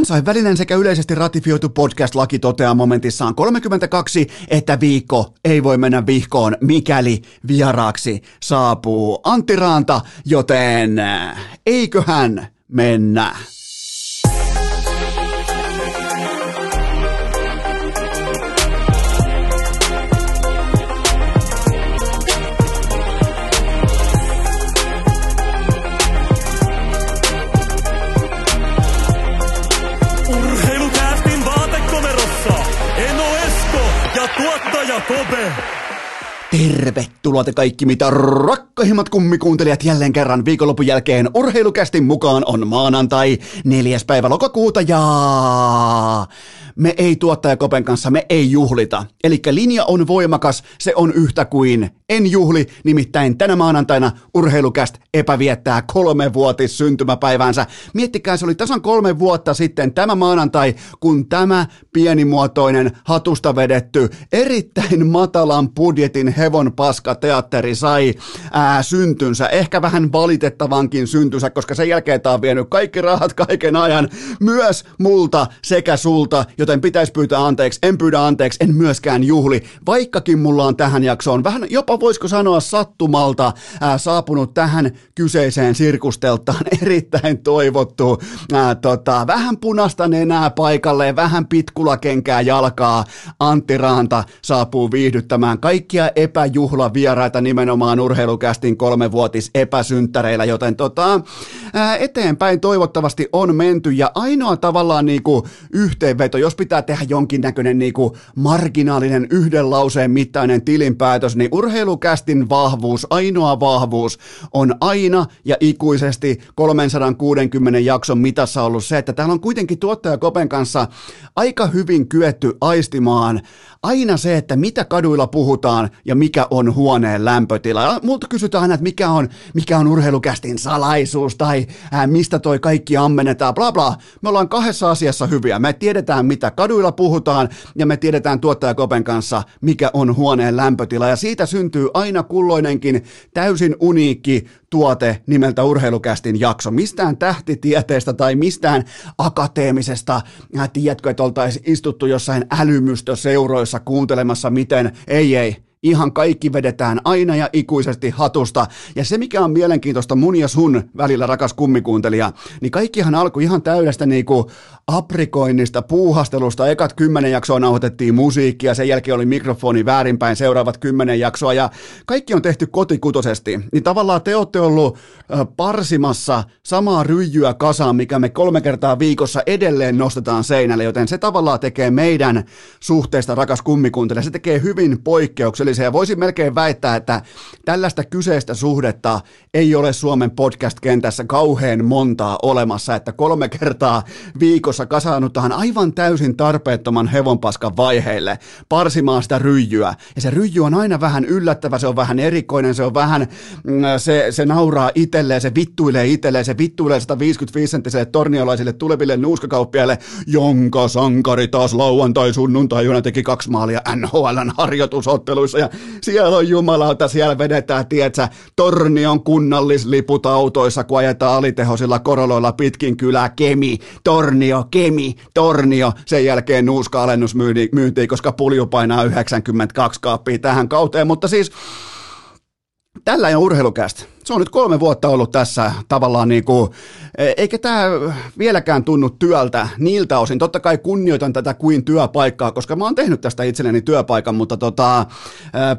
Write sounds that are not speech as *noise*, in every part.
Kansainvälinen sekä yleisesti ratifioitu podcast-laki toteaa momentissaan 32, että viikko ei voi mennä vihkoon, mikäli vieraaksi saapuu Antti Raanta, joten äh, eiköhän mennä. Tervetuloa te kaikki mitä rakkahimmat kummikuuntelijat jälleen kerran viikonlopun jälkeen urheilukästin mukaan on maanantai 4. päivä lokakuuta ja me ei tuottaja Kopen kanssa, me ei juhlita. Eli linja on voimakas, se on yhtä kuin en juhli, nimittäin tänä maanantaina urheilukäst epäviettää kolmevuotis syntymäpäiväänsä. Miettikää, se oli tasan kolme vuotta sitten tämä maanantai, kun tämä pienimuotoinen hatusta vedetty, erittäin matalan budjetin hevon paska teatteri sai ää, syntynsä. Ehkä vähän valitettavankin syntynsä, koska sen jälkeen tämä on vienyt kaikki rahat kaiken ajan, myös multa sekä sulta, joten pitäisi pyytää anteeksi. En pyydä anteeksi, en myöskään juhli, vaikkakin mulla on tähän jaksoon vähän jopa voisiko sanoa sattumalta ää, saapunut tähän kyseiseen sirkusteltaan *laughs* erittäin toivottu. Ää, tota, vähän punasta nenää paikalle, vähän pitkulakenkää jalkaa. Antti Raanta saapuu viihdyttämään kaikkia epäjuhlavieraita nimenomaan urheilukästin kolmevuotis epäsynttäreillä, joten tota, ää, eteenpäin toivottavasti on menty ja ainoa tavallaan niinku yhteenveto, jos pitää tehdä jonkinnäköinen niinku marginaalinen yhden lauseen mittainen tilinpäätös, niin urheilukästin vahvuus, ainoa vahvuus on aina ja ikuisesti 360 jakson mitassa ollut se, että täällä on kuitenkin tuottaja Kopen kanssa aika hyvin kyetty aistimaan aina se, että mitä kaduilla puhutaan ja mikä on huoneen lämpötila. Ja multa kysytään aina, että mikä on, mikä on urheilukästin salaisuus tai ää, mistä toi kaikki ammennetaan, bla bla. Me ollaan kahdessa asiassa hyviä. Me tiedetään, mitä kaduilla puhutaan ja me tiedetään tuottaja Kopen kanssa, mikä on huoneen lämpötila. Ja siitä syntyy aina kulloinenkin täysin uniikki tuote nimeltä urheilukästin jakso. Mistään tähtitieteestä tai mistään akateemisesta, äh, tiedätkö, että oltaisiin istuttu jossain älymystöseuroissa kuuntelemassa, miten, ei ei, ihan kaikki vedetään aina ja ikuisesti hatusta. Ja se, mikä on mielenkiintoista mun ja sun välillä, rakas kummikuuntelija, niin kaikkihan alkoi ihan täydestä niinku aprikoinnista, puuhastelusta. Ekat kymmenen jaksoa nauhoitettiin musiikkia, sen jälkeen oli mikrofoni väärinpäin seuraavat kymmenen jaksoa ja kaikki on tehty kotikutosesti. Niin tavallaan te olette ollut parsimassa samaa ryijyä kasaan, mikä me kolme kertaa viikossa edelleen nostetaan seinälle, joten se tavallaan tekee meidän suhteesta rakas kummikuntelija, se tekee hyvin poikkeuksellisen ja voisin melkein väittää, että tällaista kyseistä suhdetta ei ole Suomen podcast-kentässä kauhean montaa olemassa, että kolme kertaa viikossa kasaannutaan aivan täysin tarpeettoman hevonpaskan vaiheille parsimaan sitä ryijyä. Ja se ryijy on aina vähän yllättävä, se on vähän erikoinen, se on vähän, mm, se, se nauraa itselleen, se vittuilee itselleen, se vittuilee 155-senttiselle torniolaisille tuleville nuuskakauppiaille, jonka sankari taas lauantai sunnuntai teki kaksi maalia NHLn harjoitusotteluissa ja siellä on jumalauta, siellä vedetään, tietsä, tornion kunnallisliput autoissa, kun ajetaan alitehoisilla koroloilla pitkin kylää, Kemi, Tornio, Kemi, Tornio, sen jälkeen nuuska-alennus myyntiin, koska pulju painaa 92 kaappia tähän kauteen, mutta siis ole urheilukästä. Se on nyt kolme vuotta ollut tässä tavallaan niin kuin, eikä tämä vieläkään tunnu työltä niiltä osin. Totta kai kunnioitan tätä kuin työpaikkaa, koska mä oon tehnyt tästä itselleni työpaikan, mutta tota,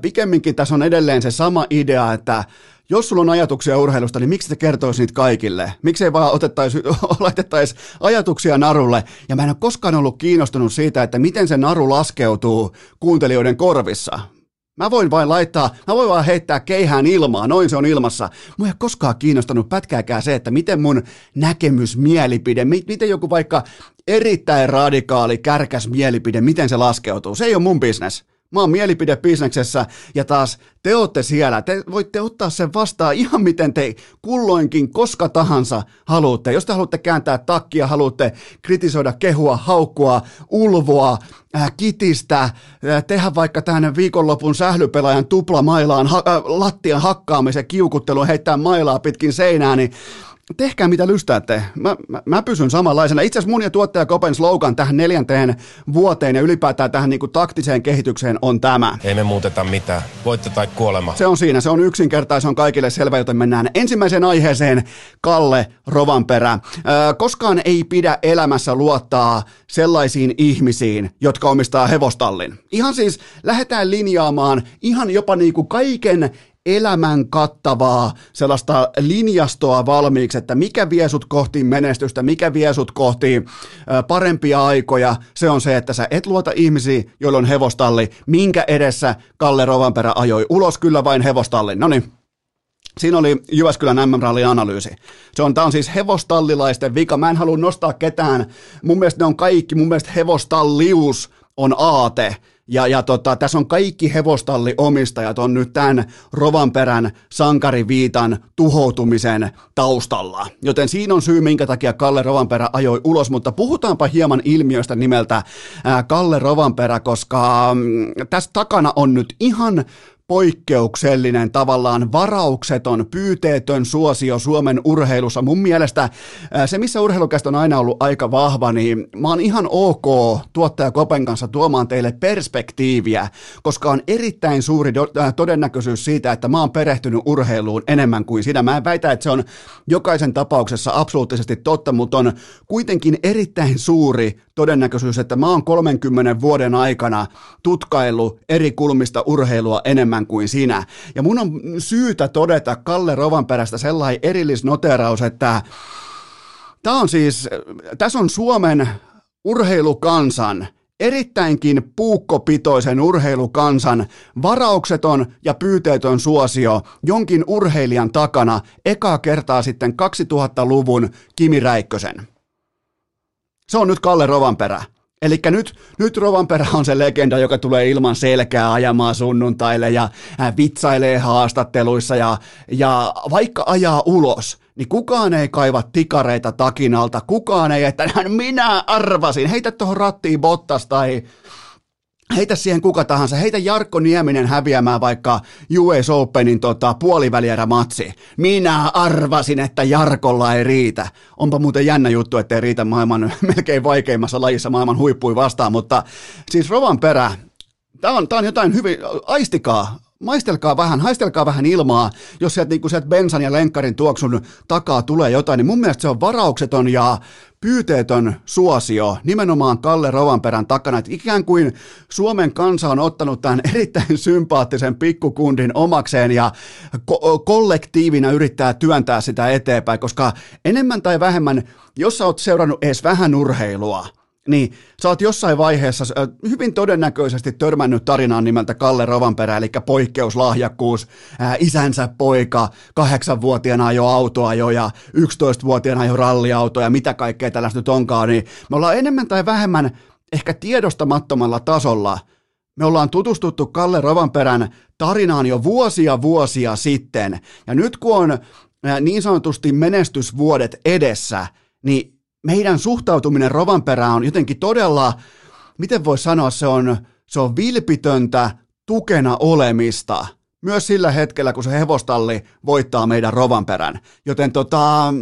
pikemminkin tässä on edelleen se sama idea, että jos sulla on ajatuksia urheilusta, niin miksi te kertoisi niitä kaikille? Miksi ei vaan otettaisi, *laughs* laitettaisi ajatuksia narulle? Ja mä en ole koskaan ollut kiinnostunut siitä, että miten se naru laskeutuu kuuntelijoiden korvissa. Mä voin vain laittaa, mä voin vaan heittää keihään ilmaa, noin se on ilmassa. Mua ei koskaan kiinnostanut pätkääkään se, että miten mun näkemys, mielipide, miten joku vaikka erittäin radikaali, kärkäs mielipide, miten se laskeutuu. Se ei ole mun bisnes. Mä oon mielipidebisneksessä ja taas te ootte siellä. Te voitte ottaa sen vastaan ihan miten te kulloinkin koska tahansa haluatte. Jos te haluatte kääntää takkia, haluatte kritisoida, kehua, haukkua, ulvoa, äh, kitistä, äh, tehdä vaikka tähän viikonlopun sählypelaajan tuplamailaan, ha- äh, lattian hakkaamisen, kiukuttelun, heittää mailaa pitkin seinää, niin tehkää mitä lystäätte. Mä, mä, mä pysyn samanlaisena. Itse asiassa mun ja tuottaja Kopen slogan tähän neljänteen vuoteen ja ylipäätään tähän niin kuin taktiseen kehitykseen on tämä. Ei me muuteta mitään. Voitte tai kuolema. Se on siinä, se on yksinkertainen, se on kaikille selvä, joten mennään ensimmäiseen aiheeseen, Kalle Rovanperä. Öö, koskaan ei pidä elämässä luottaa sellaisiin ihmisiin, jotka omistaa hevostallin. Ihan siis lähdetään linjaamaan ihan jopa niin kuin kaiken elämän kattavaa sellaista linjastoa valmiiksi, että mikä vie sut kohti menestystä, mikä vie sut kohti parempia aikoja, se on se, että sä et luota ihmisiä, joilla on hevostalli, minkä edessä Kalle Rovanperä ajoi ulos kyllä vain hevostallin. No niin, Siinä oli Jyväskylän MM-rallin analyysi. Se on, tämä on siis hevostallilaisten vika. Mä en halua nostaa ketään. Mun mielestä ne on kaikki, mun mielestä hevostallius on aate. Ja, ja tota, tässä on kaikki hevostalliomistajat on nyt tämän Rovanperän sankariviitan tuhoutumisen taustalla. Joten siinä on syy, minkä takia Kalle Rovanperä ajoi ulos, mutta puhutaanpa hieman ilmiöstä nimeltä ää, Kalle Rovanperä, koska mm, tässä takana on nyt ihan poikkeuksellinen, tavallaan varaukseton, pyyteetön suosio Suomen urheilussa. Mun mielestä se, missä urheilukästä on aina ollut aika vahva, niin mä oon ihan ok tuottaja Kopen kanssa tuomaan teille perspektiiviä, koska on erittäin suuri todennäköisyys siitä, että mä oon perehtynyt urheiluun enemmän kuin sinä. Mä en väitä, että se on jokaisen tapauksessa absoluuttisesti totta, mutta on kuitenkin erittäin suuri todennäköisyys, että mä oon 30 vuoden aikana tutkaillut eri kulmista urheilua enemmän kuin sinä. Ja mun on syytä todeta Kalle Rovanperästä sellainen erillisnoteraus, että tämä on siis, tässä on Suomen urheilukansan erittäinkin puukkopitoisen urheilukansan varaukseton ja pyyteetön suosio jonkin urheilijan takana ekaa kertaa sitten 2000-luvun Kimi Räikkösen. Se on nyt Kalle Rovanperä. Eli nyt, nyt Rovanperä on se legenda, joka tulee ilman selkää ajamaan sunnuntaille ja vitsailee haastatteluissa ja, ja vaikka ajaa ulos, niin kukaan ei kaiva tikareita takinalta, kukaan ei, että *laughs* minä arvasin, heitä tuohon rattiin Bottas tai heitä siihen kuka tahansa, heitä Jarkko Nieminen häviämään vaikka US Openin tota, matsi. Minä arvasin, että Jarkolla ei riitä. Onpa muuten jännä juttu, että ei riitä maailman *laughs* melkein vaikeimmassa lajissa maailman huippui vastaan, mutta siis Rovan perä, tämä on, on jotain hyvin, aistikaa, maistelkaa vähän, haistelkaa vähän ilmaa, jos sieltä, niin sieltä bensan ja lenkkarin tuoksun takaa tulee jotain, niin mun mielestä se on varaukseton ja pyyteetön suosio nimenomaan Kalle Rovanperän takana, että ikään kuin Suomen kansa on ottanut tämän *laughs* erittäin sympaattisen pikkukundin omakseen ja ko- kollektiivina yrittää työntää sitä eteenpäin, koska enemmän tai vähemmän, jos sä oot seurannut edes vähän urheilua, niin sä oot jossain vaiheessa hyvin todennäköisesti törmännyt tarinaan nimeltä Kalle Rovanperä, eli poikkeuslahjakkuus, isänsä poika, kahdeksanvuotiaana jo autoa jo ja 11-vuotiaana jo ralliautoja, mitä kaikkea tällaista nyt onkaan, niin me ollaan enemmän tai vähemmän ehkä tiedostamattomalla tasolla. Me ollaan tutustuttu Kalle Rovanperän tarinaan jo vuosia vuosia sitten, ja nyt kun on niin sanotusti menestysvuodet edessä, niin meidän suhtautuminen Rovanperään on jotenkin todella, miten voi sanoa, se on, se on vilpitöntä tukena olemista. Myös sillä hetkellä, kun se hevostalli voittaa meidän Rovanperän. Joten tota,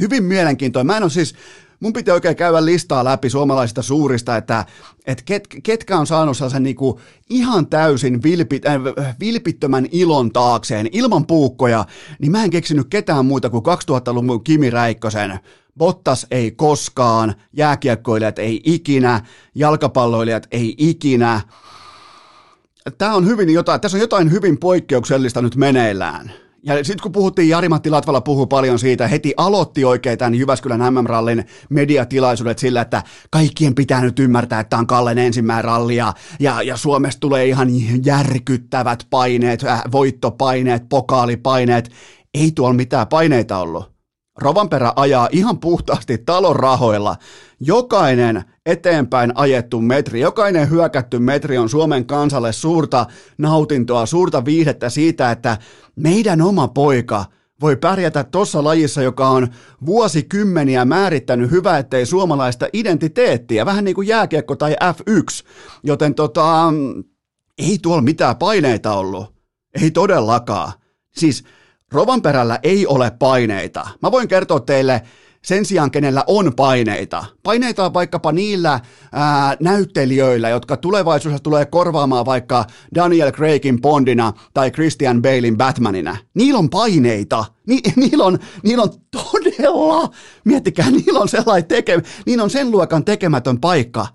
hyvin mielenkiintoinen. Mä en ole siis, mun piti oikein käydä listaa läpi suomalaisista suurista, että, että ket, ketkä on saanut sellaisen niin kuin ihan täysin vilpit, äh, vilpittömän ilon taakseen, ilman puukkoja, niin mä en keksinyt ketään muuta kuin 2000-luvun Kimi Räikkösen. Bottas ei koskaan, jääkiekkoilijat ei ikinä, jalkapalloilijat ei ikinä. Tämä on hyvin jotain, tässä on jotain hyvin poikkeuksellista nyt meneillään. Ja sitten kun puhuttiin, Jari-Matti Latvala puhuu paljon siitä, heti aloitti oikein tämän Jyväskylän MM-rallin mediatilaisuudet sillä, että kaikkien pitää nyt ymmärtää, että tämä on Kallen ensimmäinen ralli ja, ja, ja Suomesta tulee ihan järkyttävät paineet, äh, voittopaineet, pokaalipaineet. Ei tuolla mitään paineita ollut. Rovanperä ajaa ihan puhtaasti talon rahoilla. Jokainen eteenpäin ajettu metri, jokainen hyökätty metri on Suomen kansalle suurta nautintoa, suurta viihdettä siitä, että meidän oma poika voi pärjätä tuossa lajissa, joka on vuosikymmeniä määrittänyt hyvä, ettei suomalaista identiteettiä, vähän niin kuin jääkiekko tai F1, joten tota, ei tuolla mitään paineita ollut, ei todellakaan. Siis Rovanperällä ei ole paineita. Mä voin kertoa teille sen sijaan, kenellä on paineita. Paineita on vaikkapa niillä ää, näyttelijöillä, jotka tulevaisuudessa tulee korvaamaan vaikka Daniel Craigin Bondina tai Christian Balein Batmanina. Niillä on paineita. Ni, *laughs* niillä, on, niillä on todella, miettikää, *laughs* niillä on sellainen teke, niillä on sen luokan tekemätön paikka,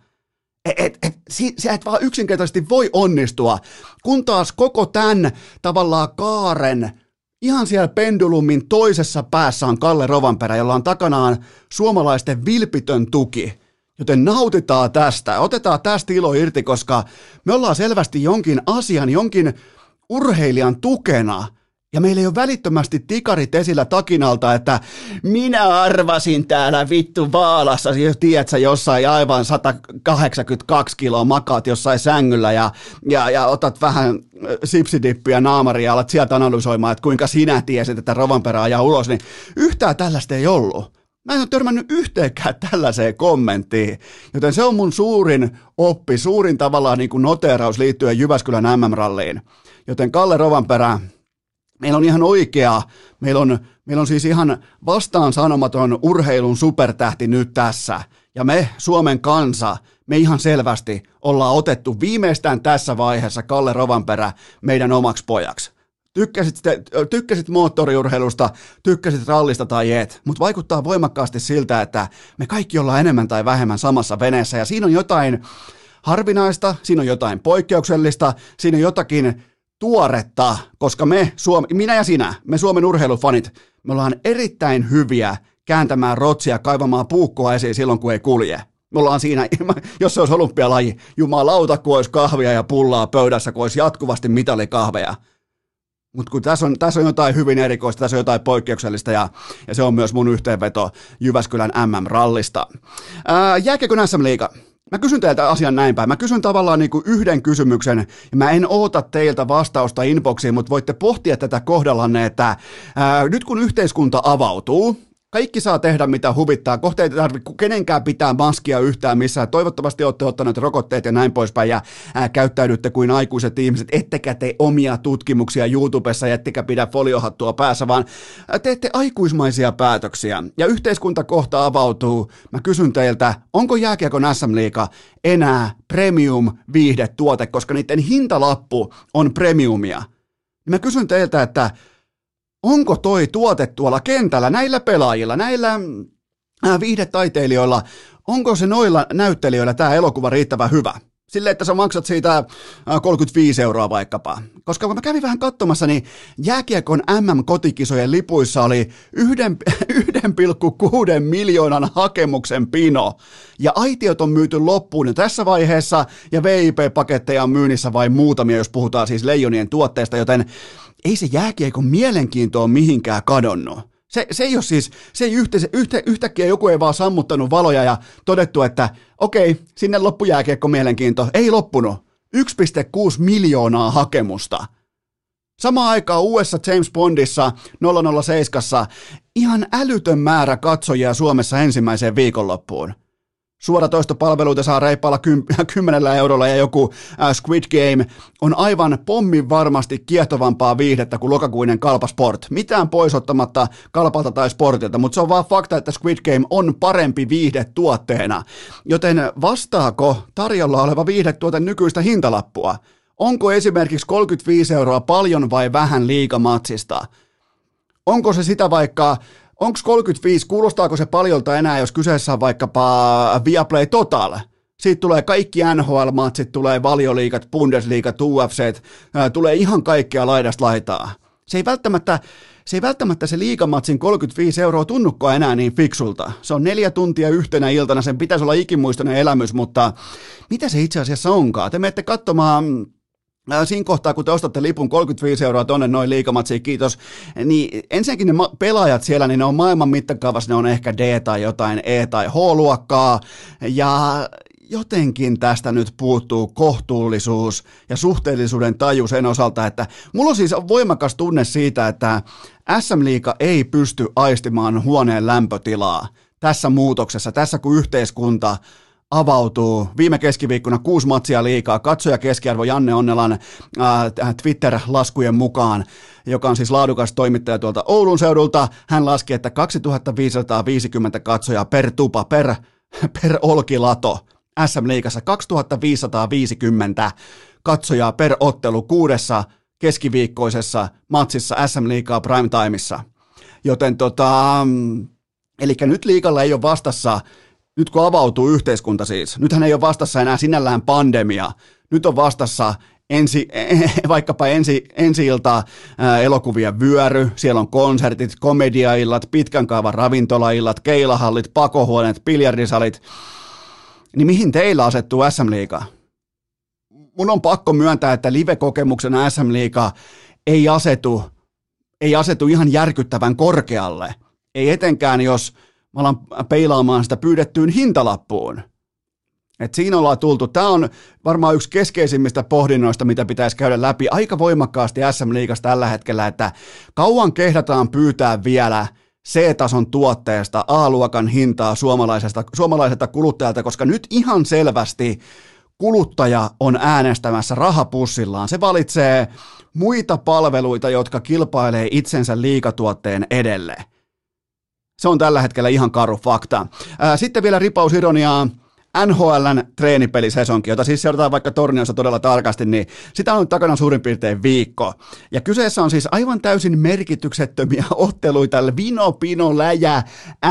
et, et, et, si, sä et vaan yksinkertaisesti voi onnistua, kun taas koko tämän tavallaan kaaren Ihan siellä pendulumin toisessa päässä on Kalle Rovanperä, jolla on takanaan suomalaisten vilpitön tuki. Joten nautitaan tästä, otetaan tästä ilo irti, koska me ollaan selvästi jonkin asian, jonkin urheilijan tukena – ja meillä ei ole välittömästi tikarit esillä takinalta, että minä arvasin täällä vittu vaalassa, siis tiedät sä jossain aivan 182 kiloa makaat jossain sängyllä ja, ja, ja otat vähän sipsidippiä naamaria ja alat sieltä analysoimaan, että kuinka sinä tiesit, että Rovanperä ajaa ulos, niin yhtään tällaista ei ollut. Mä en ole törmännyt yhteenkään *laughs* tällaiseen kommenttiin, joten se on mun suurin oppi, suurin tavallaan niin kuin noteraus liittyen Jyväskylän MM-ralliin. Joten Kalle Rovanperä, Meillä on ihan oikea, meillä on, meillä on siis ihan vastaan sanomaton urheilun supertähti nyt tässä. Ja me, Suomen kansa, me ihan selvästi ollaan otettu viimeistään tässä vaiheessa Kalle Rovanperä meidän omaksi pojaksi. Tykkäsit, tykkäsit moottoriurheilusta, tykkäsit rallista tai et, mutta vaikuttaa voimakkaasti siltä, että me kaikki ollaan enemmän tai vähemmän samassa veneessä ja siinä on jotain harvinaista, siinä on jotain poikkeuksellista, siinä on jotakin tuoretta, koska me, Suomi, minä ja sinä, me Suomen urheilufanit, me ollaan erittäin hyviä kääntämään rotsia, kaivamaan puukkoa esiin silloin, kun ei kulje. Me ollaan siinä, *laughs* jos se olisi olympialaji, jumalauta, kun olisi kahvia ja pullaa pöydässä, kun olisi jatkuvasti mitalikahveja. Mutta kun tässä on, tässä on jotain hyvin erikoista, tässä on jotain poikkeuksellista ja, ja se on myös mun yhteenveto Jyväskylän MM-rallista. Jääkekö SM-liiga? Mä kysyn teiltä asian näin päin. Mä kysyn tavallaan niin kuin yhden kysymyksen, ja mä en oota teiltä vastausta inboxiin, mutta voitte pohtia tätä kohdallanne, että ää, nyt kun yhteiskunta avautuu, kaikki saa tehdä mitä huvittaa. Kohta ei tarvitse kenenkään pitää maskia yhtään missään. Toivottavasti olette ottaneet rokotteet ja näin poispäin ja ää, käyttäydytte kuin aikuiset ihmiset, ettekä tee omia tutkimuksia YouTubessa, ettekä pidä foliohattua päässä, vaan teette aikuismaisia päätöksiä. Ja yhteiskunta kohta avautuu. Mä kysyn teiltä, onko jääkiekon SM-liiga enää premium viihdetuote, koska niiden hintalappu on premiumia. Mä kysyn teiltä, että onko toi tuote tuolla kentällä näillä pelaajilla, näillä äh, viihdetaiteilijoilla, onko se noilla näyttelijöillä tämä elokuva riittävän hyvä? Sille, että sä maksat siitä 35 äh, euroa vaikkapa. Koska kun mä kävin vähän katsomassa, niin jääkiekon MM-kotikisojen lipuissa oli 1,6 *laughs* miljoonan hakemuksen pino. Ja aitiot on myyty loppuun jo tässä vaiheessa, ja VIP-paketteja on myynnissä vain muutamia, jos puhutaan siis leijonien tuotteista, joten ei se jääkiekon mielenkiinto ole mihinkään kadonnut. Se, se ei ole siis, se ei yhtä, yhtä, yhtäkkiä joku ei vaan sammuttanut valoja ja todettu, että okei, sinne loppu jääkiekko mielenkiinto. Ei loppunut. 1,6 miljoonaa hakemusta. Samaan aikaan uudessa James Bondissa 007 ihan älytön määrä katsojia Suomessa ensimmäiseen viikonloppuun. Suoratoistopalveluita saa reippaalla *laughs* kymmenellä eurolla ja joku äh, Squid Game on aivan pommin varmasti kiehtovampaa viihdettä kuin lokakuinen kalpasport. Mitään pois ottamatta kalpalta tai sportilta, mutta se on vaan fakta, että Squid Game on parempi viihde tuotteena. Joten vastaako tarjolla oleva viihdetuote nykyistä hintalappua? Onko esimerkiksi 35 euroa paljon vai vähän liikamatsista? Onko se sitä vaikka Onko 35, kuulostaako se paljolta enää, jos kyseessä on vaikkapa Viaplay Total? Siitä tulee kaikki NHL-matsit, tulee valioliikat, Bundesliigat, UFC, tulee ihan kaikkea laidasta laitaa. Se ei välttämättä, se ei välttämättä se liikamatsin 35 euroa tunnukkoa enää niin fiksulta. Se on neljä tuntia yhtenä iltana, sen pitäisi olla ikimuistoinen elämys, mutta mitä se itse asiassa onkaan? Te menette katsomaan Siinä kohtaa, kun te ostatte lipun 35 euroa tonne noin liikamatsiin, kiitos, niin ensinnäkin ne pelaajat siellä, niin ne on maailman mittakaavassa, ne on ehkä D tai jotain E tai H-luokkaa, ja jotenkin tästä nyt puuttuu kohtuullisuus ja suhteellisuuden taju sen osalta, että mulla on siis voimakas tunne siitä, että SM Liiga ei pysty aistimaan huoneen lämpötilaa tässä muutoksessa, tässä kun yhteiskunta avautuu. Viime keskiviikkona kuusi matsia liikaa. Katsoja keskiarvo Janne Onnelan äh, Twitter-laskujen mukaan, joka on siis laadukas toimittaja tuolta Oulun seudulta. Hän laski, että 2550 katsojaa per tupa, per, per olkilato. SM-liigassa 2550 katsojaa per ottelu kuudessa keskiviikkoisessa matsissa SM-liigaa primetimeissa. Joten tota, eli nyt liikalla ei ole vastassa, nyt kun avautuu yhteiskunta siis, nythän ei ole vastassa enää sinällään pandemia, nyt on vastassa ensi, *laughs* vaikkapa ensi, ensi ilta ää, elokuvien vyöry, siellä on konsertit, komediaillat, pitkän kaavan ravintolaillat, keilahallit, pakohuoneet, biljardisalit, niin mihin teillä asettuu SM Liiga? Mun on pakko myöntää, että live-kokemuksena SM Liiga ei asetu, ei asetu ihan järkyttävän korkealle. Ei etenkään, jos mä alan peilaamaan sitä pyydettyyn hintalappuun. Et siinä ollaan tultu. Tämä on varmaan yksi keskeisimmistä pohdinnoista, mitä pitäisi käydä läpi aika voimakkaasti SM Liigassa tällä hetkellä, että kauan kehdataan pyytää vielä – C-tason tuotteesta A-luokan hintaa suomalaisesta, suomalaiselta kuluttajalta, koska nyt ihan selvästi kuluttaja on äänestämässä rahapussillaan. Se valitsee muita palveluita, jotka kilpailee itsensä liikatuotteen edelle. Se on tällä hetkellä ihan karu fakta. Sitten vielä ripaus ironiaa NHLn treenipelisesonkin, jota siis seurataan vaikka Torniossa todella tarkasti, niin sitä on takana suurin piirtein viikko. Ja kyseessä on siis aivan täysin merkityksettömiä *laughs* otteluita, vino, pino, läjä,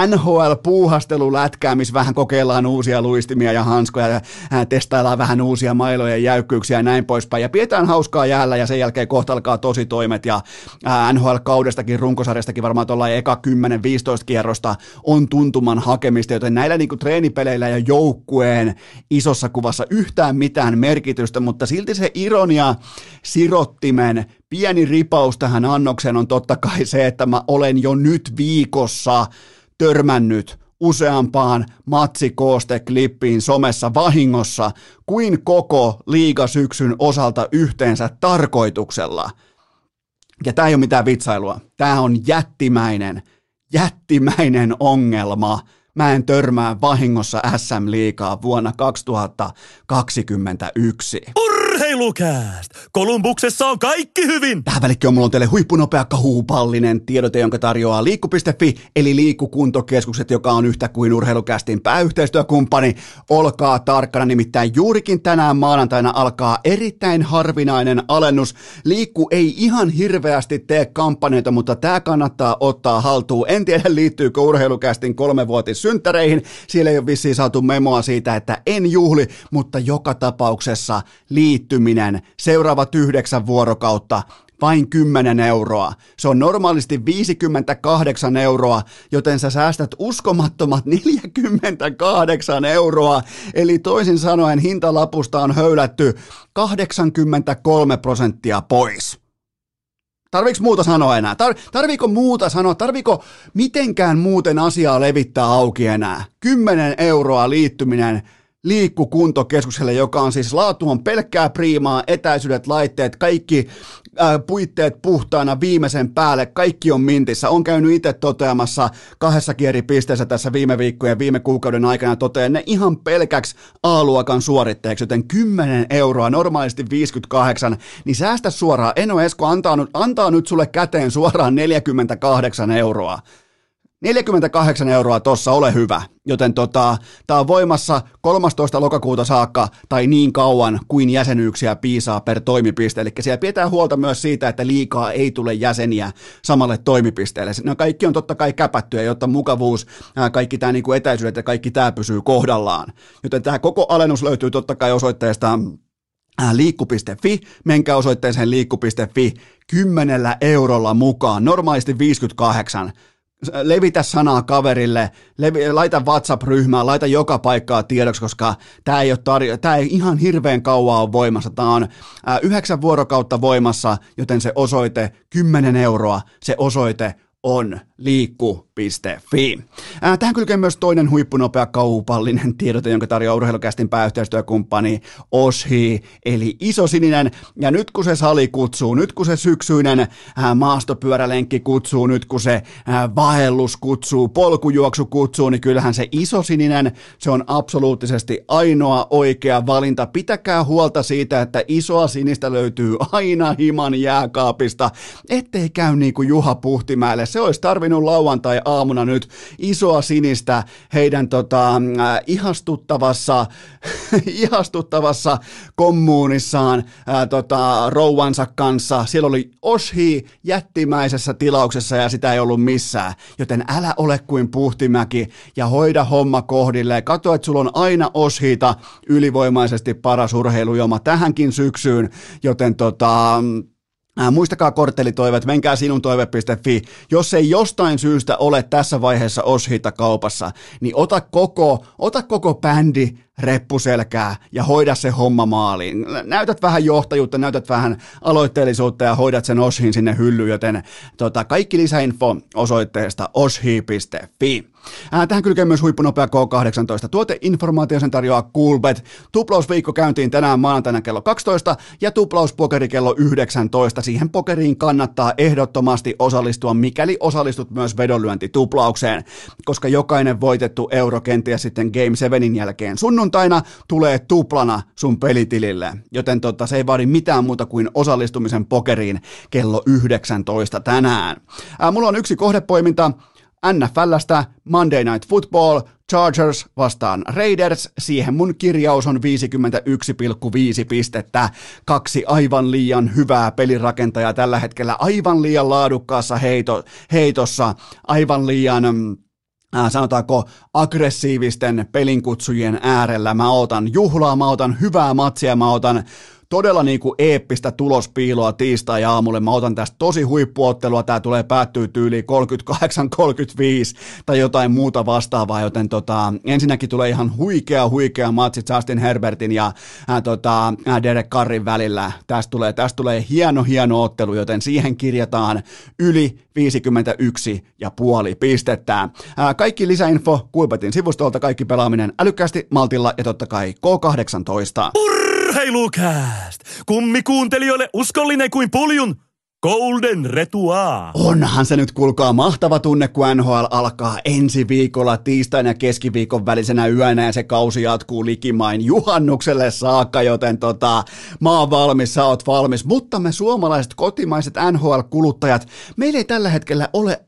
NHL-puuhastelulätkää, missä vähän kokeillaan uusia luistimia ja hanskoja ja testaillaan vähän uusia mailoja ja jäykkyyksiä ja näin poispäin. Ja pidetään hauskaa jäällä ja sen jälkeen kohta alkaa tosi toimet ja NHL-kaudestakin, runkosarjastakin varmaan tuolla eka 10-15 kierrosta on tuntuman hakemista, joten näillä niin kuin treenipeleillä ja joukku joukkueen isossa kuvassa yhtään mitään merkitystä, mutta silti se ironia sirottimen pieni ripaus tähän annokseen on totta kai se, että mä olen jo nyt viikossa törmännyt useampaan matsikooste-klippiin somessa vahingossa kuin koko liigasyksyn osalta yhteensä tarkoituksella. Ja tämä ei ole mitään vitsailua. Tämä on jättimäinen, jättimäinen ongelma mä en törmää vahingossa SM-liikaa vuonna 2021. Urheilukääst! Kolumbuksessa on kaikki hyvin! Tähän välikköön mulla on teille huippunopea kahuupallinen tiedote, jonka tarjoaa liikku.fi, eli liikkukuntokeskukset, joka on yhtä kuin urheilukästin pääyhteistyökumppani. Olkaa tarkkana, nimittäin juurikin tänään maanantaina alkaa erittäin harvinainen alennus. Liikku ei ihan hirveästi tee kampanjoita, mutta tämä kannattaa ottaa haltuun. En tiedä, liittyykö urheilukästin kolmevuotis synttäreihin. Siellä ei ole vissiin saatu memoa siitä, että en juhli, mutta joka tapauksessa liittyminen seuraavat yhdeksän vuorokautta vain 10 euroa. Se on normaalisti 58 euroa, joten sä säästät uskomattomat *laughs* 48 euroa. Eli toisin sanoen hintalapusta on höylätty 83 prosenttia pois. Tarviiko muuta sanoa enää? Tar- tarviiko muuta sanoa? Tarviiko mitenkään muuten asiaa levittää auki enää? 10 euroa liittyminen liikkukuntokeskukselle, joka on siis laatu on pelkkää priimaa, etäisyydet, laitteet, kaikki äh, puitteet puhtaana viimeisen päälle, kaikki on mintissä. On käynyt itse toteamassa kahdessa eri pisteessä tässä viime viikkojen viime kuukauden aikana toteen ne ihan pelkäksi A-luokan suoritteeksi, joten 10 euroa, normaalisti 58, niin säästä suoraan. Eno Esko antaa, antaa nyt sulle käteen suoraan 48 euroa. 48 euroa tossa, ole hyvä. Joten tota, tämä on voimassa 13. lokakuuta saakka tai niin kauan kuin jäsenyyksiä piisaa per toimipiste. Eli siellä pitää huolta myös siitä, että liikaa ei tule jäseniä samalle toimipisteelle. No kaikki on totta kai käpättyä, jotta mukavuus, kaikki tämä niinku etäisyydet ja kaikki tämä pysyy kohdallaan. Joten tämä koko alennus löytyy totta kai osoitteesta liikku.fi, menkää osoitteeseen liikku.fi kymmenellä eurolla mukaan, normaalisti 58 levitä sanaa kaverille, levi, laita WhatsApp-ryhmään, laita joka paikkaa tiedoksi, koska tämä ei, tarjo- ei ihan hirveän kauan ole voimassa. Tämä on ää, yhdeksän vuorokautta voimassa, joten se osoite 10 euroa, se osoite on liikku.fi. Ää, tähän kylkee myös toinen huippunopea kaupallinen tiedote, jonka tarjoaa urheilukästin pääyhteistyökumppani Oshi, eli iso sininen. Ja nyt kun se sali kutsuu, nyt kun se syksyinen ää, maastopyörälenkki kutsuu, nyt kun se ää, vaellus kutsuu, polkujuoksu kutsuu, niin kyllähän se iso sininen, se on absoluuttisesti ainoa oikea valinta. Pitäkää huolta siitä, että isoa sinistä löytyy aina himan jääkaapista, ettei käy niin kuin Juha Puhtimäelle. Se olisi tarvinnut lauantai-aamuna nyt isoa sinistä heidän tota, äh, ihastuttavassa, *laughs* ihastuttavassa kommuunissaan äh, tota, rouvansa kanssa. Siellä oli Oshi jättimäisessä tilauksessa ja sitä ei ollut missään. Joten älä ole kuin Puhtimäki ja hoida homma kohdilleen. Kato, että sulla on aina Oshita ylivoimaisesti paras urheilujoma tähänkin syksyyn, joten tota, Äh, muistakaa korttelitoiveet, menkää sinun toive.fi. Jos ei jostain syystä ole tässä vaiheessa Oshita kaupassa, niin ota koko, ota koko bändi reppuselkää ja hoida se homma maaliin. Näytät vähän johtajuutta, näytät vähän aloitteellisuutta ja hoidat sen Oshin sinne hyllyyn, joten tota, kaikki lisäinfo osoitteesta oshi.fi. Ää, tähän kylkee myös huippunopea K18. Tuoteinformaatio sen tarjoaa Coolbet. Tuplausviikko käyntiin tänään maanantaina kello 12 ja tuplauspokeri kello 19. Siihen pokeriin kannattaa ehdottomasti osallistua, mikäli osallistut myös vedonlyöntituplaukseen, koska jokainen voitettu euro kenties sitten Game 7 jälkeen sunnuntaina tulee tuplana sun pelitilille. Joten tota, se ei vaadi mitään muuta kuin osallistumisen pokeriin kello 19 tänään. Ää, mulla on yksi kohdepoiminta. NFLstä Monday Night Football, Chargers vastaan Raiders, siihen mun kirjaus on 51,5 pistettä. Kaksi aivan liian hyvää pelirakentajaa tällä hetkellä, aivan liian laadukkaassa heito, heitossa, aivan liian äh, sanotaanko aggressiivisten pelinkutsujen äärellä. Mä otan juhlaa, mä otan hyvää matsia, mä otan todella niin kuin eeppistä tulospiiloa tiistai-aamulle. Mä otan tästä tosi huippuottelua, tämä tulee päättyä tyyliin 38-35 tai jotain muuta vastaavaa, joten tota, ensinnäkin tulee ihan huikea, huikea matsi Justin Herbertin ja ää, tota, ää, Derek Carrin välillä. Tästä tulee, tästä tulee hieno, hieno ottelu, joten siihen kirjataan yli 51 ja puoli pistettä. Ää, kaikki lisäinfo Kuipetin sivustolta, kaikki pelaaminen älykkäästi, maltilla ja totta kai K18. Urheilukääst! Kummikuuntelijoille uskollinen kuin puljun Golden Retua. Onhan se nyt kuulkaa mahtava tunne, kun NHL alkaa ensi viikolla tiistain ja keskiviikon välisenä yönä ja se kausi jatkuu likimain juhannukselle saakka, joten tota, mä oon valmis, sä oot valmis, mutta me suomalaiset kotimaiset NHL-kuluttajat, meillä ei tällä hetkellä ole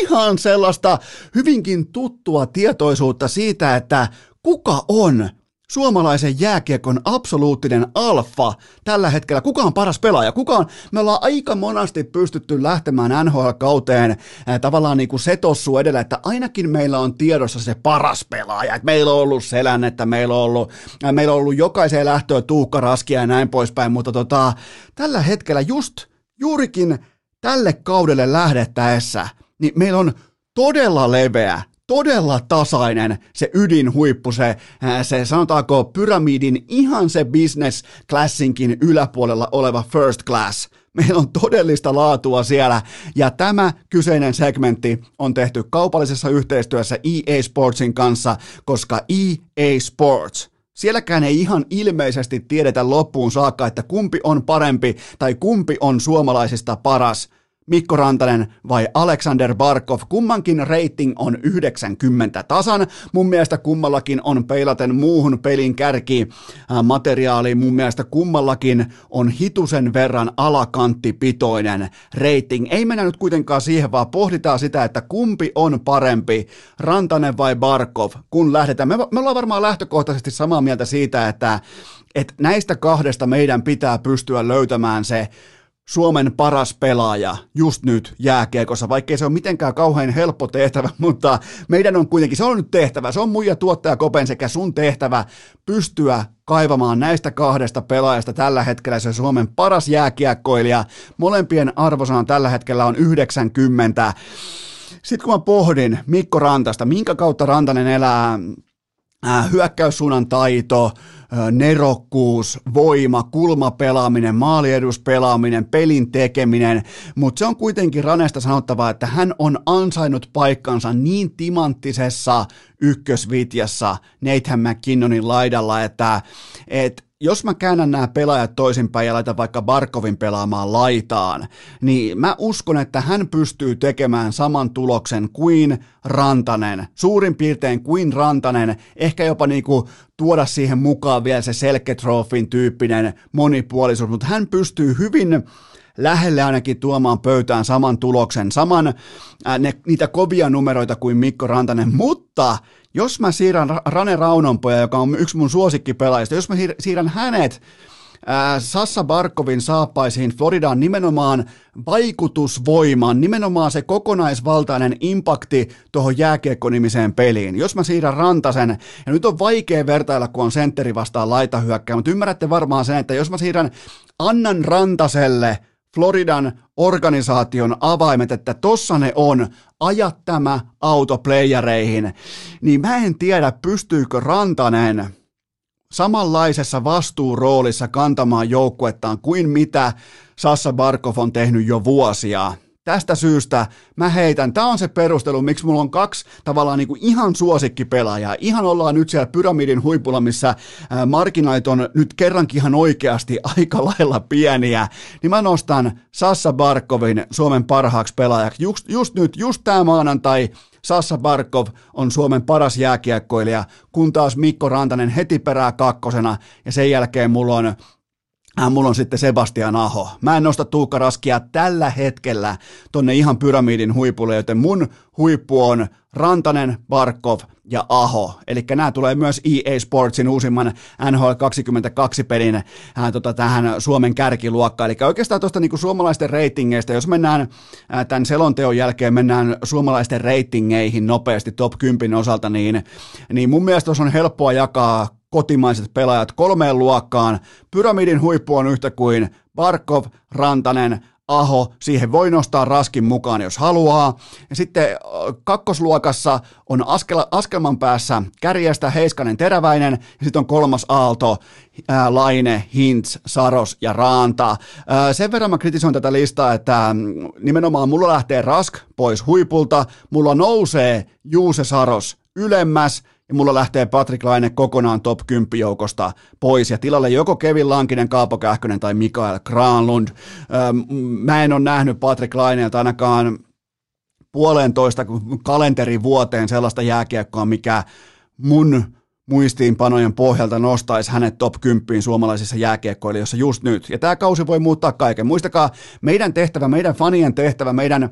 ihan sellaista hyvinkin tuttua tietoisuutta siitä, että kuka on suomalaisen jääkiekon absoluuttinen alfa tällä hetkellä. Kuka on paras pelaaja? Kuka on? Me ollaan aika monasti pystytty lähtemään NHL-kauteen äh, tavallaan niin kuin setossu edellä, että ainakin meillä on tiedossa se paras pelaaja. Et meillä on ollut selän, että meillä on ollut, äh, meillä on ollut jokaiseen lähtöön Tuukka Raskia ja näin poispäin, mutta tota, tällä hetkellä just juurikin tälle kaudelle lähdettäessä, niin meillä on todella leveä todella tasainen se ydinhuippu, se, se sanotaanko pyramidin ihan se business classinkin yläpuolella oleva first class. Meillä on todellista laatua siellä ja tämä kyseinen segmentti on tehty kaupallisessa yhteistyössä EA Sportsin kanssa, koska EA Sports Sielläkään ei ihan ilmeisesti tiedetä loppuun saakka, että kumpi on parempi tai kumpi on suomalaisista paras – Mikko Rantanen vai Alexander Barkov. Kummankin rating on 90 tasan. Mun mielestä kummallakin on peilaten muuhun pelin kärki materiaali. Mun mielestä kummallakin on hitusen verran alakanttipitoinen rating. Ei mennä nyt kuitenkaan siihen, vaan pohditaan sitä, että kumpi on parempi, Rantanen vai Barkov, kun lähdetään. Me, me ollaan varmaan lähtökohtaisesti samaa mieltä siitä, että, että näistä kahdesta meidän pitää pystyä löytämään se Suomen paras pelaaja just nyt jääkiekossa, vaikkei se ole mitenkään kauhean helppo tehtävä, *laughs* mutta meidän on kuitenkin, se on nyt tehtävä, se on muija tuottaja Kopen sekä sun tehtävä pystyä kaivamaan näistä kahdesta pelaajasta tällä hetkellä se Suomen paras jääkiekkoilija. Molempien arvosana tällä hetkellä on 90. Sitten kun mä pohdin Mikko Rantasta, minkä kautta Rantanen elää, hyökkäyssuunnan taito, nerokkuus, voima, kulmapelaaminen, maalieduspelaaminen, pelin tekeminen, mutta se on kuitenkin Ranesta sanottava, että hän on ansainnut paikkansa niin timanttisessa ykkösvitjassa Nathan McKinnonin laidalla, että et jos mä käännän nämä pelaajat toisinpäin ja laitan vaikka Barkovin pelaamaan laitaan, niin mä uskon, että hän pystyy tekemään saman tuloksen kuin Rantanen, suurin piirtein kuin Rantanen, ehkä jopa niinku tuoda siihen mukaan vielä se Selketrofin tyyppinen monipuolisuus, mutta hän pystyy hyvin lähelle ainakin tuomaan pöytään saman tuloksen, saman ää, ne, niitä kovia numeroita kuin Mikko Rantanen, mutta jos mä siirrän Rane Raunonpoja, joka on yksi mun suosikkipelaajista, jos mä siirrän hänet Sassa Barkovin saappaisiin Floridaan nimenomaan vaikutusvoimaan, nimenomaan se kokonaisvaltainen impakti tuohon jääkiekkonimiseen peliin. Jos mä siirrän Rantasen, ja nyt on vaikea vertailla, kun on sentteri vastaan laitahyökkää, mutta ymmärrätte varmaan sen, että jos mä siirrän Annan Rantaselle – Floridan organisaation avaimet, että tossa ne on, ajat tämä auto playereihin, niin mä en tiedä, pystyykö Rantanen samanlaisessa vastuuroolissa kantamaan joukkuettaan kuin mitä Sassa Barkov on tehnyt jo vuosia. Tästä syystä mä heitän, tämä on se perustelu, miksi mulla on kaksi tavallaan niin kuin ihan suosikkipelaajaa. Ihan ollaan nyt siellä pyramidin huipulla, missä markkinait on nyt kerrankin ihan oikeasti *laughs* aika lailla pieniä. Niin mä nostan Sassa Barkovin Suomen parhaaksi pelaajaksi. Just, just nyt, just tämä maanantai, Sassa Barkov on Suomen paras jääkiekkoilija, kun taas Mikko Rantanen heti perää kakkosena ja sen jälkeen mulla on mulla on sitten Sebastian Aho. Mä en nosta Tuukka Raskia tällä hetkellä tonne ihan pyramidin huipulle, joten mun huippu on Rantanen, Barkov ja Aho. Eli nämä tulee myös EA Sportsin uusimman NHL 22 pelin äh, tota, tähän Suomen kärkiluokkaan. Eli oikeastaan tuosta niinku suomalaisten reitingeistä, jos mennään äh, tämän selonteon jälkeen, mennään suomalaisten reitingeihin nopeasti top 10 osalta, niin, niin mun mielestä on helppoa jakaa kotimaiset pelaajat kolmeen luokkaan. Pyramidin huippu on yhtä kuin Barkov, Rantanen, Aho, siihen voi nostaa Raskin mukaan, jos haluaa. Ja sitten kakkosluokassa on askel, askelman päässä kärjestä Heiskanen Teräväinen, ja sitten on kolmas aalto, ää, Laine, Hintz, Saros ja Raanta. Ää, sen verran mä kritisoin tätä listaa, että mm, nimenomaan mulla lähtee Rask pois huipulta, mulla nousee Juuse Saros ylemmäs, ja mulla lähtee Patrick Laine kokonaan top 10 joukosta pois, ja tilalle joko Kevin Lankinen, Kaapo Kähkönen tai Mikael Granlund. Mä en ole nähnyt Patrick Laineelta ainakaan puolentoista kalenterivuoteen sellaista jääkiekkoa, mikä mun muistiinpanojen pohjalta nostaisi hänet top 10 suomalaisissa jääkiekkoilijoissa just nyt. Ja tämä kausi voi muuttaa kaiken. Muistakaa, meidän tehtävä, meidän fanien tehtävä, meidän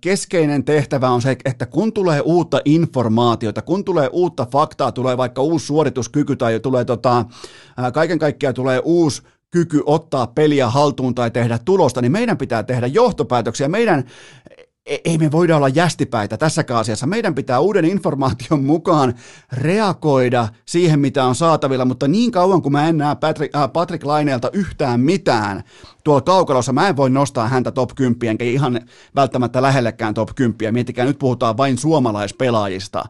keskeinen tehtävä on se, että kun tulee uutta informaatiota, kun tulee uutta faktaa, tulee vaikka uusi suorituskyky tai tulee tota, kaiken kaikkiaan tulee uusi kyky ottaa peliä haltuun tai tehdä tulosta, niin meidän pitää tehdä johtopäätöksiä. Meidän ei me voida olla jästipäitä tässäkään asiassa. Meidän pitää uuden informaation mukaan reagoida siihen, mitä on saatavilla, mutta niin kauan kuin mä en näe Patrick, äh, Patrick Laineelta yhtään mitään tuolla kaukalossa, mä en voi nostaa häntä top 10, enkä ihan välttämättä lähellekään top 10. Miettikää, nyt puhutaan vain suomalaispelaajista.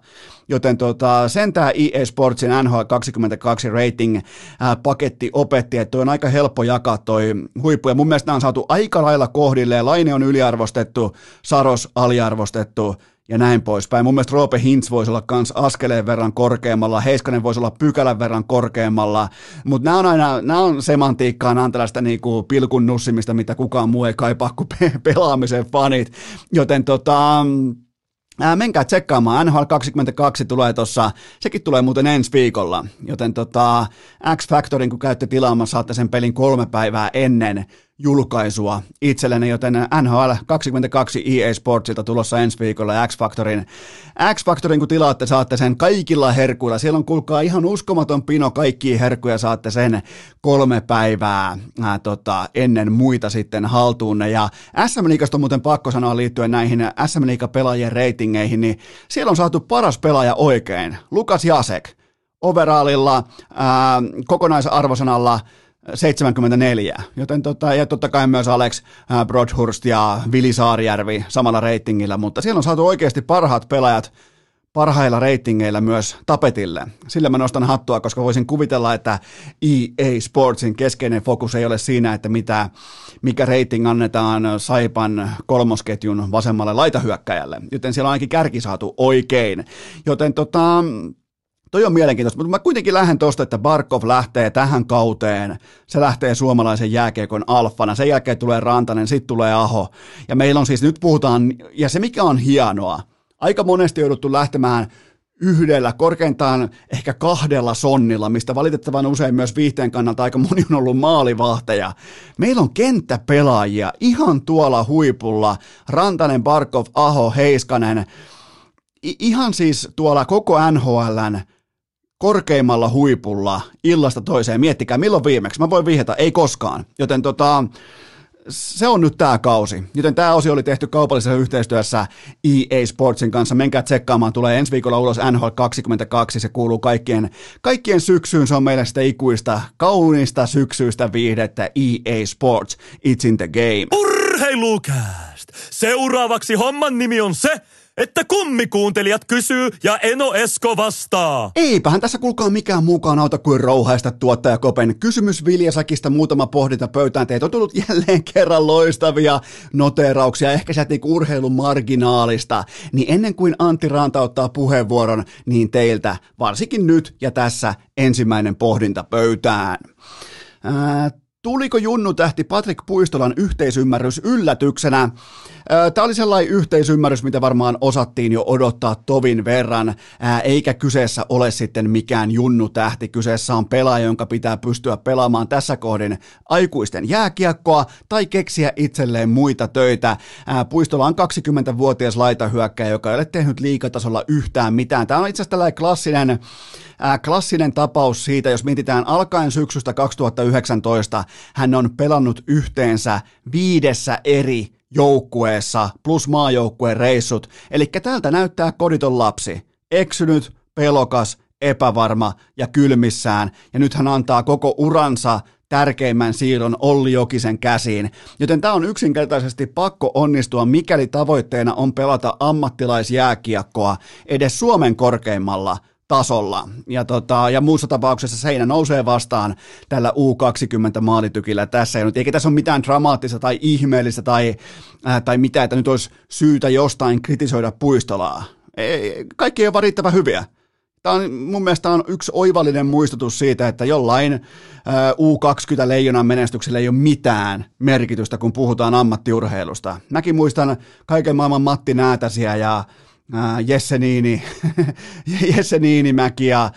Joten tota, sen tämä EA Sportsin NHL 22 rating ää, paketti opetti, että toi on aika helppo jakaa toi huippu. Ja mun mielestä nämä on saatu aika lailla kohdilleen. Laine on yliarvostettu, Saros aliarvostettu ja näin poispäin. Mun mielestä Roope Hintz voisi olla kans askeleen verran korkeammalla, Heiskanen voisi olla pykälän verran korkeammalla, mutta nämä on aina, nämä on semantiikkaa, nämä on tällaista niinku pilkun nussimista, mitä kukaan muu ei kaipaa kuin pe- pelaamisen fanit, joten tota, Ää, menkää tsekkaamaan, NHL 22 tulee tuossa, sekin tulee muuten ensi viikolla, joten tota, X-Factorin kun käytte tilaamassa, saatte sen pelin kolme päivää ennen julkaisua itselleni, joten NHL 22 EA Sportsilta tulossa ensi viikolla X-Factorin. X-Factorin kun tilaatte, saatte sen kaikilla herkuilla. Siellä on kuulkaa ihan uskomaton pino, kaikki herkkuja saatte sen kolme päivää ää, tota, ennen muita sitten haltuunne. Ja SM Liigasta on muuten pakko sanoa liittyen näihin SM pelaajien ratingeihin, niin siellä on saatu paras pelaaja oikein, Lukas Jasek. Overallilla, ää, kokonaisarvosanalla 74, joten tota, ja totta kai myös Alex äh, Broadhurst ja Vili Saarijärvi samalla reitingillä, mutta siellä on saatu oikeasti parhaat pelaajat parhailla reitingeillä myös tapetille. Sillä mä nostan hattua, koska voisin kuvitella, että EA Sportsin keskeinen fokus ei ole siinä, että mitä, mikä rating annetaan Saipan kolmosketjun vasemmalle laitahyökkäjälle, joten siellä on ainakin kärki saatu oikein. Joten tota, Toi on mielenkiintoista, mutta mä kuitenkin lähden tuosta, että Barkov lähtee tähän kauteen. Se lähtee suomalaisen jääkiekon alfana. Sen jälkeen tulee Rantanen, sitten tulee Aho. Ja meillä on siis, nyt puhutaan, ja se mikä on hienoa, aika monesti jouduttu lähtemään yhdellä, korkeintaan ehkä kahdella sonnilla, mistä valitettavan usein myös viihteen kannalta aika moni on ollut maalivahteja. Meillä on kenttäpelaajia ihan tuolla huipulla. Rantanen, Barkov, Aho, Heiskanen. I- ihan siis tuolla koko NHLn korkeimmalla huipulla illasta toiseen. Miettikää, milloin viimeksi? Mä voin vihjata, ei koskaan. Joten tota, se on nyt tämä kausi. Joten tämä osio oli tehty kaupallisessa yhteistyössä EA Sportsin kanssa. Menkää tsekkaamaan, tulee ensi viikolla ulos NHL 22. Se kuuluu kaikkien, kaikkien syksyyn. Se on meille sitä ikuista, kaunista syksyistä viihdettä EA Sports. It's in the game. Urheilukääst! Seuraavaksi homman nimi on se, että kummikuuntelijat kysyy ja Eno Esko vastaa. Eipähän tässä kuulkaa mikään mukaan auta kuin rouhaista tuottaja Kopen kysymys Viljasäkistä muutama pohdinta pöytään. Teet on tullut jälleen kerran loistavia noterauksia, ehkä sieltä niinku urheilun marginaalista. Niin ennen kuin Antti Ranta ottaa puheenvuoron, niin teiltä, varsinkin nyt ja tässä, ensimmäinen pohdinta pöytään. Ää, Tuliko Junnu tähti Patrick Puistolan yhteisymmärrys yllätyksenä? Tämä oli sellainen yhteisymmärrys, mitä varmaan osattiin jo odottaa tovin verran, eikä kyseessä ole sitten mikään Junnu tähti. Kyseessä on pelaaja, jonka pitää pystyä pelaamaan tässä kohdin aikuisten jääkiekkoa tai keksiä itselleen muita töitä. Puistola on 20-vuotias laitahyökkäjä, joka ei ole tehnyt liikatasolla yhtään mitään. Tämä on itse asiassa tällainen klassinen klassinen tapaus siitä, jos mietitään alkaen syksystä 2019, hän on pelannut yhteensä viidessä eri joukkueessa plus maajoukkueen reissut. Eli täältä näyttää koditon lapsi. Eksynyt, pelokas, epävarma ja kylmissään. Ja nyt hän antaa koko uransa tärkeimmän siirron Olli Jokisen käsiin. Joten tämä on yksinkertaisesti pakko onnistua, mikäli tavoitteena on pelata ammattilaisjääkiekkoa edes Suomen korkeimmalla tasolla. Ja, tota, ja muussa tapauksessa seinä nousee vastaan tällä U20 maalitykillä tässä. Ja nyt, eikä tässä ole mitään dramaattista tai ihmeellistä tai, äh, tai mitään, että nyt olisi syytä jostain kritisoida puistolaa. Ei, kaikki ei ole riittävän hyviä. Tämä on, mun mielestä on yksi oivallinen muistutus siitä, että jollain äh, U20 leijonan menestyksellä ei ole mitään merkitystä, kun puhutaan ammattiurheilusta. Mäkin muistan kaiken maailman Matti Näätäsiä ja Jesse Niini, *laughs* Jesse Niinimäki ja,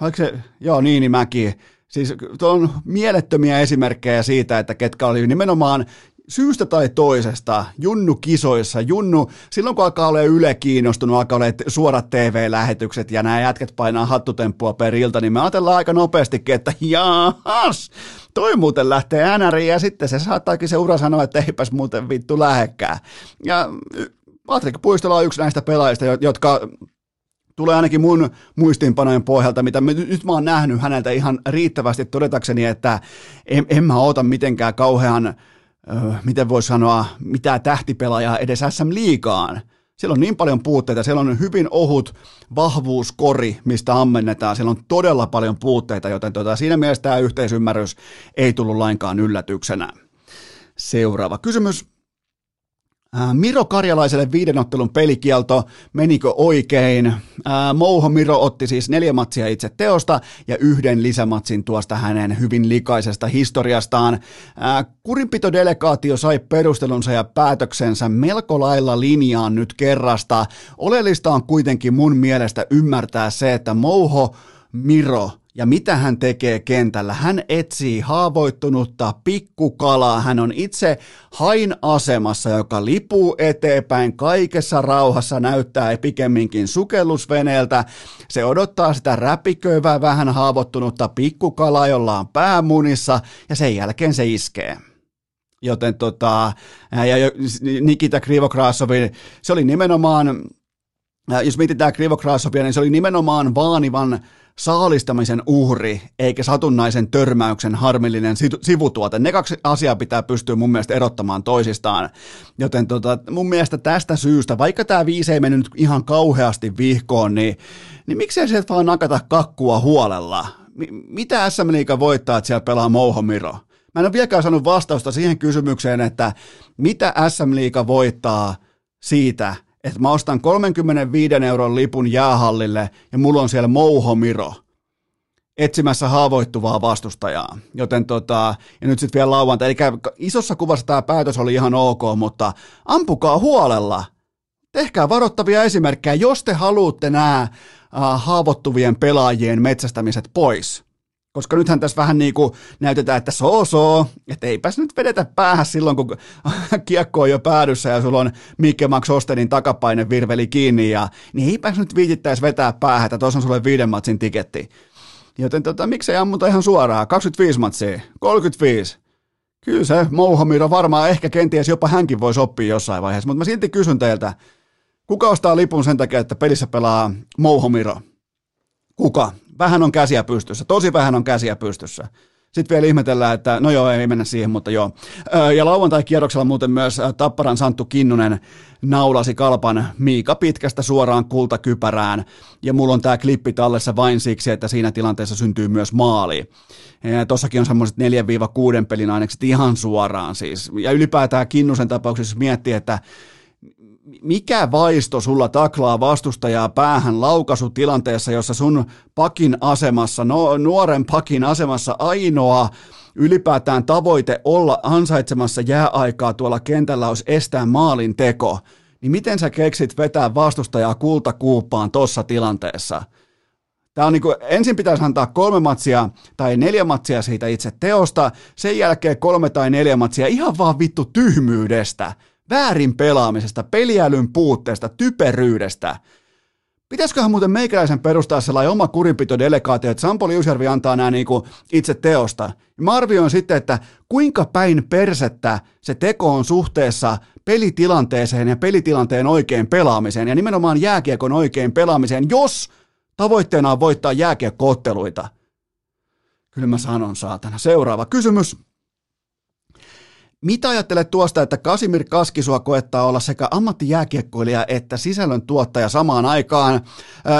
oliko se, joo Niinimäki, siis on mielettömiä esimerkkejä siitä, että ketkä oli nimenomaan syystä tai toisesta Junnu kisoissa, Junnu, silloin kun alkaa olla Yle kiinnostunut, alkaa olla suorat TV-lähetykset ja nämä jätket painaa hattutemppua per ilta, niin me ajatellaan aika nopeastikin, että jaahas, toi muuten lähtee NRiin ja sitten se saattaakin se ura sanoa, että eipäs muuten vittu lähekkää. Ja Patrick Puistola on yksi näistä pelaajista, jotka tulee ainakin mun muistiinpanojen pohjalta, mitä mä, nyt mä oon nähnyt häneltä ihan riittävästi todetakseni, että en, en mä ota mitenkään kauhean, äh, miten voi sanoa, mitä tähtipelaajaa edes SM Liigaan. Siellä on niin paljon puutteita, siellä on hyvin ohut vahvuuskori, mistä ammennetaan, siellä on todella paljon puutteita, joten tuota, siinä mielessä tämä yhteisymmärrys ei tullut lainkaan yllätyksenä. Seuraava kysymys. Äh, Miro Karjalaiselle viidenottelun pelikielto, menikö oikein? Äh, Mouho Miro otti siis neljä matsia itse teosta ja yhden lisämatsin tuosta hänen hyvin likaisesta historiastaan. Äh, kurinpitodelegaatio sai perustelunsa ja päätöksensä melko lailla linjaan nyt kerrasta. Oleellista on kuitenkin mun mielestä ymmärtää se, että Mouho Miro ja mitä hän tekee kentällä? Hän etsii haavoittunutta pikkukalaa. Hän on itse hain asemassa, joka lipuu eteenpäin kaikessa rauhassa, näyttää pikemminkin sukellusveneeltä. Se odottaa sitä räpiköivää vähän haavoittunutta pikkukalaa, jolla on päämunissa, ja sen jälkeen se iskee. Joten tota, ja Nikita Krivokrasovin, se oli nimenomaan, jos mietitään Krivokrasovia, niin se oli nimenomaan vaanivan saalistamisen uhri eikä satunnaisen törmäyksen harmillinen sivutuote. Ne kaksi asiaa pitää pystyä mun mielestä erottamaan toisistaan. Joten tota, mun mielestä tästä syystä, vaikka tämä viisi ei mennyt ihan kauheasti vihkoon, niin, niin miksei se vaan nakata kakkua huolella? mitä SM Liiga voittaa, että siellä pelaa Mouho Miro? Mä en ole vieläkään saanut vastausta siihen kysymykseen, että mitä SM Liiga voittaa siitä, että mä ostan 35 euron lipun jäähallille ja mulla on siellä Mouho Miro etsimässä haavoittuvaa vastustajaa. Joten tota, ja nyt sitten vielä lauantai. Eli isossa kuvassa tämä päätös oli ihan ok, mutta ampukaa huolella. Tehkää varoittavia esimerkkejä, jos te haluatte nämä haavoittuvien pelaajien metsästämiset pois. Koska nythän tässä vähän niin kuin näytetään, että soo soo, että eipäs nyt vedetä päähän silloin, kun *laughs* kiekko on jo päädyssä ja sulla on Mikke Max Ostenin takapaine virveli kiinni, ja, niin eipäs nyt viitittäisi vetää päähän, että tuossa on sulle viiden matsin tiketti. Joten tota, miksei ammuta ihan suoraan, 25 matsia, 35. Kyllä se Mouhomiro varmaan ehkä kenties jopa hänkin voisi oppia jossain vaiheessa, mutta mä silti kysyn teiltä, kuka ostaa lipun sen takia, että pelissä pelaa Mouhomiro? Kuka? Vähän on käsiä pystyssä, tosi vähän on käsiä pystyssä. Sitten vielä ihmetellään, että no joo, ei mennä siihen, mutta joo. Ja lauantai-kierroksella muuten myös Tapparan Santtu Kinnunen naulasi kalpan Miika Pitkästä suoraan kultakypärään. Ja mulla on tämä klippi tallessa vain siksi, että siinä tilanteessa syntyy myös maali. Tossakin on semmoiset 4-6 pelin ainekset ihan suoraan siis. Ja ylipäätään Kinnusen tapauksessa miettii, että mikä vaisto sulla taklaa vastustajaa päähän laukasutilanteessa, jossa sun pakin asemassa, no, nuoren pakin asemassa ainoa ylipäätään tavoite olla ansaitsemassa jääaikaa tuolla kentällä olisi estää maalin teko, niin miten sä keksit vetää vastustajaa kultakuuppaan tuossa tilanteessa? Tämä on niin kuin, ensin pitäisi antaa kolme matsia tai neljä matsia siitä itse teosta, sen jälkeen kolme tai neljä matsia ihan vaan vittu tyhmyydestä – väärin pelaamisesta, peliälyn puutteesta, typeryydestä. Pitäisiköhän muuten meikäläisen perustaa sellainen oma kurinpitodelegaatio, että Sampo Liusjärvi antaa nämä niinku itse teosta. Mä arvioin sitten, että kuinka päin persettä se teko on suhteessa pelitilanteeseen ja pelitilanteen oikein pelaamiseen ja nimenomaan jääkiekon oikein pelaamiseen, jos tavoitteena on voittaa jääkiekkootteluita. Kyllä mä sanon, saatana. Seuraava kysymys. Mitä ajattelet tuosta, että Kasimir Kaskisua koettaa olla sekä ammattijääkiekkoilija että sisällön tuottaja samaan aikaan?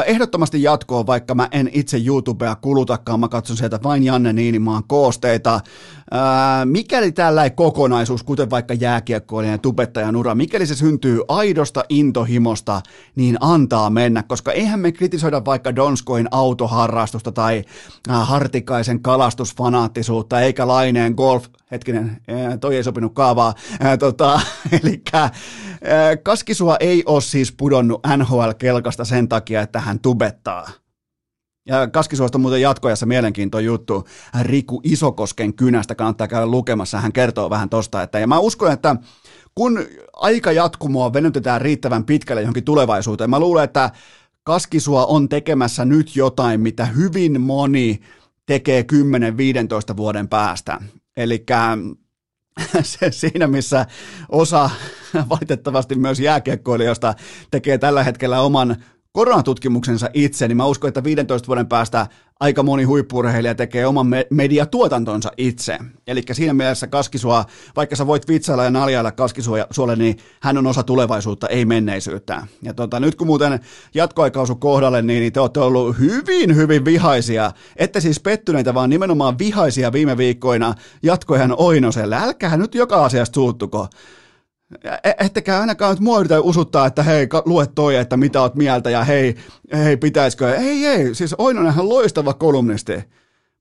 Ehdottomasti jatkoon, vaikka mä en itse YouTubea kulutakaan, mä katson sieltä vain Janne Niinimaan koosteita. Mikäli tällä kokonaisuus, kuten vaikka jääkiekkoilijan ja tubettajan ura, mikäli se syntyy aidosta intohimosta, niin antaa mennä, koska eihän me kritisoida vaikka Donskoin autoharrastusta tai Hartikaisen kalastusfanaattisuutta, eikä Laineen golf, hetkinen, toi ei sopinut kaavaa. Tota, *laughs* eli Kaskisua ei ole siis pudonnut NHL-kelkasta sen takia, että hän tubettaa. Ja Kaskisuosta muuten jatkojassa mielenkiintoinen juttu Riku Isokosken kynästä, kannattaa käydä lukemassa, hän kertoo vähän tosta, että ja mä uskon, että kun aika jatkumoa venytetään riittävän pitkälle johonkin tulevaisuuteen, mä luulen, että Kaskisua on tekemässä nyt jotain, mitä hyvin moni tekee 10-15 vuoden päästä. Eli *laughs* se, siinä, missä osa *laughs* valitettavasti myös jääkiekkoilijoista tekee tällä hetkellä oman koronatutkimuksensa itse, niin mä uskon, että 15 vuoden päästä aika moni huippurheilija tekee oman me- mediatuotantonsa itse. Eli siinä mielessä Kaskisua, vaikka sä voit vitsailla ja naljailla Kaskisuolle, niin hän on osa tulevaisuutta, ei menneisyyttä. Ja tota, nyt kun muuten jatkoaikausu kohdalle, niin, niin te olette ollut hyvin, hyvin vihaisia. Ette siis pettyneitä, vaan nimenomaan vihaisia viime viikkoina jatkoihan Oinoselle. Älkää nyt joka asiasta suuttuko. E, ettekä ainakaan nyt mua usuttaa, että hei, lue toi, että mitä oot mieltä ja hei, hei, pitäisikö. Ei, ei, siis Oinonenhan loistava kolumnisti.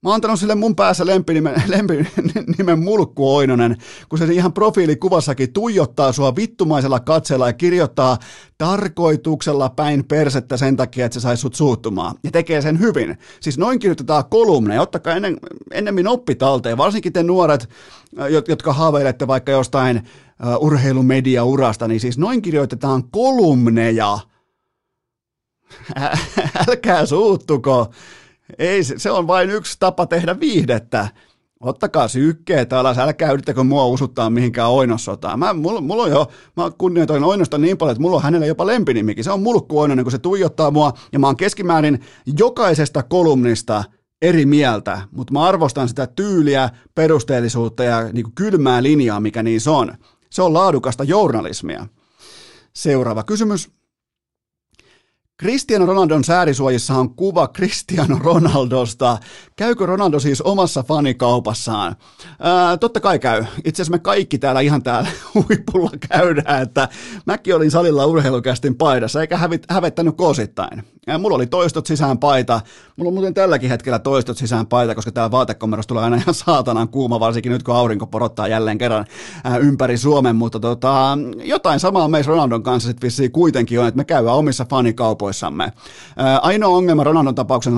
Mä oon antanut sille mun päässä lempinimen, *laughs* lempinimen Mulkku Oinonen, kun se ihan profiilikuvassakin tuijottaa sua vittumaisella katseella ja kirjoittaa tarkoituksella päin persettä sen takia, että se saisi sut suuttumaan. Ja tekee sen hyvin. Siis noin kirjoitetaan kolumneja, ottakaa ennen, ennemmin oppitalteen, varsinkin te nuoret, jotka haaveilette vaikka jostain uh, urheilumediaurasta, niin siis noin kirjoitetaan kolumneja. *laughs* Älkää suuttuko. Ei, se on vain yksi tapa tehdä viihdettä. ottakaa sykkeet alas, älkää yrittäkö mua usuttaa mihinkään oinossotaan. Mä, mulla, mulla on jo, mä kunnioitan oinosta niin paljon, että mulla on hänelle jopa lempinimikin. Se on mulkku oinonen, kun se tuijottaa mua, ja mä oon keskimäärin jokaisesta kolumnista eri mieltä, mutta mä arvostan sitä tyyliä, perusteellisuutta ja niin kylmää linjaa, mikä niissä on. Se on laadukasta journalismia. Seuraava kysymys. Cristiano Ronaldon säärisuojissa on kuva Cristiano Ronaldosta. Käykö Ronaldo siis omassa fanikaupassaan? Ää, totta kai käy. Itse asiassa me kaikki täällä ihan täällä *laughs* huipulla käydään, että mäkin olin salilla urheilukästin paidassa, eikä hävit, hävettänyt kosittain. Ja mulla oli toistot sisään paita. Mulla on muuten tälläkin hetkellä toistot sisään paita, koska täällä vaatekomerossa tulee aina ihan saatanan kuuma, varsinkin nyt kun aurinko porottaa jälleen kerran ympäri Suomen, mutta tota, jotain samaa meissä Ronaldon kanssa sitten vissiin kuitenkin on, että me käydään omissa fanikaupoissamme. Ainoa ongelma Ronaldon, tapauksen,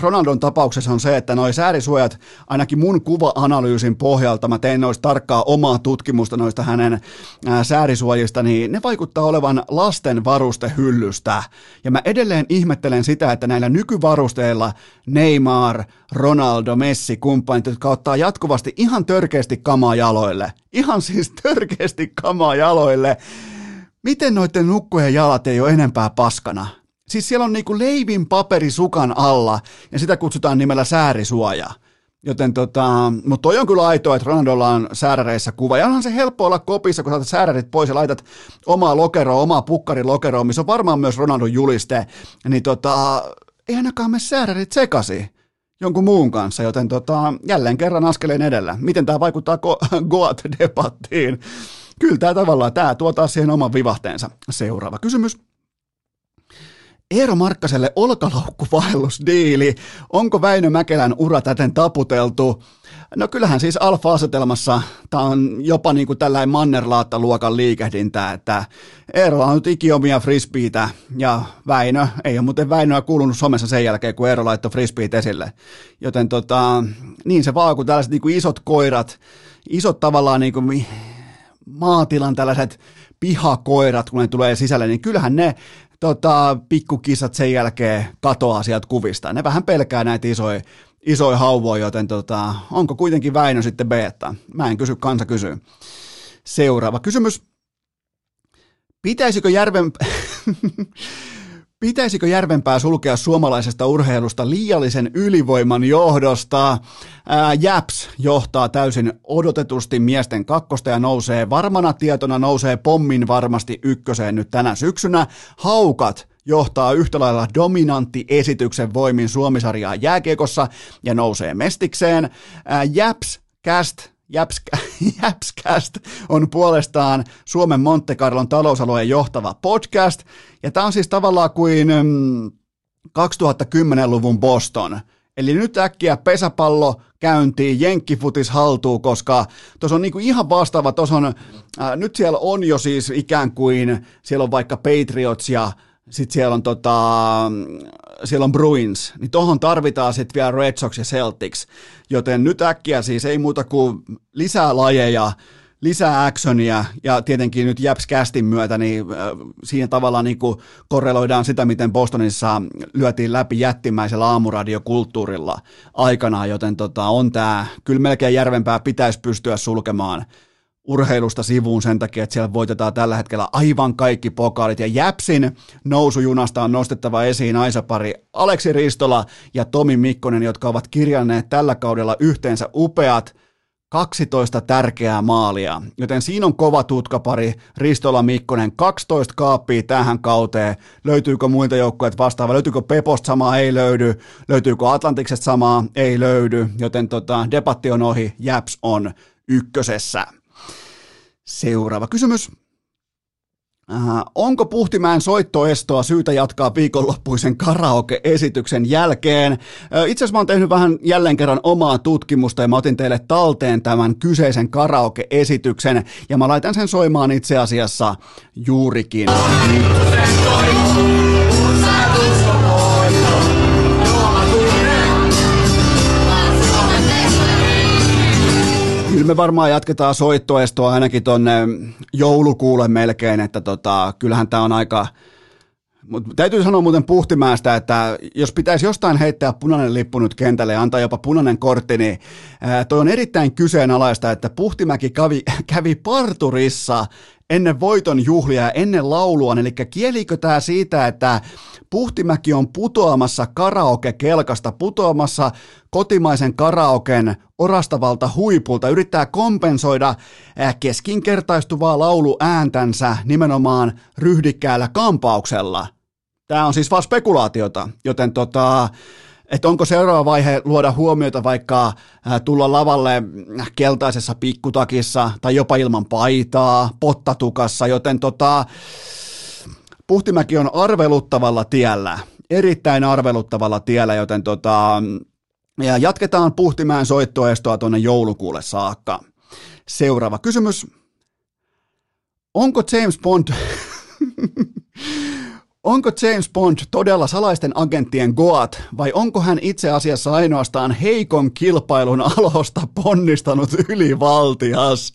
Ronaldon tapauksessa on se, että noi säärisuojat, ainakin mun kuva-analyysin pohjalta, mä tein noista tarkkaa omaa tutkimusta noista hänen ää, säärisuojista, niin ne vaikuttaa olevan lasten varustehyllystä. Ja mä edelleen ihme ihmettelen sitä, että näillä nykyvarusteilla Neymar, Ronaldo, Messi, kumppanit, jotka ottaa jatkuvasti ihan törkeästi kamaa jaloille. Ihan siis törkeästi kamaa jaloille. Miten noiden nukkujen jalat ei ole enempää paskana? Siis siellä on niinku leivin paperi sukan alla ja sitä kutsutaan nimellä säärisuoja. Joten tota, mutta toi on kyllä aitoa, että Ronaldolla on sääräreissä kuva. Ja onhan se helppo olla kopissa, kun saatat säärärit pois ja laitat omaa lokeroa, omaa pukkarilokeroa, missä on varmaan myös Ronaldon juliste. Niin tota, ei ainakaan me säärärit sekasi jonkun muun kanssa, joten tota, jälleen kerran askeleen edellä. Miten tämä vaikuttaa Go- *laughs* Goat-debattiin? Kyllä tämä tavallaan, tämä tuo taas siihen oman vivahteensa. Seuraava kysymys. Eero Markkaselle olkalaukkuvaellusdiili. Onko Väinö Mäkelän ura täten taputeltu? No kyllähän siis alfa-asetelmassa tämä on jopa niin kuin tällainen mannerlaatta-luokan liikehdintää, että Eero on nyt ikiomia frisbeitä ja Väinö, ei ole muuten Väinöä kuulunut somessa sen jälkeen, kun Eero laittoi frisbeet esille. Joten tota, niin se vaan, kun tällaiset niin kuin isot koirat, isot tavallaan niin kuin maatilan tällaiset pihakoirat, kun ne tulee sisälle, niin kyllähän ne tota, pikkukisat sen jälkeen katoaa sieltä kuvista. Ne vähän pelkää näitä isoja isoja hauvoja, joten tota, onko kuitenkin Väinö sitten beta? Mä en kysy, kansa kysyy. Seuraava kysymys. Pitäisikö Järven... *laughs* Pitäisikö Järvenpää sulkea suomalaisesta urheilusta liiallisen ylivoiman johdosta? Ää, Japs johtaa täysin odotetusti miesten kakkosta ja nousee varmana tietona, nousee pommin varmasti ykköseen nyt tänä syksynä. Haukat johtaa yhtä lailla dominantti esityksen voimin Suomisarjaa jääkiekossa ja nousee mestikseen. Ää, Japs Cast Jäpscast *laughs* on puolestaan Suomen Monte Carlon talousalueen johtava podcast. Ja tämä on siis tavallaan kuin 2010-luvun mm, Boston. Eli nyt äkkiä pesäpallo käyntiin, jenkkifutis haltuu, koska tuossa on niinku ihan vastaava, on, äh, nyt siellä on jo siis ikään kuin, siellä on vaikka Patriots ja sitten siellä on, tota, siellä on Bruins, niin tuohon tarvitaan sitten vielä Red Sox ja Celtics, joten nyt äkkiä siis ei muuta kuin lisää lajeja, lisää actionia ja tietenkin nyt Japs Castin myötä, niin äh, siinä tavallaan niin kuin korreloidaan sitä, miten Bostonissa lyötiin läpi jättimäisellä aamuradiokulttuurilla aikanaan, joten tota, on tämä, kyllä melkein järvempää pitäisi pystyä sulkemaan urheilusta sivuun sen takia, että siellä voitetaan tällä hetkellä aivan kaikki pokaalit. Ja Jäpsin nousujunasta on nostettava esiin Aisapari Aleksi Ristola ja Tomi Mikkonen, jotka ovat kirjanneet tällä kaudella yhteensä upeat 12 tärkeää maalia. Joten siinä on kova tutkapari, Ristola Mikkonen, 12 kaappia tähän kauteen. Löytyykö muilta joukkueet vastaava? Löytyykö Peposta samaa? Ei löydy. Löytyykö Atlantiksesta samaa? Ei löydy. Joten tota, debatti on ohi, Japs on ykkösessä. Seuraava kysymys. Äh, onko Puhtimäen soittoestoa syytä jatkaa viikonloppuisen karaoke-esityksen jälkeen? Äh, itse asiassa mä oon tehnyt vähän jälleen kerran omaa tutkimusta ja mä otin teille talteen tämän kyseisen karaoke-esityksen ja mä laitan sen soimaan itse asiassa juurikin. Kyllä me varmaan jatketaan soittoestoa ainakin tonne joulukuulle melkein, että tota, kyllähän tämä on aika, Mut täytyy sanoa muuten Puhtimäestä, että jos pitäisi jostain heittää punainen lippu nyt kentälle ja antaa jopa punainen kortti, niin ää, toi on erittäin kyseenalaista, että Puhtimäki kävi, *laughs* kävi parturissa ennen voiton juhlia ja ennen laulua, eli kielikö tämä siitä, että Puhtimäki on putoamassa karaoke-kelkasta, putoamassa kotimaisen karaoken orastavalta huipulta, yrittää kompensoida keskinkertaistuvaa lauluääntänsä nimenomaan ryhdikkäällä kampauksella. Tämä on siis vain spekulaatiota, joten tota, että onko seuraava vaihe luoda huomiota vaikka tulla lavalle keltaisessa pikkutakissa tai jopa ilman paitaa, pottatukassa, joten tota, Puhtimäki on arveluttavalla tiellä, erittäin arveluttavalla tiellä, joten tota, ja jatketaan Puhtimäen soittoestoa tuonne joulukuulle saakka. Seuraava kysymys. Onko James Bond *laughs* Onko James Bond todella salaisten agenttien Goat vai onko hän itse asiassa ainoastaan heikon kilpailun alosta ponnistanut ylivaltias?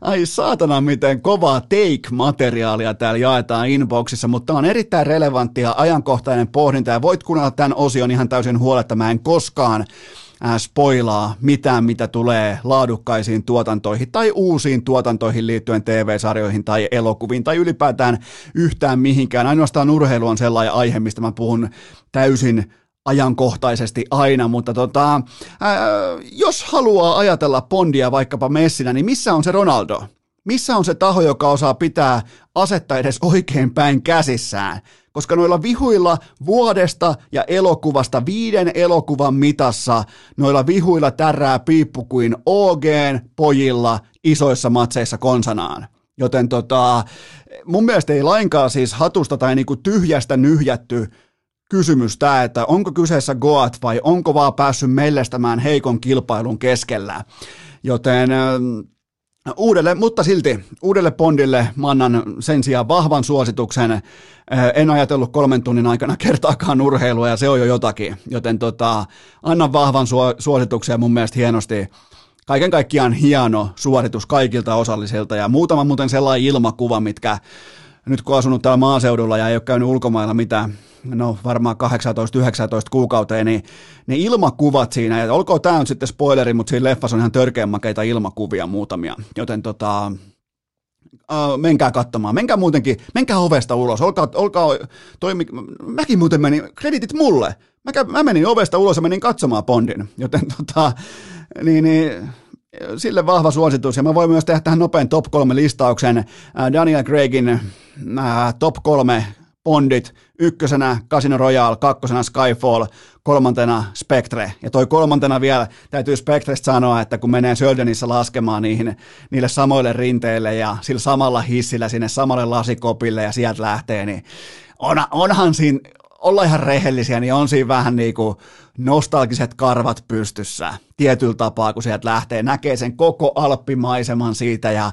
Ai saatana miten kovaa take-materiaalia täällä jaetaan inboxissa, mutta on erittäin relevanttia ajankohtainen pohdinta ja voit kuunnella tämän osion ihan täysin huoletta. Mä en koskaan spoilaa mitään, mitä tulee laadukkaisiin tuotantoihin tai uusiin tuotantoihin liittyen TV-sarjoihin tai elokuviin tai ylipäätään yhtään mihinkään. Ainoastaan urheilu on sellainen aihe, mistä mä puhun täysin ajankohtaisesti aina, mutta tota, ää, jos haluaa ajatella Bondia vaikkapa messinä, niin missä on se Ronaldo? Missä on se taho, joka osaa pitää asetta edes oikein päin käsissään? Koska noilla vihuilla vuodesta ja elokuvasta viiden elokuvan mitassa, noilla vihuilla tärää piippu kuin OGn pojilla isoissa matseissa konsanaan. Joten tota, mun mielestä ei lainkaan siis hatusta tai niinku tyhjästä nyhjätty kysymys tämä, että onko kyseessä Goat vai onko vaan päässyt mellestämään heikon kilpailun keskellä. Joten Uudelle, mutta silti uudelle Bondille mä annan sen sijaan vahvan suosituksen. En ajatellut kolmen tunnin aikana *laughs* kertaakaan urheilua ja se on jo jotakin, joten tota, annan vahvan suosituksen mun mielestä hienosti kaiken kaikkiaan hieno suoritus kaikilta osallisilta ja muutama muuten sellainen ilmakuva, mitkä nyt kun asunut täällä maaseudulla ja ei ole käynyt ulkomailla mitään, no varmaan 18-19 kuukauteen, niin ne ilmakuvat siinä, ja olkoon tämä nyt sitten spoileri, mutta siinä leffassa on ihan törkeän makeita ilmakuvia muutamia, joten tota, Uh, menkää katsomaan, menkää muutenkin, menkää ovesta ulos, olkaa, olkaa toimi, mäkin muuten menin, kreditit mulle, mä, mä menin ovesta ulos ja menin katsomaan Bondin, joten tota, niin, niin sille vahva suositus, ja mä voin myös tehdä tähän nopean top 3 listauksen Daniel Craigin top 3 Bondit, ykkösenä Casino Royale, kakkosena Skyfall, kolmantena Spectre. Ja toi kolmantena vielä täytyy Spectresta sanoa, että kun menee Söldenissa laskemaan niihin, niille samoille rinteille ja sillä samalla hissillä sinne samalle lasikopille ja sieltä lähtee, niin on, onhan siinä, olla ihan rehellisiä, niin on siinä vähän niin kuin nostalgiset karvat pystyssä tietyllä tapaa, kun sieltä lähtee, näkee sen koko alppimaiseman siitä ja,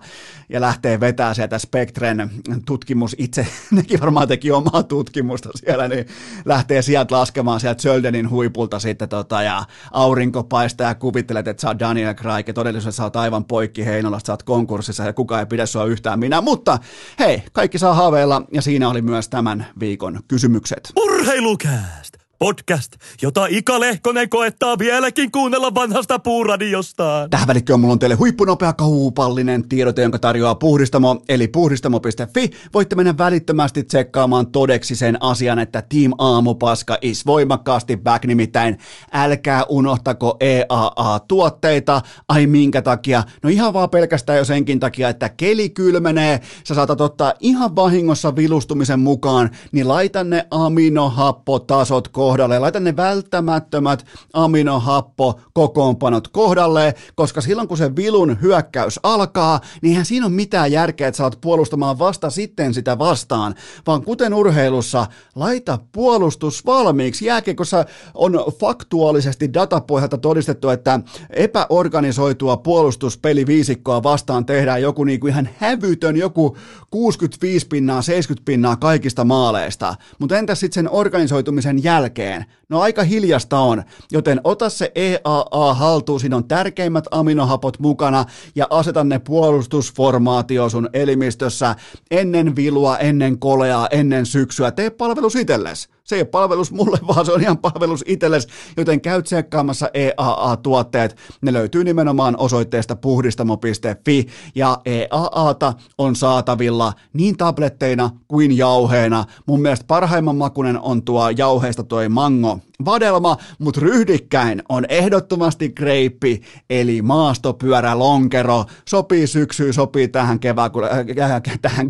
ja lähtee vetää sieltä Spektren tutkimus itse, *laughs* nekin varmaan teki omaa tutkimusta siellä, niin lähtee sieltä laskemaan sieltä Söldenin huipulta sitten tota, ja aurinko paistaa ja kuvittelet, että sä oot Daniel Craig ja todellisuudessa sä oot aivan poikki Heinolasta, sä oot konkurssissa ja kukaan ei pidä sua yhtään minä, mutta hei, kaikki saa haaveilla ja siinä oli myös tämän viikon kysymykset. Urheilukääst! Podcast, jota Ika Lehkonen koettaa vieläkin kuunnella vanhasta puuradiostaan. Tähän välikköön mulla on teille huippunopea kaupallinen tiedote, jonka tarjoaa Puhdistamo, eli puhdistamo.fi. Voitte mennä välittömästi tsekkaamaan todeksi sen asian, että Team Aamupaska is voimakkaasti back, nimittäin älkää unohtako EAA-tuotteita. Ai minkä takia? No ihan vaan pelkästään jo senkin takia, että keli kylmenee, sä saatat ottaa ihan vahingossa vilustumisen mukaan, niin laita ne aminohappotasot kohdalle, laita ne välttämättömät aminohappo kokoonpanot kohdalle, koska silloin kun se vilun hyökkäys alkaa, niin eihän siinä ole mitään järkeä, että sä oot puolustamaan vasta sitten sitä vastaan, vaan kuten urheilussa, laita puolustus valmiiksi. Jääkiekossa on faktuaalisesti datapohjalta todistettu, että epäorganisoitua puolustuspeliviisikkoa vastaan tehdään joku niin kuin ihan hävytön, joku 65 pinnaa, 70 pinnaa kaikista maaleista. Mutta entäs sitten sen organisoitumisen jälkeen? Jälkeen, no aika hiljasta on, joten ota se EAA haltuun, siinä on tärkeimmät aminohapot mukana ja aseta ne puolustusformaatio sun elimistössä ennen vilua, ennen koleaa, ennen syksyä, tee palvelus itsellesi. Se ei ole palvelus mulle, *laughs* vaan se on ihan palvelus itsellesi, joten käy tsekkaamassa EAA-tuotteet. Ne löytyy nimenomaan osoitteesta puhdistamo.fi ja EAAta on saatavilla niin tabletteina kuin jauheena. Mun mielestä parhaimman makunen on tuo jauheista tuo mango vadelma, mutta ryhdikkäin on ehdottomasti greippi, eli maastopyörä lonkero. Sopii syksyyn, sopii tähän kevään, kun, äh, tähän,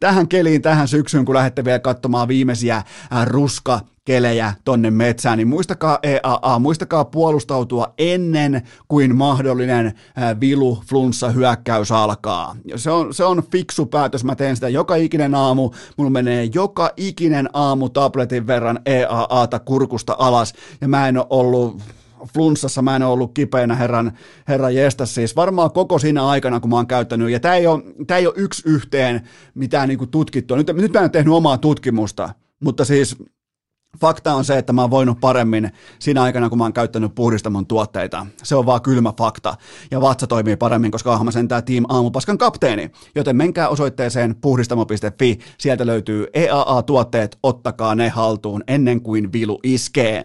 tähän keliin, tähän syksyyn, kun lähdette vielä katsomaan viimeisiä äh, ruska kelejä tonne metsään, niin muistakaa EAA, muistakaa puolustautua ennen kuin mahdollinen vilu, flunssa, hyökkäys alkaa. Se on, se on fiksu päätös, mä teen sitä joka ikinen aamu, mulla menee joka ikinen aamu tabletin verran EAAta kurkusta alas, ja mä en ole ollut flunssassa, mä en ole ollut kipeänä herran, herran jestä. Siis varmaan koko siinä aikana, kun mä oon käyttänyt, ja tämä ei ole, tää ei ole yksi yhteen mitään niin tutkittua, nyt, nyt mä en tehnyt omaa tutkimusta, mutta siis Fakta on se, että mä oon voinut paremmin siinä aikana, kun mä oon käyttänyt puhdistamon tuotteita. Se on vaan kylmä fakta. Ja vatsa toimii paremmin, koska onhan mä sentään Team Aamupaskan kapteeni. Joten menkää osoitteeseen puhdistamo.fi. Sieltä löytyy EAA-tuotteet, ottakaa ne haltuun ennen kuin vilu iskee.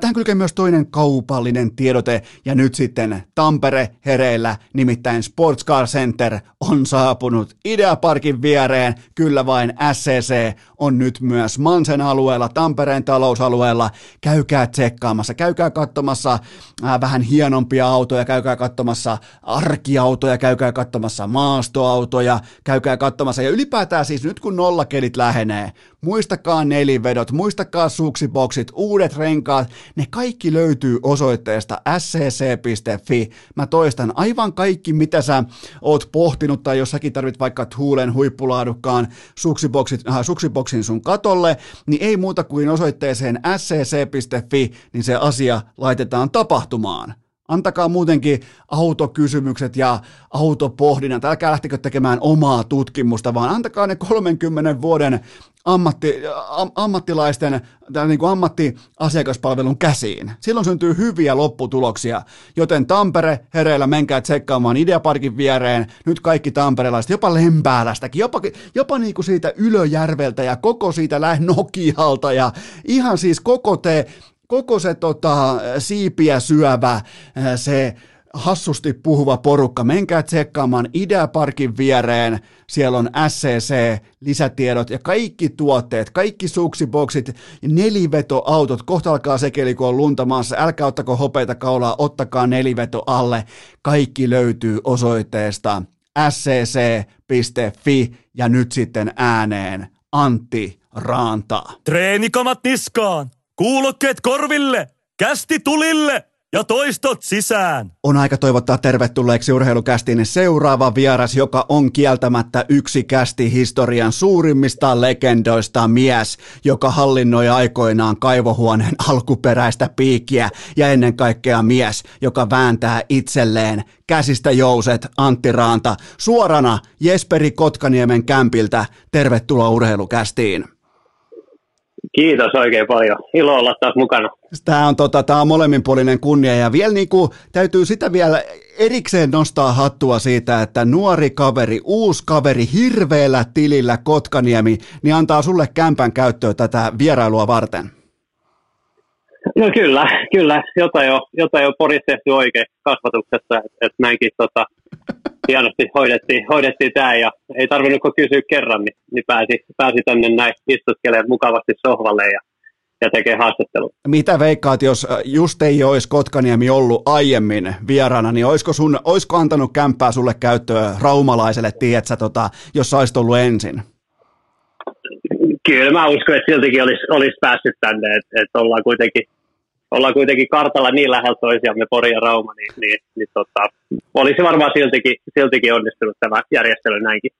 Tähän kylkee myös toinen kaupallinen tiedote. Ja nyt sitten Tampere hereillä, nimittäin Sports Car Center on saapunut Ideaparkin viereen. Kyllä vain SCC on nyt myös Mansen alueella Tampereen Tampereen talousalueella. Käykää tsekkaamassa, käykää katsomassa äh, vähän hienompia autoja, käykää katsomassa arkiautoja, käykää katsomassa maastoautoja, käykää katsomassa. Ja ylipäätään siis nyt kun nollakelit lähenee, muistakaa nelivedot, muistakaa suksiboksit, uudet renkaat, ne kaikki löytyy osoitteesta scc.fi. Mä toistan aivan kaikki, mitä sä oot pohtinut, tai jos säkin tarvit vaikka Tuulen huippulaadukkaan suksiboksit, äh, suksiboksin sun katolle, niin ei muuta kuin osoitteeseen scc.fi, niin se asia laitetaan tapahtumaan. Antakaa muutenkin autokysymykset ja autopohdinnat. Älkää lähtikö tekemään omaa tutkimusta, vaan antakaa ne 30 vuoden ammatti, am, ammattilaisten tai niin kuin ammattiasiakaspalvelun käsiin. Silloin syntyy hyviä lopputuloksia, joten Tampere hereillä menkää tsekkaamaan Ideaparkin viereen, nyt kaikki tamperelaiset, jopa Lempäälästäkin, jopa, jopa niin kuin siitä Ylöjärveltä ja koko siitä Nokialta ja ihan siis koko te, koko se tota, siipiä syövä, se hassusti puhuva porukka. Menkää tsekkaamaan Ideaparkin viereen. Siellä on SCC, lisätiedot ja kaikki tuotteet, kaikki suksiboksit, nelivetoautot. Kohta alkaa sekeli, kun on lunta maassa. Älkää ottako hopeita kaulaa, ottakaa neliveto alle. Kaikki löytyy osoitteesta scc.fi ja nyt sitten ääneen Antti Raanta. Treenikamat niskaan, kuulokkeet korville, kästi tulille ja toistot sisään. On aika toivottaa tervetulleeksi urheilukästiin seuraava vieras, joka on kieltämättä yksi kästi historian suurimmista legendoista mies, joka hallinnoi aikoinaan kaivohuoneen alkuperäistä piikkiä ja ennen kaikkea mies, joka vääntää itselleen käsistä jouset Antti Raanta suorana Jesperi Kotkaniemen kämpiltä. Tervetuloa urheilukästiin. Kiitos oikein paljon. Ilo olla taas mukana. Tämä on, tota, tämä on molemminpuolinen kunnia ja vielä niin kuin, täytyy sitä vielä erikseen nostaa hattua siitä, että nuori kaveri, uusi kaveri hirveällä tilillä Kotkaniemi, niin antaa sulle kämpän käyttöön tätä vierailua varten. No kyllä, kyllä. Jotain jo, jotain jo Porissa tehty oikein kasvatuksessa, että et näinkin tota, *laughs* hienosti hoidettiin, hoidettiin tämä ja ei tarvinnut kysyä kerran, niin, niin pääsi, pääsi tänne näin istuskelemaan mukavasti sohvalle ja, ja tekee haastattelu. Mitä veikkaat, jos äh, just ei olisi Kotkaniemi ollut aiemmin vieraana, niin olisiko, sun, olisiko antanut kämppää sulle käyttöön raumalaiselle, tietsä, tota, jos olisit ollut ensin? Kyllä mä uskon, että siltikin olisi, olisi päässyt tänne, että, että ollaan kuitenkin ollaan kuitenkin kartalla niin lähellä toisiamme, Pori ja Rauma, niin, niin, niin tota, olisi varmaan siltikin, siltikin onnistunut tämä järjestely näinkin.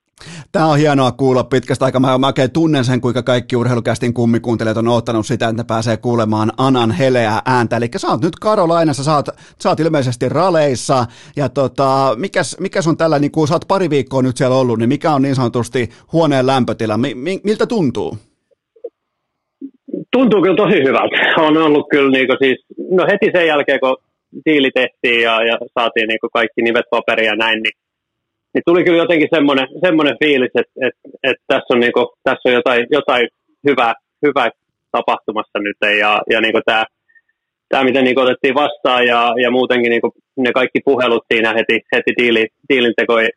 Tämä on hienoa kuulla pitkästä aikaa. Mä, mä oikein tunnen sen, kuinka kaikki urheilukästin kummikuuntelijat on ottanut sitä, että pääsee kuulemaan Anan heleää ääntä. Eli sä oot nyt Karolainassa, sä oot, sä oot ilmeisesti raleissa. Ja tota, mikäs, mikäs on tällä, niin kun sä oot pari viikkoa nyt siellä ollut, niin mikä on niin sanotusti huoneen lämpötila? Mi, mi, miltä tuntuu? Tuntuu kyllä tosi hyvältä. On ollut kyllä niin siis, no heti sen jälkeen, kun diili tehtiin ja, ja saatiin niin kaikki nimet paperia ja näin, niin, niin tuli kyllä jotenkin semmoinen, semmoinen fiilis, että, että, että tässä on, niin kuin, tässä on jotain, jotain hyvää, hyvää tapahtumassa nyt ja, ja niin tämä tämä, miten niin otettiin vastaan ja, ja muutenkin niin ne kaikki puhelut siinä heti, heti diili, diilin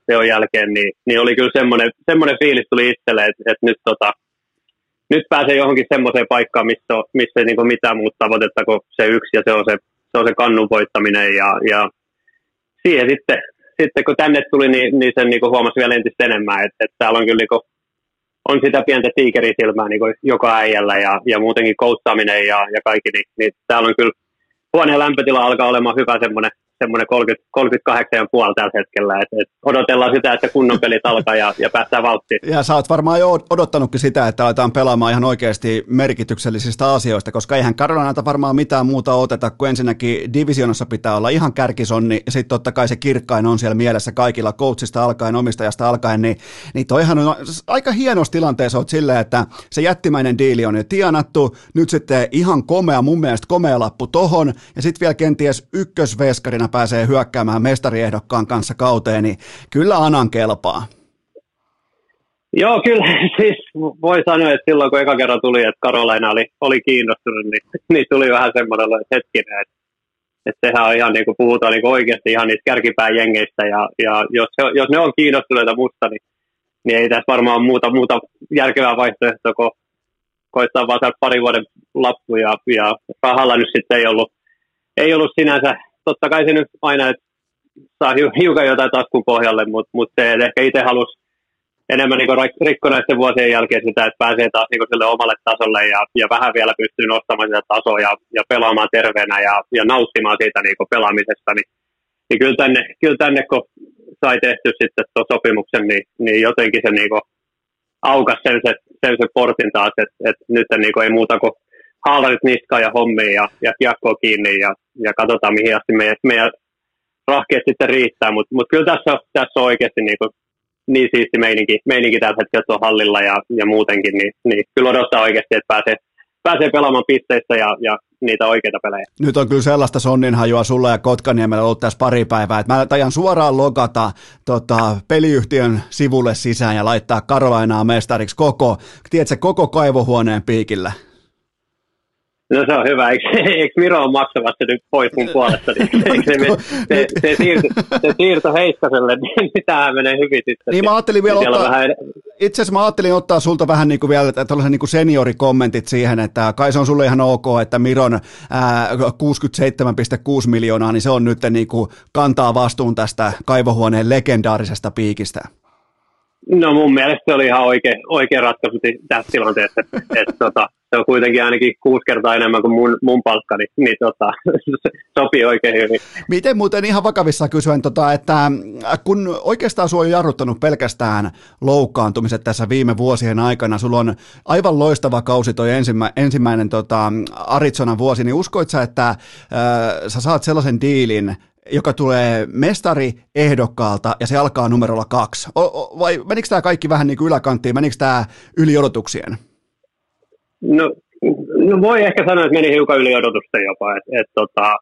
teon jälkeen, niin, niin, oli kyllä semmoinen, semmoinen fiilis tuli itselle, että, että nyt, tota, nyt pääsee johonkin semmoiseen paikkaan, missä, missä ei niin mitään muuta tavoitetta kuin se yksi ja se on se, se, on se kannun voittaminen ja, ja siihen sitten, sitten kun tänne tuli, niin, niin sen niin huomasi vielä entistä enemmän, että, että täällä on kyllä niin kuin, on sitä pientä tiikerisilmää niin joka äijällä ja, ja muutenkin koutsaaminen ja, ja kaikki, niin, niin täällä on kyllä huoneen lämpötila alkaa olemaan hyvä semmoinen semmoinen 38,5 tällä hetkellä. Et, et odotellaan sitä, että kunnon pelit alkaa ja, ja päästään vauhtiin. Ja sä oot varmaan jo odottanutkin sitä, että aletaan pelaamaan ihan oikeasti merkityksellisistä asioista, koska eihän Carolinalta varmaan mitään muuta oteta, kuin ensinnäkin divisionassa pitää olla ihan kärkisonni, ja sitten totta kai se kirkkain on siellä mielessä kaikilla coachista alkaen, omistajasta alkaen, niin, niin toihan on aika hienossa tilanteessa oot silleen, että se jättimäinen diili on jo tienattu, nyt sitten ihan komea, mun mielestä komea lappu tohon, ja sitten vielä kenties ykkösveskarina aina pääsee hyökkäämään mestariehdokkaan kanssa kauteen, niin kyllä Anan kelpaa. Joo, kyllä *laughs* siis voi sanoa, että silloin kun eka kerran tuli, että Karolaina oli, oli kiinnostunut, niin, *laughs* niin tuli vähän semmoinen hetkinen, että, että sehän on ihan niin kuin puhutaan niin kuin oikeasti ihan niistä kärkipään jengeistä ja, ja jos, jos ne on kiinnostuneita musta, niin, niin ei tässä varmaan muuta, muuta järkevää vaihtoehtoa kuin koittaa vaan pari vuoden lappu ja, ja rahalla nyt sitten ei ollut, ei ollut sinänsä totta kai se nyt aina, että saa hiukan jotain taskun pohjalle, mutta mut se, ehkä itse halusi enemmän niin rikko näiden vuosien jälkeen sitä, että pääsee taas niin sille omalle tasolle ja, ja vähän vielä pystyy nostamaan sitä tasoa ja, ja pelaamaan terveenä ja, ja nauttimaan siitä niin pelaamisesta, niin, niin kyllä, tänne, kyllä tänne, kun sai tehty sitten tuon sopimuksen, niin, niin jotenkin se niin aukas sen se, sen se portin taas, että, että nyt niin ei muuta kuin haalarit niskaan ja hommiin ja, ja kiekkoa kiinni ja, ja katsotaan mihin asti meidän, meidän rahkeet sitten riittää, mutta mut kyllä tässä, tässä on oikeasti niin, kuin, niin siisti meininki, meininki tällä hetkellä tuolla hallilla ja, ja muutenkin, niin, niin kyllä odottaa oikeasti, että pääsee, pääsee pelaamaan pisteistä ja, ja niitä oikeita pelejä. Nyt on kyllä sellaista sonninhajua sulla ja Kotkaniemellä ollut tässä pari päivää, että mä tajan suoraan logata tota, peliyhtiön sivulle sisään ja laittaa Karolainaa mestariksi koko, tiedätkö, koko kaivohuoneen piikillä. No se on hyvä. Eikö, eikö Miro ole maksamassa nyt pois mun puolesta? Niin, se, se, se, siirto, se siirto Heiskaselle, niin tämähän menee hyvin sitten. Niin mä ajattelin vielä ottaa, vähän... itse asiassa mä ajattelin ottaa sulta vähän niin kuin vielä tällaisen niin kuin seniorikommentit siihen, että kai se on sulle ihan ok, että Miron ää, 67,6 miljoonaa, niin se on nyt niin kuin kantaa vastuun tästä kaivohuoneen legendaarisesta piikistä. No mun mielestä se oli ihan oikea, oikea ratkaisu tässä tilanteessa, että, että tota, se on kuitenkin ainakin kuusi kertaa enemmän kuin mun, mun palkka, niin, niin tota, *laughs* sopii oikein hyvin. Miten muuten ihan vakavissa kysyen, tota, että äh, kun oikeastaan sinua on jarruttanut pelkästään loukkaantumiset tässä viime vuosien aikana, sulla on aivan loistava kausi toi ensimmä, ensimmäinen tota, Arizona vuosi, niin uskoit sä, että äh, sä saat sellaisen diilin, joka tulee mestari ehdokkaalta ja se alkaa numerolla kaksi. O, o, vai menikö tämä kaikki vähän niin kuin yläkanttiin, menikö tämä yli odotuksien? No, no, voi ehkä sanoa, että meni hiukan yli odotusten jopa. Et, et, tota,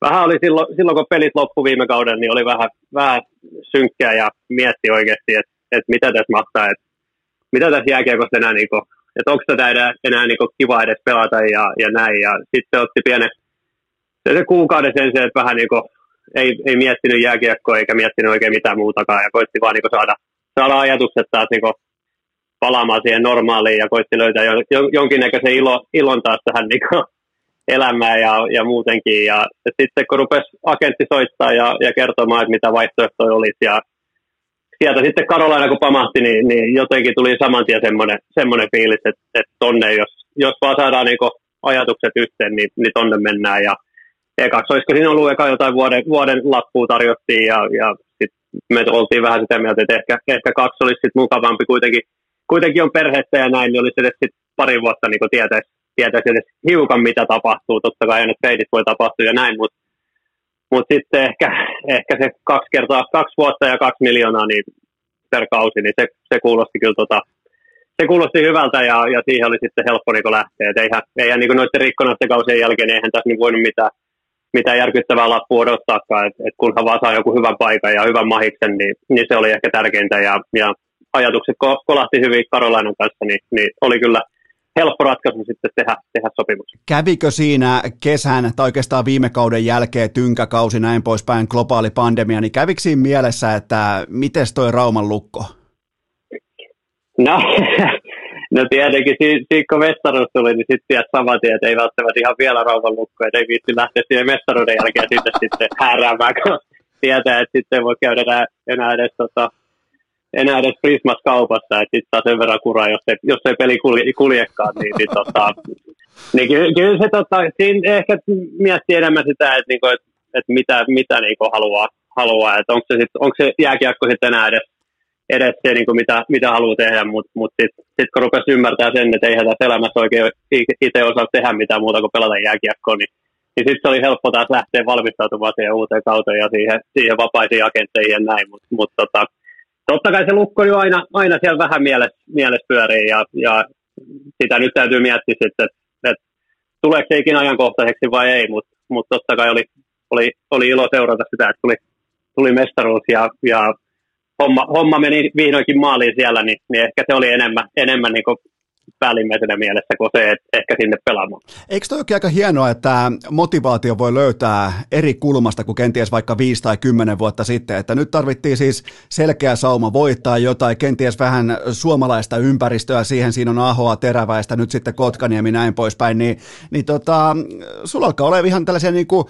vähän oli silloin, silloin, kun pelit loppu viime kauden, niin oli vähän, vähän synkkää ja mietti oikeasti, että et mitä tässä mahtaa, että mitä tässä jääkiekossa enää, niin kuin, että onko tätä enää, enää niin kuin kiva edes pelata ja, ja näin. Ja sitten otti pienen se, kuukauden sen, se, että vähän niin kuin, ei, ei miettinyt jääkiekkoa eikä miettinyt oikein mitään muutakaan ja koitti vaan niin kuin saada, saada ajatukset taas niin kuin palaamaan siihen normaaliin ja koitti löytää jonkinnäköisen ilo, ilon taas tähän niin kuin elämään ja, ja muutenkin. Ja, ja sitten kun rupesi agentti soittaa ja, ja kertomaan, että mitä vaihtoehtoja olisi ja sieltä sitten Karolaina kun pamahti, niin, niin jotenkin tuli saman tien semmoinen, semmoinen fiilis, että, että tonne, jos, jos vaan saadaan niin ajatukset yhteen, niin, niin tonne mennään. Ja ekaksi olisiko siinä ollut eka jotain vuoden, vuoden lappua tarjottiin ja, ja sitten me oltiin vähän sitä mieltä, että ehkä, ehkä kaksi olisi sitten mukavampi kuitenkin kuitenkin on perhettä ja näin, niin olisi edes sit pari vuotta niin tietäisi, tietäisi edes hiukan, mitä tapahtuu. Totta kai aina treidit voi tapahtua ja näin, mutta mut sitten ehkä, ehkä se kaksi kertaa, kaksi vuotta ja kaksi miljoonaa niin per kausi, niin se, se kuulosti kyllä tota, se kuulosti hyvältä ja, ja siihen oli sitten helppo niin lähteä. Et eihän, eihän niin noiden rikkonaisten kausien jälkeen eihän tässä niin voinut mitään, mitään järkyttävää lappua odottaakaan. Et, et kunhan vaan saa joku hyvän paikan ja hyvän mahiksen, niin, niin se oli ehkä tärkeintä. Ja, ja ajatukset ko, kolahti hyvin Karolainan kanssa, niin, niin oli kyllä helppo ratkaisu sitten tehdä, tehdä sopimus. Kävikö siinä kesän tai oikeastaan viime kauden jälkeen tynkäkausi näin poispäin globaali pandemia, niin kävikö siinä mielessä, että miten toi Rauman lukko? No, *laughs* no tietenkin, siinä kun mestaruus tuli, niin sitten tiedät saman tien, että ei välttämättä ihan vielä rauhan lukko, että ei viitti lähteä siihen mestaruuden jälkeen sitten, sitten hääräämään, kun tietää, että sitten voi käydä enää, enää edes tota, enää edes Prismas kaupassa, että sitten saa sen verran kuraa, jos ei, jos ei peli kulje, kuljekaan, niin, niin, tota, niin kyllä, kyllä, se tota, siinä ehkä miettii enemmän sitä, että, niinku, että, että mitä, mitä niinku haluaa, haluaa että onko se, sit, onko se jääkiekko sitten enää edes edes se, niin kuin mitä, mitä haluaa tehdä, mutta mut sitten sit kun rupesi ymmärtää sen, että eihän tässä elämässä oikein itse osaa tehdä mitään muuta kuin pelata jääkiekkoa, niin, niin sitten se oli helppo taas lähteä valmistautumaan siihen uuteen kauteen ja siihen, siihen vapaisiin agentteihin ja näin, mutta mut, tota, totta kai se lukko jo aina, aina siellä vähän mielessä, mielessä pyörii ja, ja sitä nyt täytyy miettiä sitten, että, että tuleeko se ikinä ajankohtaiseksi vai ei, mutta mut totta kai oli, oli, oli ilo seurata sitä, että tuli, tuli mestaruus ja, ja homma, homma meni vihdoinkin maaliin siellä, niin, niin ehkä se oli enemmän, enemmän niin päällimmäisenä mielessä kuin se, että ehkä sinne pelaamaan. Eikö toi aika hienoa, että motivaatio voi löytää eri kulmasta kuin kenties vaikka 5 tai 10 vuotta sitten, että nyt tarvittiin siis selkeä sauma voittaa jotain, kenties vähän suomalaista ympäristöä, siihen siinä on Ahoa, Teräväistä, nyt sitten Kotkaniemi näin poispäin, niin, niin tota, sulla alkaa olla ihan tällaisia niin kuin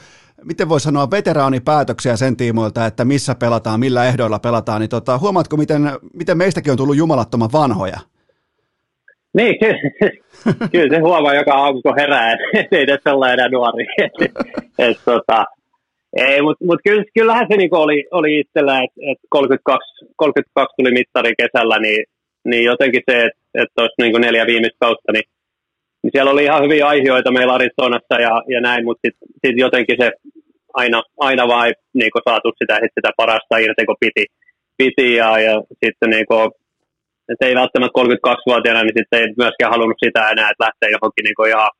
miten voi sanoa, veteraanipäätöksiä sen tiimoilta, että missä pelataan, millä ehdoilla pelataan, niin tota, huomaatko, miten, miten meistäkin on tullut jumalattoman vanhoja? Niin, kyllä, *laughs* kyllä se huomaa joka aamu, kun herää, että *laughs* ei tässä olla enää nuori. *laughs* et, tota, ei, mutta mut kyllä, kyllähän se niinku oli, oli itsellä, että et 32, 32 tuli mittari kesällä, niin, niin jotenkin se, että et olisi niinku neljä viimeistä kautta, niin niin siellä oli ihan hyviä aiheita meillä Arizonassa ja, ja näin, mutta sitten sit jotenkin se aina, aina vaan ei niin saatu sitä, sitä parasta irti, kun piti, piti ja, ja sitten niin kuin, että ei välttämättä 32-vuotiaana, niin sitten ei myöskään halunnut sitä enää, että lähtee johonkin niin ihan,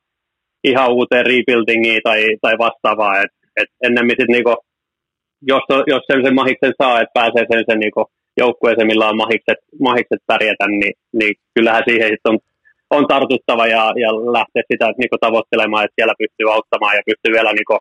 ihan uuteen rebuildingiin tai, tai vastaavaa. Et, et ennemmin sitten niin kuin, jos, jos sen, sen mahiksen saa, että pääsee sen, sen niin joukkueeseen, millä on mahikset, mahikset pärjätä, niin, niin kyllähän siihen sitten on on tartuttava ja, ja lähteä sitä niin kuin, tavoittelemaan, että siellä pystyy auttamaan ja pystyy vielä niin kuin,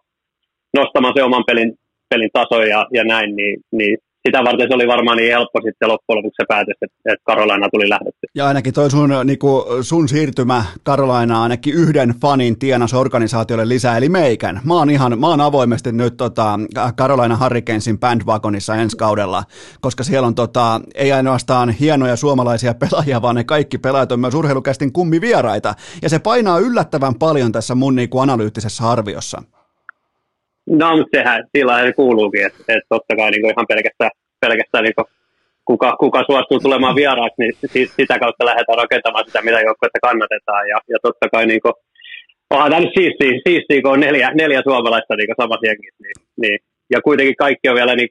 nostamaan se oman pelin, pelin tason ja, ja näin, niin, niin sitä varten se oli varmaan niin helppo sitten loppujen lopuksi se päätös, että, että Karolaina tuli lähdetty. Ja ainakin toi sun, niin kuin sun siirtymä Karolaina ainakin yhden fanin tienas organisaatiolle lisää, eli meikän. Mä oon ihan, mä oon avoimesti nyt tota, Karolaina Hurricanesin bandwagonissa ensi kaudella, koska siellä on tota, ei ainoastaan hienoja suomalaisia pelaajia, vaan ne kaikki pelaajat on myös urheilukästin kummivieraita. Ja se painaa yllättävän paljon tässä mun niin kuin analyyttisessä arviossa. No, mutta sehän sillä se kuuluukin, että, että totta kai niin ihan pelkästään, pelkästään niin kuka, kuka suostuu tulemaan vieraaksi, niin sitä kautta lähdetään rakentamaan sitä, mitä joukkuetta kannatetaan. Ja, ja totta kai niin kuin, onhan tämä nyt siistiä, siistiä, kun on neljä, neljä suomalaista niin samassa jengissä. Niin, niin, ja kuitenkin kaikki on vielä niin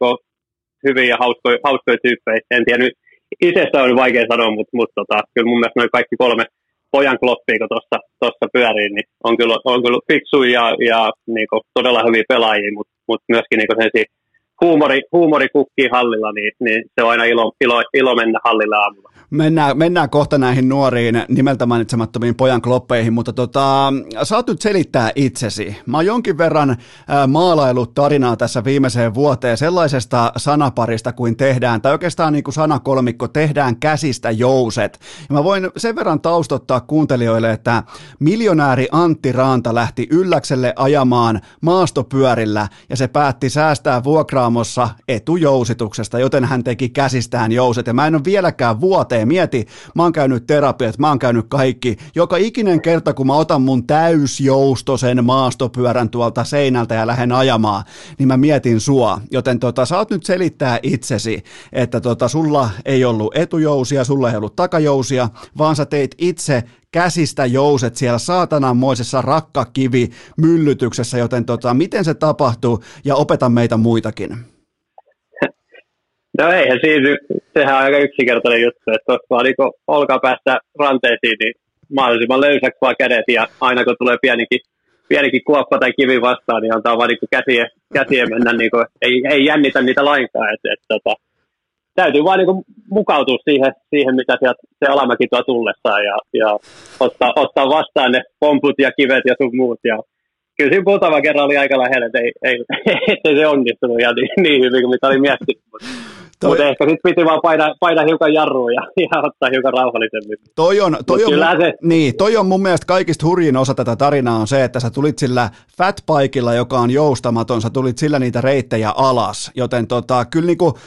hyviä ja hauskoja, hauskoja tyyppejä. En tiedä nyt, itsestä on vaikea sanoa, mutta, mutta tota, kyllä mun mielestä noin kaikki kolme, pojan kloppia, kun tuossa pyörii, niin on kyllä, on kyllä fiksu ja, ja niin kuin, todella hyviä pelaajia, mutta mut myöskin niin kuin huumori, huumori kukkii hallilla, niin, niin se on aina ilo, ilo, ilo mennä hallille aamulla. Mennään, mennään kohta näihin nuoriin nimeltä mainitsemattomiin pojan kloppeihin, mutta tota, saat nyt selittää itsesi. Mä oon jonkin verran maalailut tarinaa tässä viimeiseen vuoteen sellaisesta sanaparista kuin tehdään, tai oikeastaan niin kuin sanakolmikko, tehdään käsistä jouset. Ja mä voin sen verran taustottaa kuuntelijoille, että miljonääri Antti Raanta lähti ylläkselle ajamaan maastopyörillä, ja se päätti säästää vuokraamossa etujousituksesta, joten hän teki käsistään jouset, ja mä en ole vieläkään vuoteen pätee. Mieti, mä oon käynyt terapiat, mä oon käynyt kaikki. Joka ikinen kerta, kun mä otan mun täysjoustosen maastopyörän tuolta seinältä ja lähden ajamaan, niin mä mietin sua. Joten tota, saat nyt selittää itsesi, että tota, sulla ei ollut etujousia, sulla ei ollut takajousia, vaan sä teit itse käsistä jouset siellä saatananmoisessa rakkakivi myllytyksessä, joten tota, miten se tapahtuu ja opeta meitä muitakin. No eihän siinä, sehän on aika yksinkertainen juttu, että koska vaan niin olkapäästä ranteisiin, niin mahdollisimman löysäksi vaan kädet ja aina kun tulee pienikin, pienikin kuoppa tai kivi vastaan, niin antaa vaan niin käsiä, käsiä mennä, niin kuin, ei, ei jännitä niitä lainkaan. Et, et, tota, täytyy vaan niin mukautua siihen, siihen, mitä sieltä se alamäki tuo tullessaan ja, ja ottaa, ottaa, vastaan ne pomput ja kivet ja sun muut. Ja kyllä siinä puutava kerran oli aika lähellä, että ei, ei, *laughs* ei se onnistunut ihan niin, niin hyvin kuin mitä oli miettinyt. Toi... Mutta ehkä sitten piti vaan painaa, painaa hiukan jarrua ja, *laughs* ja ottaa hiukan rauhallisemmin. Toi on, toi, on, se... niin, toi on mun mielestä kaikista hurjin osa tätä tarinaa on se, että sä tulit sillä fatbikeilla, joka on joustamaton, sä tulit sillä niitä reittejä alas, joten tota, kyllä niinku,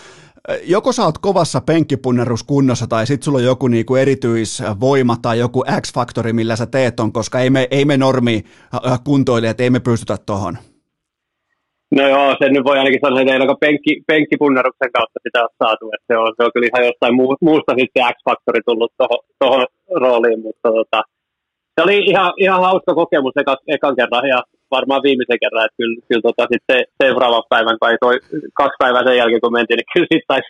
joko sä oot kovassa penkkipunneruskunnossa tai sit sulla on joku niinku erityisvoima tai joku X-faktori, millä sä teet ton, koska ei me, ei me normi kuntoilijat, ei me pystytä tohon. No joo, sen nyt voi ainakin sanoa, että ei ainakaan penkki, penkkipunneruksen kautta sitä ole saatu. Että se, on, se on kyllä ihan jostain muu, muusta sitten X-faktori tullut tuohon rooliin, mutta tota, se oli ihan, ihan hauska kokemus eka, ekan kerran ja varmaan viimeisen kerran, että kyllä, kyllä tota, sitten seuraavan päivän kai toi, kaksi päivää sen jälkeen kun mentiin, niin kyllä sitten taisi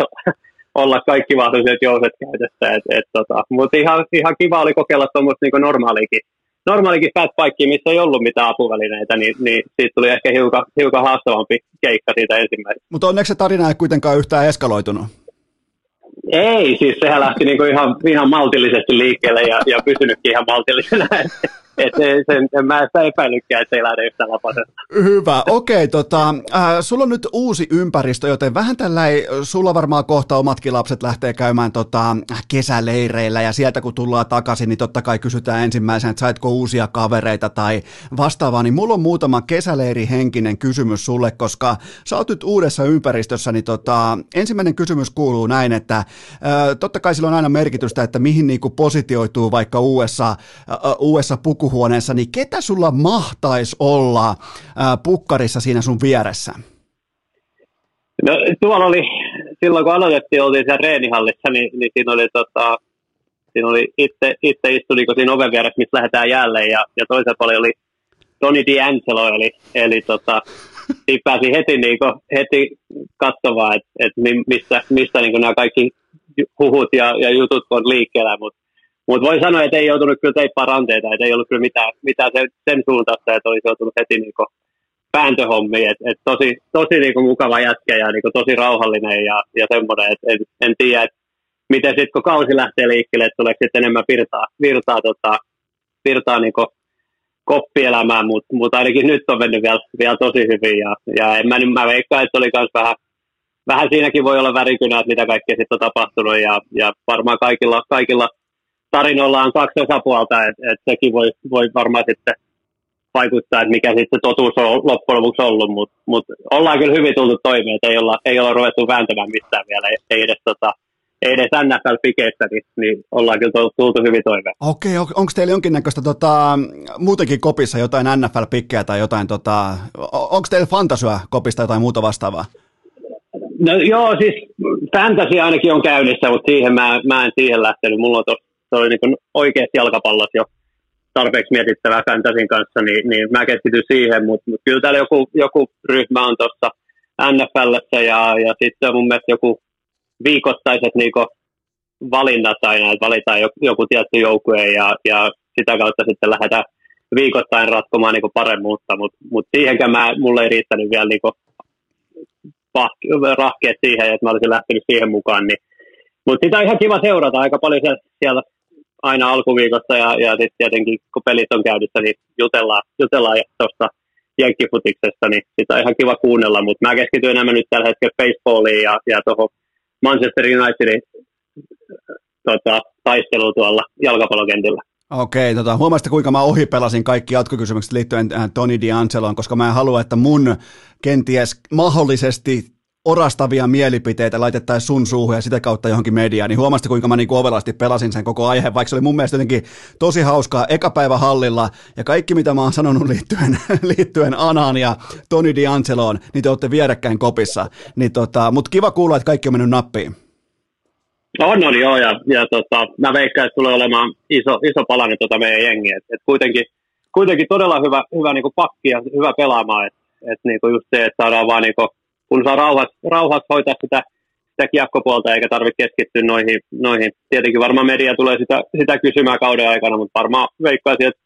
olla kaikki mahdolliset jouset käytössä. Et, et, tota, mutta ihan, ihan kiva oli kokeilla tuommoista niin normaalikin normaalikin fatbike, missä ei ollut mitään apuvälineitä, niin, niin siitä tuli ehkä hiukan, hiukan haastavampi keikka siitä ensimmäisestä. Mutta onneksi se tarina ei kuitenkaan yhtään eskaloitunut. Ei, siis sehän lähti niinku ihan, ihan maltillisesti liikkeelle ja, ja pysynytkin ihan maltillisena. Et sen, en mä sitä epäilykään, että ei lähde yhtään lapasesta. Hyvä, okei. Okay, tota, äh, sulla on nyt uusi ympäristö, joten vähän tällä ei, sulla varmaan kohta omatkin lapset lähtee käymään tota, kesäleireillä ja sieltä kun tullaan takaisin, niin totta kai kysytään ensimmäisenä, että saitko uusia kavereita tai vastaavaa, niin mulla on muutama kesäleirihenkinen kysymys sulle, koska sä oot nyt uudessa ympäristössä, niin tota, ensimmäinen kysymys kuuluu näin, että äh, totta kai sillä on aina merkitystä, että mihin niinku positioituu vaikka uudessa, äh, uudessa puku makuuhuoneessa, niin ketä sulla mahtaisi olla ää, pukkarissa siinä sun vieressä? No tuolla oli, silloin kun aloitettiin, oltiin siellä reenihallissa, niin, niin siinä oli tota, siinä oli itse, itse istui niin siinä oven vieressä, missä lähdetään jälleen, ja, ja toisella puolella oli Tony D'Angelo, eli, eli tota, siinä pääsi heti, niin kuin, heti katsomaan, että et mistä, mistä niin nämä kaikki huhut ja, ja jutut on liikkeellä, mutta mutta voi sanoa, että ei joutunut kyllä teippaa ranteita, että ei ollut kyllä mitään, mitään sen, sen suuntaista, että olisi joutunut heti niinku pääntöhommiin. Et, et tosi tosi niinku mukava jätkä ja niinku tosi rauhallinen ja, ja semmoinen, että en, en tiedä, että miten sitten kun kausi lähtee liikkeelle, että tuleeko sitten enemmän virtaa, virtaa, tota, virtaa niinku koppielämään, mutta mut ainakin nyt on mennyt vielä, vielä tosi hyvin ja, ja en mä, mä veikkaan, että oli myös vähän, vähän siinäkin voi olla värikynä, että mitä kaikkea sitten on tapahtunut ja, ja varmaan kaikilla, kaikilla tarinoilla on kaksi osapuolta, että et sekin voi, voi varmaan sitten vaikuttaa, että mikä sitten se totuus on loppujen lopuksi ollut, mutta mut ollaan kyllä hyvin tultu toimeen, että ei olla, ei olla ruvettu vääntämään mistään vielä, ei edes, tota, ei edes NFL-pikeistä, niin, niin ollaan kyllä tultu hyvin toimeen. Okei, on, onko teillä jonkinnäköistä tota, muutenkin kopissa jotain NFL-pikkejä tai jotain, tota, onko teillä fantasyä kopista jotain muuta vastaavaa? No joo, siis fantasy ainakin on käynnissä, mutta siihen mä, mä en siihen lähtenyt. Mulla on tuossa se oli niin oikeasti jalkapallossa jo tarpeeksi mietittävää fantasin kanssa, niin, niin mä keskityn siihen, mutta mut kyllä täällä joku, joku ryhmä on tuossa NFLssä ja, ja sitten mun mielestä joku viikoittaiset niin valinnat aina, että valitaan joku, joku tietty joukkue ja, ja sitä kautta sitten lähdetään viikoittain ratkomaan niin paremmuutta, mutta mut siihenkään mä, mulle ei riittänyt vielä niin rahkeet siihen, että mä olisin lähtenyt siihen mukaan, niin. Mutta sitä on ihan kiva seurata. Aika paljon siellä, siellä aina alkuviikosta ja, ja sitten tietenkin kun pelit on käydyssä, niin jutellaan, jutellaan tuosta jenkkifutiksesta, niin sitä on ihan kiva kuunnella, mutta mä keskityn enemmän nyt tällä hetkellä baseballiin ja, ja tuohon Manchester Unitedin tota, taisteluun tuolla jalkapallokentillä. Okei, tota, huomasitte kuinka mä ohipelasin kaikki jatkokysymykset liittyen äh, Tony D'Angeloon, koska mä en halua, että mun kenties mahdollisesti orastavia mielipiteitä laitettaisiin sun suuhun ja sitä kautta johonkin mediaan, niin huomasitko kuinka mä niin ovelasti pelasin sen koko aiheen, vaikka se oli mun mielestä jotenkin tosi hauskaa. Eka päivä hallilla ja kaikki mitä mä oon sanonut liittyen, *laughs* liittyen Anaan ja Toni D'Angeloon, niin te olette vierekkäin kopissa, niin tota, mutta kiva kuulla, että kaikki on mennyt nappiin. On, on joo, ja, ja tota, mä veikkaan, että tulee olemaan iso, iso palanen tota meidän jengiä, et, et kuitenkin, kuitenkin todella hyvä, hyvä niin pakki ja hyvä pelaamaan, että et, niin just se, että saadaan vaan niin kun saa rauhassa, rauhassa hoitaa sitä, sitä kiekkopuolta eikä tarvitse keskittyä noihin, noihin. Tietenkin varmaan media tulee sitä, sitä kysymään kauden aikana, mutta varmaan veikkaisin, että,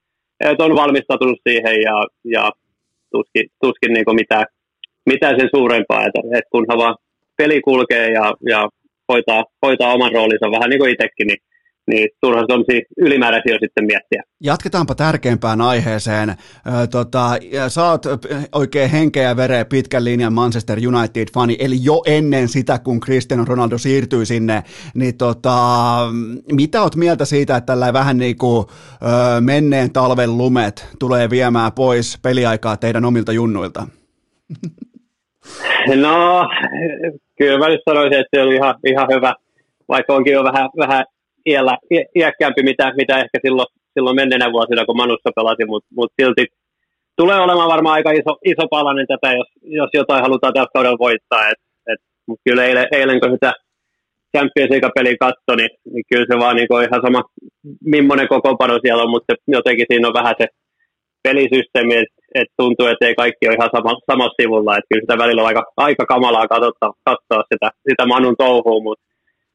että on valmistautunut siihen ja, ja tuskin, tuskin niin mitään, mitään sen suurempaa, että, että kunhan vaan peli kulkee ja, ja hoitaa, hoitaa oman roolinsa vähän niin kuin itsekin, niin niin turha ylimääräisiä sitten miettiä. Jatketaanpa tärkeimpään aiheeseen. Ö, tota, sä oot oikein henkeä ja vereä pitkän linjan Manchester United-fani, eli jo ennen sitä, kun Cristiano Ronaldo siirtyi sinne, niin tota, mitä oot mieltä siitä, että tällä vähän niin kuin ö, menneen talven lumet tulee viemään pois peliaikaa teidän omilta junnuilta? *laughs* No, kyllä mä nyt sanoisin, että se oli ihan, ihan hyvä, vaikka onkin jo vähän, vähän iällä, iäkkäämpi, mitä, mitä ehkä silloin, silloin menneenä vuosina, kun Manussa pelasi, mutta mut silti tulee olemaan varmaan aika iso, iso palanen tätä, jos, jos jotain halutaan tällä kaudella voittaa. Et, et, mutta kyllä eilen, eilen, kun sitä Champions League-pelin katso, niin, niin, kyllä se vaan niin ihan sama, millainen kokoonpano siellä on, mutta jotenkin siinä on vähän se pelisysteemi, että et tuntuu, että ei kaikki ole ihan sama, samassa sivulla, että kyllä sitä välillä on aika, aika kamalaa katsoa, katsoa sitä, sitä Manun touhua, mutta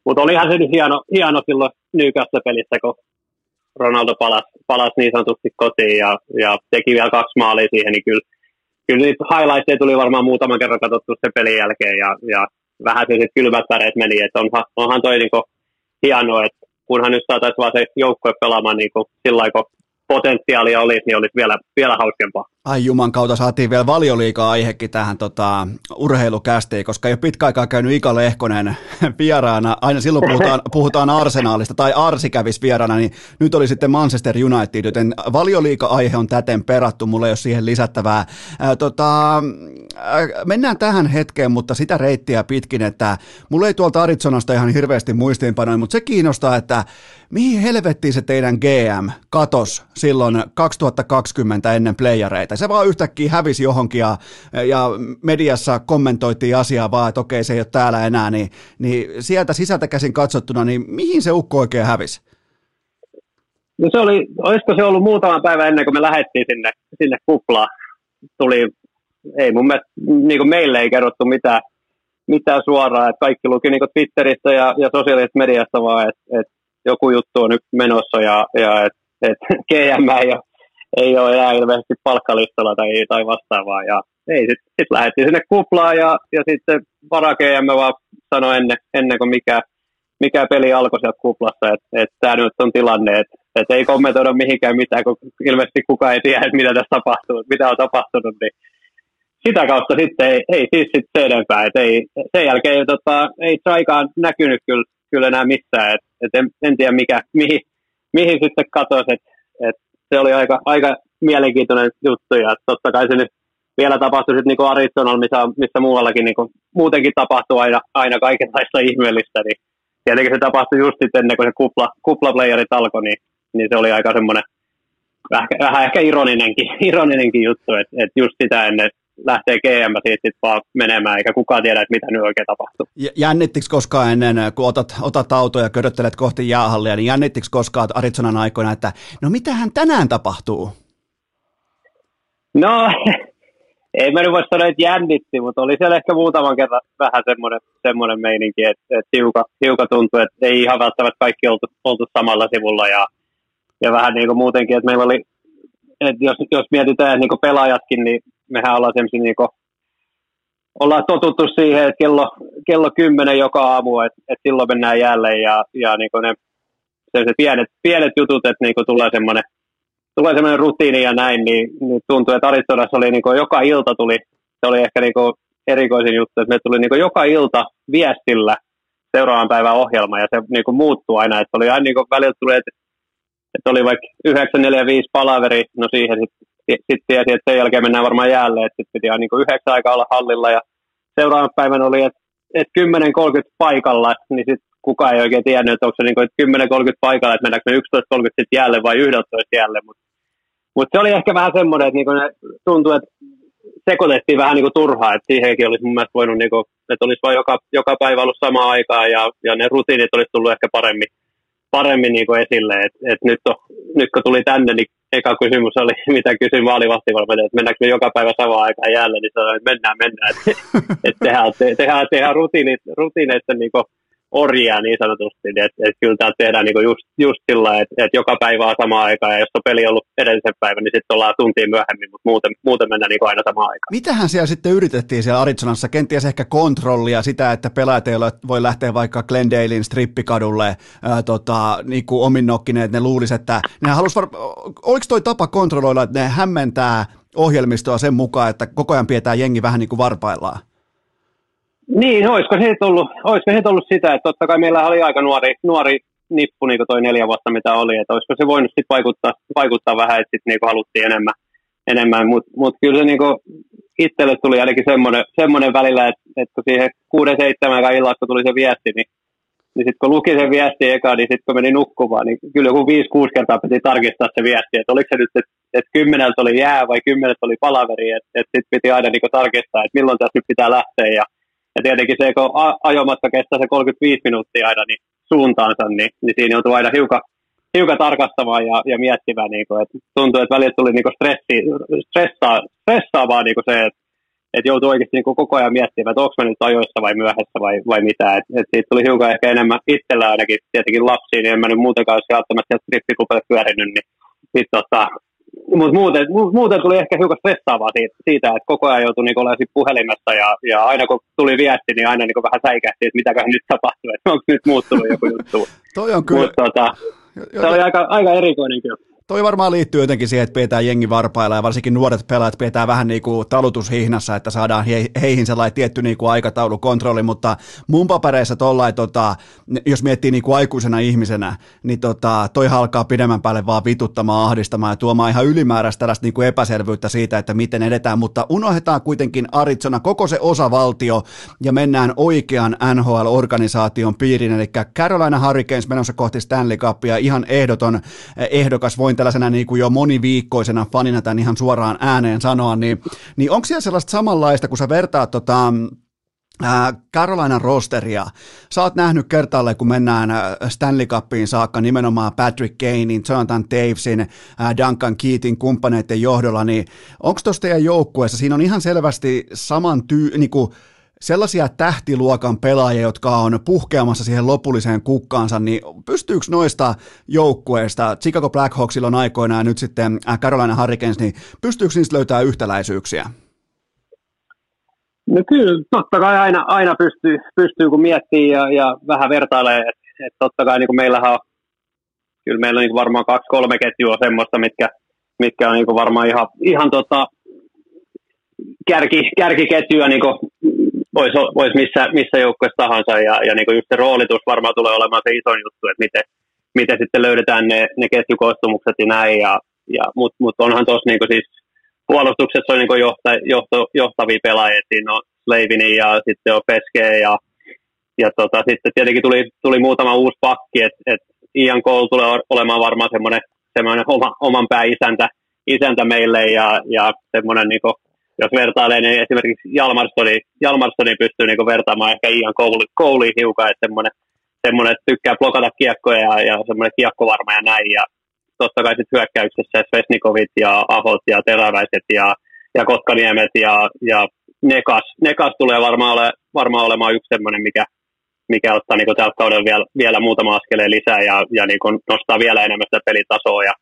mutta olihan se nyt hieno, hieno silloin Newcastle pelissä, kun Ronaldo palasi, palasi niin sanotusti kotiin ja, ja teki vielä kaksi maalia siihen, niin kyllä, kyllä niitä highlightseja tuli varmaan muutaman kerran katsottu sen pelin jälkeen ja, ja vähän se sitten kylmät väreet meni, että onhan, onhan toi niinku hienoa, että kunhan nyt saataisiin vaan se joukkue pelaamaan niinku sillä lailla, potentiaalia olisi, niin olisi vielä, vielä hauskempaa. Ai juman kautta saatiin vielä valioliikaa aihekin tähän tota, urheilukästiin, koska ei ole pitkä aikaa käynyt Ika Lehkonen *laughs* vieraana. Aina silloin puhutaan, *laughs* puhutaan arsenaalista tai Arsi kävisi vieraana, niin nyt oli sitten Manchester United, joten valioliika-aihe on täten perattu, mulla ei ole siihen lisättävää. Ää, tota, mennään tähän hetkeen, mutta sitä reittiä pitkin, että mulla ei tuolta Arizonasta ihan hirveästi muistiinpanoja, mutta se kiinnostaa, että mihin helvettiin se teidän GM katos silloin 2020 ennen playareita. Se vaan yhtäkkiä hävisi johonkin ja, ja mediassa kommentoitiin asiaa vaan, että okei se ei ole täällä enää, niin, niin sieltä sisältä käsin katsottuna, niin mihin se ukko oikein hävisi? No se oli, olisiko se ollut muutama päivä ennen kuin me lähdettiin sinne, sinne kuplaan. Tuli, ei mun mielestä, niin kuin meille ei kerrottu mitään, mitään suoraan, että kaikki luki niin Twitteristä ja, ja sosiaalisesta mediasta vaan, että, että joku juttu on nyt menossa ja, ja että et GM *laughs* ei ole, ei ole enää ilmeisesti palkkalistalla tai, tai vastaavaa. Ja ei, sitten sit lähdettiin sinne kuplaan ja, ja sitten vara GM vaan sanoi ennen, ennen kuin mikä, mikä peli alkoi sieltä kuplassa, että et tämä nyt on tilanne, että et ei kommentoida mihinkään mitään, kun ilmeisesti kukaan ei tiedä, että mitä tässä tapahtuu, mitä on tapahtunut, niin sitä kautta sitten ei, ei siis sitten se enempää. Et ei, sen jälkeen tota, ei Traikaan näkynyt kyllä, kyllä enää missään. Et, et en, en, tiedä mikä, mihin, mihin sitten katosi, että et se oli aika, aika mielenkiintoinen juttu ja totta kai se nyt vielä tapahtui sitten niin Arizonalla, missä, missä muuallakin niin kuin, muutenkin tapahtuu aina, aina kaikenlaista ihmeellistä, niin tietenkin se tapahtui just sitten ennen kuin se kupla, kuplaplayerit alkoi, niin, niin se oli aika semmoinen vähän, vähän ehkä ironinenkin, *laughs* ironinenkin juttu, että, että just sitä ennen lähtee GM siitä sit vaan menemään, eikä kukaan tiedä, että mitä nyt oikein tapahtuu. Jännittikö koskaan ennen, kun otat, otat auto ja ködöttelet kohti jäähallia, niin jännittikö koskaan Arizonan aikoina, että no mitähän tänään tapahtuu? No, *laughs* ei mä nyt voi sanoa, että jännitti, mutta oli siellä ehkä muutaman kerran vähän semmoinen, semmoinen meininki, että, että hiukan, hiukan tuntui, että ei ihan välttämättä kaikki oltu, oltu samalla sivulla ja, ja vähän niin kuin muutenkin, että meillä oli, että jos, jos mietitään niin kuin pelaajatkin, niin mehän ollaan semmoisia niin ollaan totuttu siihen, että kello, kello 10 joka aamu, että, että silloin mennään jälleen ja, ja niin ne se pienet, pienet jutut, että niin tulee semmoinen tulee semmoinen rutiini ja näin, niin, niin tuntuu, että Arizonassa oli niin joka ilta tuli, se oli ehkä niin erikoisin juttu, että me tuli niin joka ilta viestillä seuraavan päivän ohjelma ja se niin muuttuu aina, että oli aina niin välillä tuli, että, että oli vaikka 945 palaveri, no siihen sitten sitten tiesi, että sen jälkeen mennään varmaan jälleen, että sitten piti aina niin yhdeksän aikaa olla hallilla ja seuraavan päivän oli, että, että 10.30 paikalla, niin sitten kukaan ei oikein tiennyt, että onko se niin kuin, että 10.30 paikalla, että mennäänkö me 11.30 sitten jälleen vai 11 jälleen, mutta mut se oli ehkä vähän semmoinen, että niin ne tuntui, että sekoitettiin vähän niin kuin turhaa, että siihenkin olisi mun mielestä voinut, niin kuin, että olisi vain joka, joka päivä ollut samaan aikaan ja, ja ne rutiinit olisi tullut ehkä paremmin, paremmin niin kuin esille, että et nyt, on, nyt kun tuli tänne, niin eka kysymys oli, *laughs* mitä kysyin maalivahtivalmentaja, että mennäänkö me joka päivä samaan aikaan jälleen, niin sanoin, että mennään, mennään. Että, *laughs* että tehdään, te, tehdään, tehdään rutiinit, niin orjia niin sanotusti, että, että kyllä tämä tehdään niin just, just sillä että, että joka päivä on sama aika, ja jos on peli ollut edellisen päivän, niin sitten ollaan tuntiin myöhemmin, mutta muuten, muuten mennään niin aina samaan aikaan. Mitähän siellä sitten yritettiin siellä Arizonassa? Kenties ehkä kontrollia, sitä, että pelaajat ei ole, voi lähteä vaikka Glendalein strippikadulle ää, tota, niin kuin omin nokkineet, ne luulisi, että ne halus var... oliko toi tapa kontrolloida, että ne hämmentää ohjelmistoa sen mukaan, että koko ajan pidetään jengi vähän niin kuin varpaillaan? Niin, olisiko se ollut, olisiko se ollut sitä, että totta kai meillä oli aika nuori, nuori nippu, niin kuin toi neljä vuotta mitä oli, että olisiko se voinut sitten vaikuttaa, vaikuttaa vähän, että sitten niin haluttiin enemmän, enemmän. mutta mut kyllä se niin itselle tuli ainakin semmoinen, semmoinen välillä, että, että kun siihen kuuden seitsemän illassa kun tuli se viesti, niin, niin sitten kun luki sen viesti eka, niin sitten kun meni nukkumaan, niin kyllä joku viisi, kuusi kertaa piti tarkistaa se viesti, että oliko se nyt, että, että kymmeneltä oli jää vai kymmeneltä oli palaveri, että, että sitten piti aina niin tarkistaa, että milloin tässä nyt pitää lähteä ja ja tietenkin se, kun ajomatka kestää se 35 minuuttia aina niin suuntaansa, niin, niin siinä joutuu aina hiukan, hiukan tarkastamaan ja, ja miettimään. Niin kuin, että tuntuu, että välillä tuli niin kuin stressi, stressaa, stressaavaa niin kuin se, että että joutuu oikeasti niin koko ajan miettimään, että onko mä nyt ajoissa vai myöhässä vai, vai mitä. Et, et siitä tuli hiukan ehkä enemmän itsellä ainakin tietenkin lapsiin, niin en mä nyt muutenkaan olisi välttämättä sieltä strippiklubeille pyörinyt, niin sit, tota, mutta muuten, muuten tuli ehkä hiukan stressaavaa siitä, siitä että koko ajan joutui niin olemaan puhelimessa ja, ja, aina kun tuli viesti, niin aina niin vähän säikähti, että mitäköhän nyt tapahtuu, että onko nyt muuttunut joku juttu. *laughs* Toi on kyllä. Mut, tota, se oli aika, aika erikoinen kyllä. Toi varmaan liittyy jotenkin siihen, että pidetään jengi varpailla ja varsinkin nuoret pelaajat pidetään vähän niin kuin talutushihnassa, että saadaan heihin sellainen tietty niin kuin aikataulukontrolli, mutta mun papereissa tollain, tota, jos miettii niin kuin aikuisena ihmisenä, niin tota, toi alkaa pidemmän päälle vaan vituttamaan, ahdistamaan ja tuomaan ihan ylimääräistä tällaista niin kuin epäselvyyttä siitä, että miten edetään, mutta unohdetaan kuitenkin Arizona koko se osavaltio ja mennään oikean NHL-organisaation piiriin, eli Carolina Hurricanes menossa kohti Stanley Cupia, ihan ehdoton eh, ehdokas, voin tällaisena niin kuin jo moniviikkoisena fanina tämän ihan suoraan ääneen sanoa, niin, niin onko siellä sellaista samanlaista, kun sä vertaat tota, Carolina rosteria. Sä oot nähnyt kertaalle, kun mennään Stanley Cupiin saakka nimenomaan Patrick Kanein, Jonathan Tavesin, Duncan Keatin kumppaneiden johdolla, niin onko tuossa teidän joukkueessa, siinä on ihan selvästi saman tyy, niin kuin, sellaisia tähtiluokan pelaajia, jotka on puhkeamassa siihen lopulliseen kukkaansa, niin pystyykö noista joukkueista, Chicago Blackhawksilla on aikoinaan nyt sitten äh, Carolina Hurricanes, niin pystyykö niistä löytää yhtäläisyyksiä? No kyllä, totta kai aina, aina pystyy, pystyy kun miettii ja, ja vähän vertailee, että et totta kai niin meillähän on, kyllä meillä on niin varmaan kaksi-kolme ketjua semmoista, mitkä, mitkä on niin varmaan ihan, ihan tota, kärki, kärkiketjuja niin voisi vois missä, missä joukkueessa tahansa ja, ja niin just se roolitus varmaan tulee olemaan se iso juttu, että miten, miten sitten löydetään ne, ne ketjukoostumukset ja näin, ja, ja, mutta mut onhan tuossa niin siis puolustuksessa on niin johta, johto, johtavia pelaajia, siinä on Slavini ja sitten on Peske ja, ja tota, sitten tietenkin tuli, tuli muutama uusi pakki, että et Ian Cole tulee olemaan varmaan semmoinen, semmoinen oma, oman pää isäntä, isäntä meille ja, ja semmoinen niin jos vertailee, niin esimerkiksi Jalmarstoni, Jalmarstoni pystyy niin vertaamaan ehkä Ian kouli, kouliin hiukan, että semmoinen, semmoinen että tykkää blokata kiekkoja ja, ja semmoinen kiekkovarma ja näin. Ja totta kai sitten hyökkäyksessä Svesnikovit ja Ahot ja Teräväiset ja, ja Kotkaniemet ja, ja Nekas, Nekas tulee varmaan, ole, varmaan olemaan yksi semmoinen, mikä, mikä ottaa niin tällä kaudella vielä, vielä muutama askeleen lisää ja, ja niin nostaa vielä enemmän sitä pelitasoa. Ja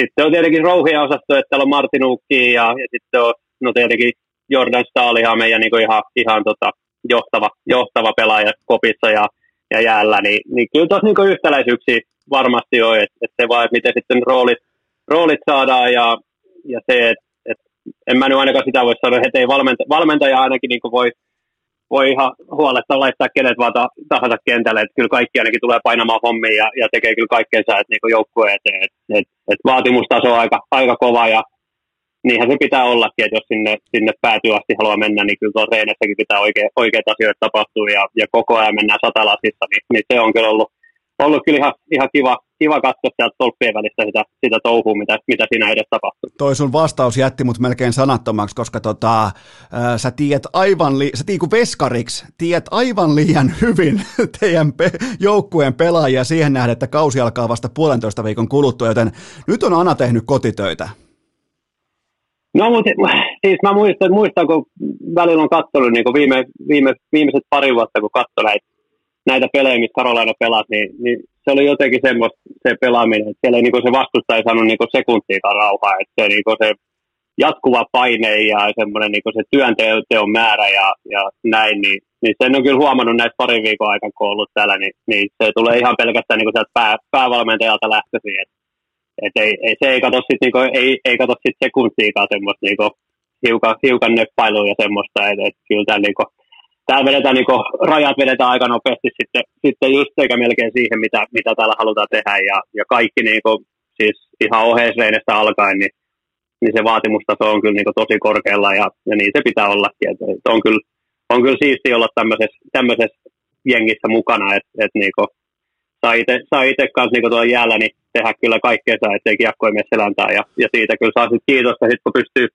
sitten on tietenkin rouhia osasto, että täällä on Martin Ukki ja, ja sitten on no tietenkin Jordan Stahl on meidän niin kuin ihan, ihan tota, johtava, johtava pelaaja kopissa ja, ja jäällä, niin, niin kyllä tuossa niin yhtäläisyyksiä varmasti on, että, että se vaan, että miten sitten roolit, roolit saadaan ja, ja se, että, että en mä nyt ainakaan sitä voi sanoa, että ei valmentaja, valmentaja ainakin niin voi, voi ihan huoletta laittaa kenet vaan tahansa kentälle, että kyllä kaikki ainakin tulee painamaan hommia ja, ja tekee kyllä kaikkeensa, että niin joukkueen eteen, että, että, että vaatimustaso on aika, aika kova ja niinhän se pitää ollakin, että jos sinne, sinne päätyy asti haluaa mennä, niin kyllä tuossa reenessäkin pitää oikea, oikeat asioita tapahtua ja, ja koko ajan mennään satalasissa, niin, niin se on kyllä ollut, ollut kyllä ihan, ihan kiva, kiva katsoa sieltä tolppien välistä sitä, sitä touhua, mitä, mitä siinä edes tapahtuu. Toi sun vastaus jätti mut melkein sanattomaksi, koska tota, äh, sä tiedät aivan, li- sä tiedät veskariksi, tiedät aivan liian hyvin *laughs* teidän pe- joukkueen pelaajia siihen nähden, että kausi alkaa vasta puolentoista viikon kuluttua, joten nyt on Ana tehnyt kotitöitä. No mutta siis mä muistan, muistan kun välillä on katsonut niin viime, viime, viimeiset pari vuotta, kun katsoi näitä, näitä pelejä, missä Karolaina pelasi, niin, niin, se oli jotenkin semmoista se pelaaminen, että siellä ei, niin se vastustaja saanut niin sekuntiikaan rauhaa, että se, niin se jatkuva paine ja semmoinen niin se työnteon määrä ja, ja näin, niin, niin sen on kyllä huomannut näistä parin viikon aikana, kun ollut täällä, niin, niin se tulee ihan pelkästään niin sieltä pää, päävalmentajalta lähtöisin, että et ei, ei, se ei katso sit, niinku, ei, ei katso sit sekuntiikaan semmoista niinku, hiukan, hiukan nöppailua ja semmoista, että et kyllä täällä niinku, täällä vedetään niinku, rajat vedetään aika nopeasti sitten, sitten just eikä melkein siihen, mitä, mitä täällä halutaan tehdä ja, ja kaikki niinku, siis ihan oheisreinestä alkaen, niin, niin se vaatimustaso on kyllä niinku tosi korkealla ja, ja niin se pitää ollakin. Et, et on, kyllä, on kyllä siisti olla tämmöisessä, tämmöisessä jengissä mukana, että et, niinku, saa itse, kanssa niin tuolla jäällä niin tehdä kyllä kaikkea, ettei kiekko ei mene seläntää. Ja, ja siitä kyllä saa sitten kiitosta, sit kun pystyy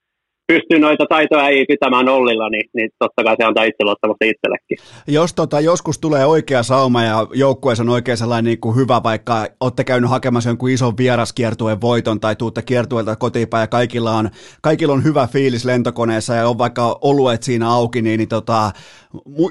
pystyy noita taitoja ei pitämään nollilla, niin, niin totta kai se antaa itseluottamusta itsellekin. Jos tota, joskus tulee oikea sauma ja joukkueessa on oikein sellainen niin kuin hyvä, vaikka olette käynyt hakemassa jonkun ison vieraskiertueen voiton tai tuutte kiertueelta kotiinpäin ja kaikilla on, kaikilla on hyvä fiilis lentokoneessa ja on vaikka oluet siinä auki, niin, niin tota,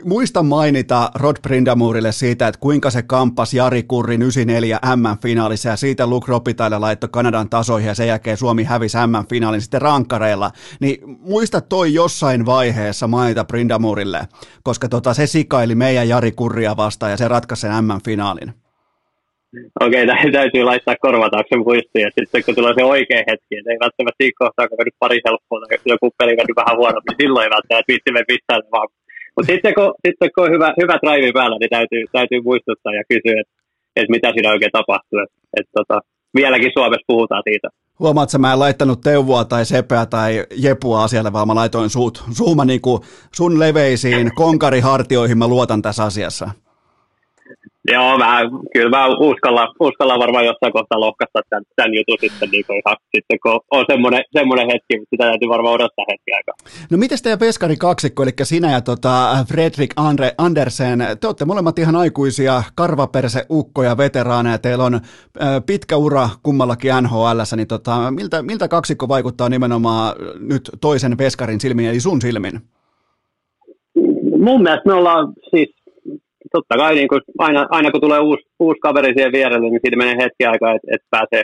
muista mainita Rod Brindamurille siitä, että kuinka se kampas Jari Kurrin 94 M-finaalissa ja siitä Luke Ropitaille laittoi Kanadan tasoihin ja sen jälkeen Suomi hävisi M-finaalin sitten rankkareilla niin muista toi jossain vaiheessa mainita Brindamurille, koska tota, se sikaili meidän Jari Kurria vastaan ja se ratkaisi sen M-finaalin. Okei, okay, täytyy laittaa korvatauksen muistiin, ja sitten kun tulee se oikea hetki, että ei välttämättä siinä kohtaa, kun mennyt pari helppoa tai joku peli mennyt vähän huonommin, niin silloin ei välttämättä viitti mennä missään vaan. Mutta sitten kun, sitten kun on hyvä, hyvä drive päällä, niin täytyy, täytyy muistuttaa ja kysyä, että, että mitä siinä oikein tapahtuu. Että, että tota, vieläkin Suomessa puhutaan siitä. Huomaat, että mä en laittanut Teuvoa tai Sepeä tai Jepua asialle, vaan mä laitoin suut, suuma niin sun leveisiin konkarihartioihin mä luotan tässä asiassa. Joo, mä, kyllä mä uskallan, uskallan varmaan jossain kohtaa lohkasta tämän, tämän jutun sitten, niin kuin ihan, sitten kun on semmoinen, semmoinen hetki, mutta sitä täytyy varmaan odottaa hetki aikaa. No miten teidän veskari kaksikko, eli sinä ja tota Fredrik Andre, Andersen, te olette molemmat ihan aikuisia karvaperse ukkoja, veteraaneja, teillä on pitkä ura kummallakin NHL, niin tota, miltä, miltä kaksikko vaikuttaa nimenomaan nyt toisen veskarin silmin, eli sun silmin? Mun mielestä me ollaan siis totta kai niin kuin aina, aina kun tulee uusi, uusi kaveri siihen vierelle, niin siitä menee hetki aikaa, että, että pääsee,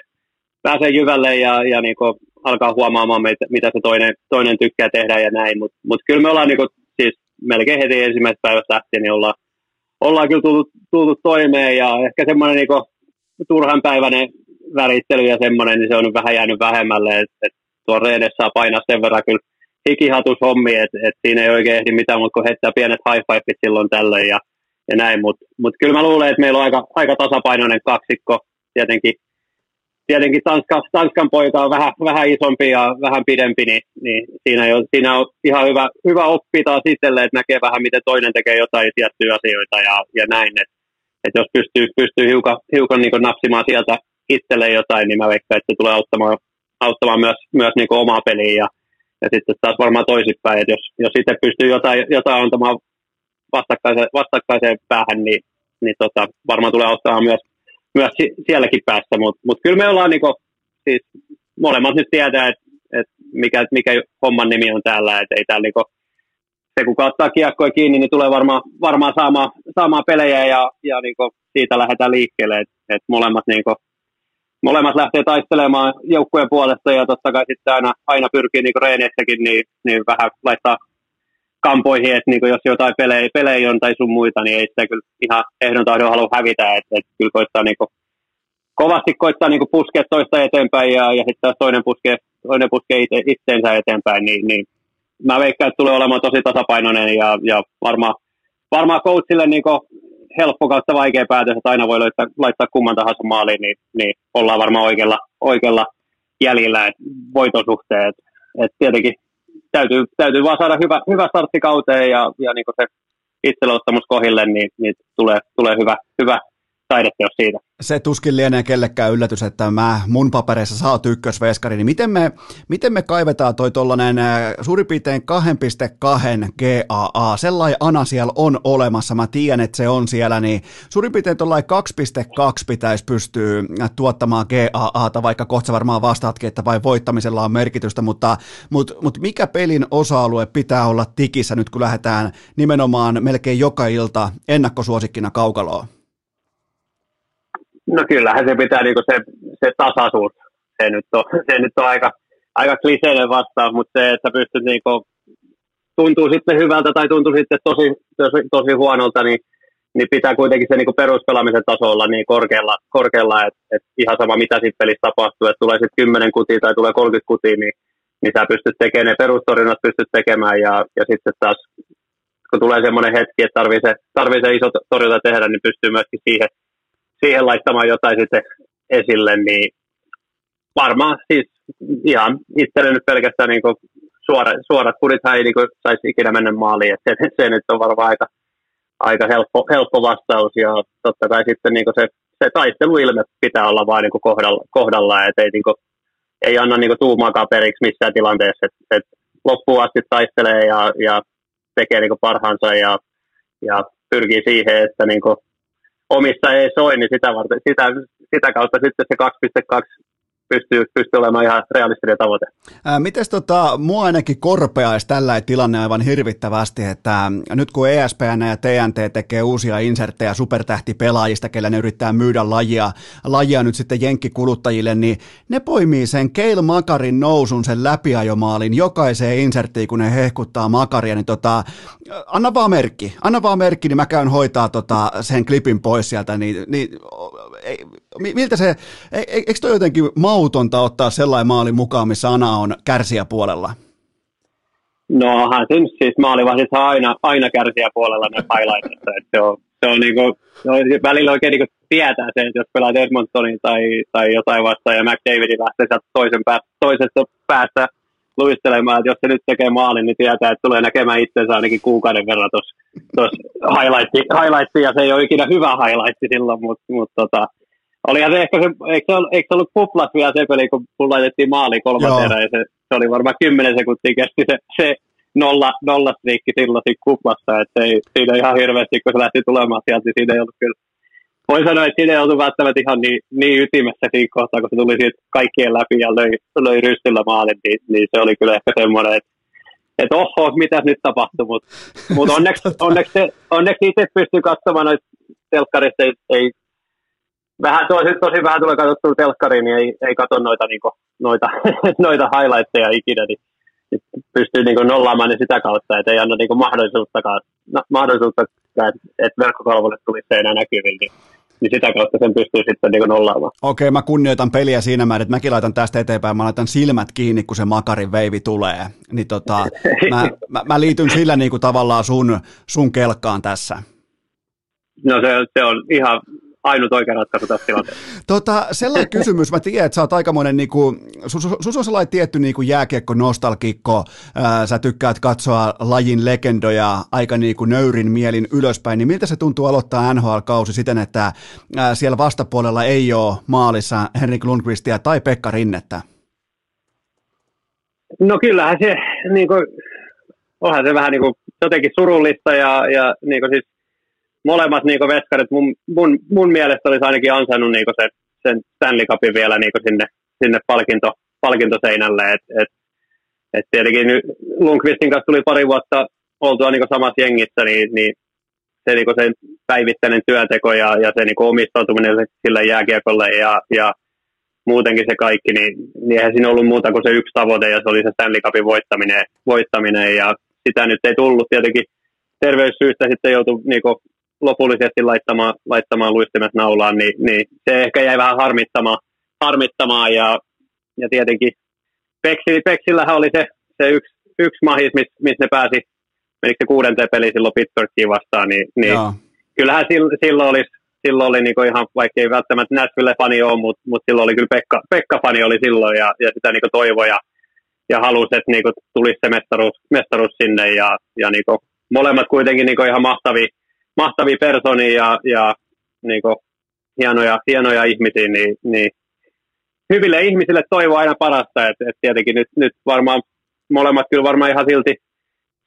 pääsee jyvälle ja, ja niin alkaa huomaamaan, mitä, mitä se toinen, toinen tykkää tehdä ja näin. Mutta mut kyllä me ollaan niin kuin, siis melkein heti ensimmäisestä päivästä lähtien, niin ollaan, ollaan kyllä tultu, tultu toimeen ja ehkä semmoinen niin turhan päiväinen värittely ja semmoinen, niin se on vähän jäänyt vähemmälle, että et tuo Reedes saa painaa sen verran kyllä hikihatus hommi, että et siinä ei oikein ehdi mitään, mutta kun heittää pienet high silloin tällöin ja ja näin, mutta mut kyllä mä luulen, että meillä on aika, aika tasapainoinen kaksikko, tietenkin, tietenkin Tanska, Tanskan poika on vähän, vähän isompi ja vähän pidempi, niin, niin siinä, jo, siinä on ihan hyvä, hyvä oppia taas itselle, että näkee vähän, miten toinen tekee jotain tiettyjä asioita ja, ja näin, että et jos pystyy, pystyy hiukan, hiukan niin napsimaan sieltä itselle jotain, niin mä veikkaan, että se tulee auttamaan, auttamaan myös, myös niin omaa peliä ja, ja sitten taas varmaan toisinpäin, että jos, jos itse pystyy jotain, jotain antamaan vastakkaiseen, vastakkaiseen päähän, niin, niin tota, varmaan tulee auttamaan myös, myös sielläkin päässä. Mutta mut kyllä me ollaan niinku, siis molemmat nyt tietää, että et mikä, mikä homman nimi on täällä, että ei täällä niinku, se kun ottaa kiekkoja kiinni, niin tulee varmaan, varmaan saamaan, saamaan pelejä ja, ja niinku siitä lähdetään liikkeelle, että et molemmat, niinku, molemmat lähtee taistelemaan joukkueen puolesta ja totta kai sitten aina, aina pyrkii niinku reeneissäkin niin, niin vähän laittaa kampoihin, että niin jos jotain pelejä, pelejä on tai sun muita, niin ei sitä kyllä ihan ehdon tahdon halua hävitä, että, että kyllä koittaa niin kuin, kovasti koittaa niin puskea toista eteenpäin ja, ja sitten toinen puskee, toinen puskee itse, itseensä eteenpäin, niin, niin mä veikkaan, että tulee olemaan tosi tasapainoinen ja, ja varmaan varmaa coachille niin helppo kautta vaikea päätös, että aina voi laittaa, laittaa kumman tahansa maaliin, niin, niin ollaan varmaan oikealla, oikealla jäljellä et voiton suhteen. Et, et tietenkin täytyy, täytyy vaan saada hyvä, hyvä startti kauteen ja, ja niin se itseluottamus kohille, niin, niin tulee, tulee hyvä, hyvä taideteos siitä. Se tuskin lienee kellekään yllätys, että mä mun papereissa saa ykkösveskari, niin miten me, miten me kaivetaan toi tollanen äh, suurin piirtein 2.2 GAA, sellainen ana siellä on olemassa, mä tiedän, että se on siellä, niin suurin piirtein tollainen 2.2 pitäisi pystyä tuottamaan GAAta, vaikka kohta varmaan vastaatkin, että vai voittamisella on merkitystä, mutta, mutta, mutta mikä pelin osa-alue pitää olla tikissä nyt, kun lähdetään nimenomaan melkein joka ilta ennakkosuosikkina kaukaloon? No kyllähän se pitää niinku se, se tasaisuus. Se nyt on, *laughs* se nyt on aika, aika kliseinen vastaus, mutta se, että pystyt niinku, tuntuu sitten hyvältä tai tuntuu sitten tosi, tosi, tosi huonolta, niin, niin pitää kuitenkin se niinku peruspelaamisen taso olla niin korkealla, korkealla että et ihan sama mitä siinä pelissä tapahtuu, että tulee sitten 10 kutia tai tulee 30 kutia, niin, niin sä pystyt tekemään ne perustorinnat pystyt tekemään ja, ja sitten taas kun tulee semmoinen hetki, että tarvii se, tarvii se iso torjunta tehdä, niin pystyy myöskin siihen, siihen laittamaan jotain sitten esille, niin varmaan siis ihan itselle nyt pelkästään niin kuin suora, suorat kurithan ei niin saisi ikinä mennä maaliin, että se, se, nyt on varmaan aika, aika helppo, helppo vastaus. Ja totta kai sitten niin se, se taisteluilme pitää olla vain niin kohdalla, kohdalla että ei, niin kuin, ei anna niin tuumaakaan periksi missään tilanteessa, että, että loppuun asti taistelee ja, ja tekee niin parhaansa ja, ja pyrkii siihen, että niin omissa ei soi, niin sitä, varten, sitä, sitä kautta sitten se 2.2 pystyy, pystyy olemaan ihan realistinen tavoite. Miten tota, mua ainakin korpeaisi tällä tilanne aivan hirvittävästi, että nyt kun ESPN ja TNT tekee uusia inserttejä supertähtipelaajista, kellä ne yrittää myydä lajia, lajia nyt sitten jenkkikuluttajille, niin ne poimii sen Keil Makarin nousun, sen läpiajomaalin jokaiseen inserttiin, kun ne hehkuttaa Makaria, niin tota, anna vaan merkki, anna vaan merkki, niin mä käyn hoitaa tota, sen klipin pois sieltä, niin, niin ei, miltä se, eikö toi jotenkin mautonta ottaa sellainen maali mukaan, missä Ana on puolella? No hän siis maalivahdissa aina, aina puolella ne highlightissa, että se on, se on niinku, no, välillä oikein niinku tietää se, että jos pelaat Edmontonin tai, tai jotain vastaan ja McDavidin lähtee sieltä toisen päästä, toisesta päästä luistelemaan, että jos se nyt tekee maalin, niin tietää, että tulee näkemään itsensä ainakin kuukauden verran tuossa highlight, highlight, ja se ei ole ikinä hyvä highlight silloin, mutta mut, tota, Olihan se ehkä se, eikö se, ollut, eikö se ollut kuplat vielä se peli, kun, kun laitettiin maali kolmas erä, ja se, se, oli varmaan kymmenen sekuntia kesti se, se nolla, nolla silloin siinä kuplassa, että ei, siinä ihan hirveästi, kun se lähti tulemaan sieltä, niin siinä ei ollut kyllä voin sanoa, että siinä ei ollut välttämättä ihan niin, niin ytimessä siinä kohtaa, kun se tuli siitä kaikkien läpi ja löi, löi rystyllä maalin, niin, niin, se oli kyllä ehkä semmoinen, että että oho, mitä nyt tapahtui, mutta mut *laughs* onneksi, onneksi, onneksi itse pystyy katsomaan noita telkkarista, ei, ei vähän tosi, tosi vähän tulee katsottua telkkariin, niin ei, ei katso noita, niin kuin, noita, *laughs* noita highlightteja ikinä, niin, niin pystyy niin kuin, nollaamaan ne sitä kautta, että ei anna niin kuin, mahdollisuuttakaan, no, mahdollisuuttakaan, että, että verkkokalvolle tulisi enää näkyville, niin, niin sitä kautta sen pystyy sitten niin nollaamaan. Okei, mä kunnioitan peliä siinä määrin, että mäkin laitan tästä eteenpäin, mä laitan silmät kiinni, kun se makarin veivi tulee. Niin tota, mä, mä, mä, liityn sillä niin kuin tavallaan sun, sun kelkkaan tässä. No se, se on ihan ainut oikea ratkaisu tässä tilanteessa. *laughs* Tota, sellainen *laughs* kysymys, mä tiedän, että sä oot aikamoinen, niinku, sus, sus on sellainen tietty niinku jääkiekko-nostalgikko, ää, sä tykkäät katsoa lajin legendoja aika niinku nöyrin mielin ylöspäin, niin miltä se tuntuu aloittaa NHL-kausi siten, että ää, siellä vastapuolella ei ole maalissa Henrik Lundqvistia tai Pekka Rinnettä? No kyllähän se, niin kuin, onhan se vähän niin kuin, jotenkin surullista ja, ja niin kuin siis molemmat niin veskarit mun, mun, mun, mielestä olisi ainakin ansainnut niin se, sen Stanley Cupin vielä niin sinne, sinne palkinto, palkintoseinälle. Et, et, et tietenkin Lundqvistin kanssa tuli pari vuotta oltua niin samassa jengissä, niin, niin se, niin se päivittäinen työnteko ja, ja se niin omistautuminen sille jääkiekolle ja, ja muutenkin se kaikki, niin, niin eihän siinä ollut muuta kuin se yksi tavoite ja se oli se Stanley Cupin voittaminen, voittaminen ja sitä nyt ei tullut tietenkin terveyssyistä sitten joutui niin lopullisesti laittamaan, laittamaan luistimet naulaan, niin, niin, se ehkä jäi vähän harmittamaan, harmittamaan ja, ja tietenkin Peksi, Peksillähän oli se, se yksi, yksi mahis, missä miss ne pääsi, menikö se kuudenteen peli silloin Pittsburghiin vastaan, niin, niin kyllähän silloin, silloin olisi silloin oli niinku ihan, vaikka ei välttämättä Nashville-fani ole, mutta mut silloin oli kyllä Pekka, Pekka-fani oli silloin ja, ja sitä niinku toivoi ja, ja halusi, että niinku tulisi se mestaruus, mestaruus sinne ja, ja niinku, molemmat kuitenkin niinku ihan mahtavia, mahtavia personia ja, ja niin kuin, hienoja, hienoja ihmisiä, niin, niin hyville ihmisille toivo aina parasta, että et tietenkin nyt, nyt varmaan molemmat kyllä varmaan ihan silti,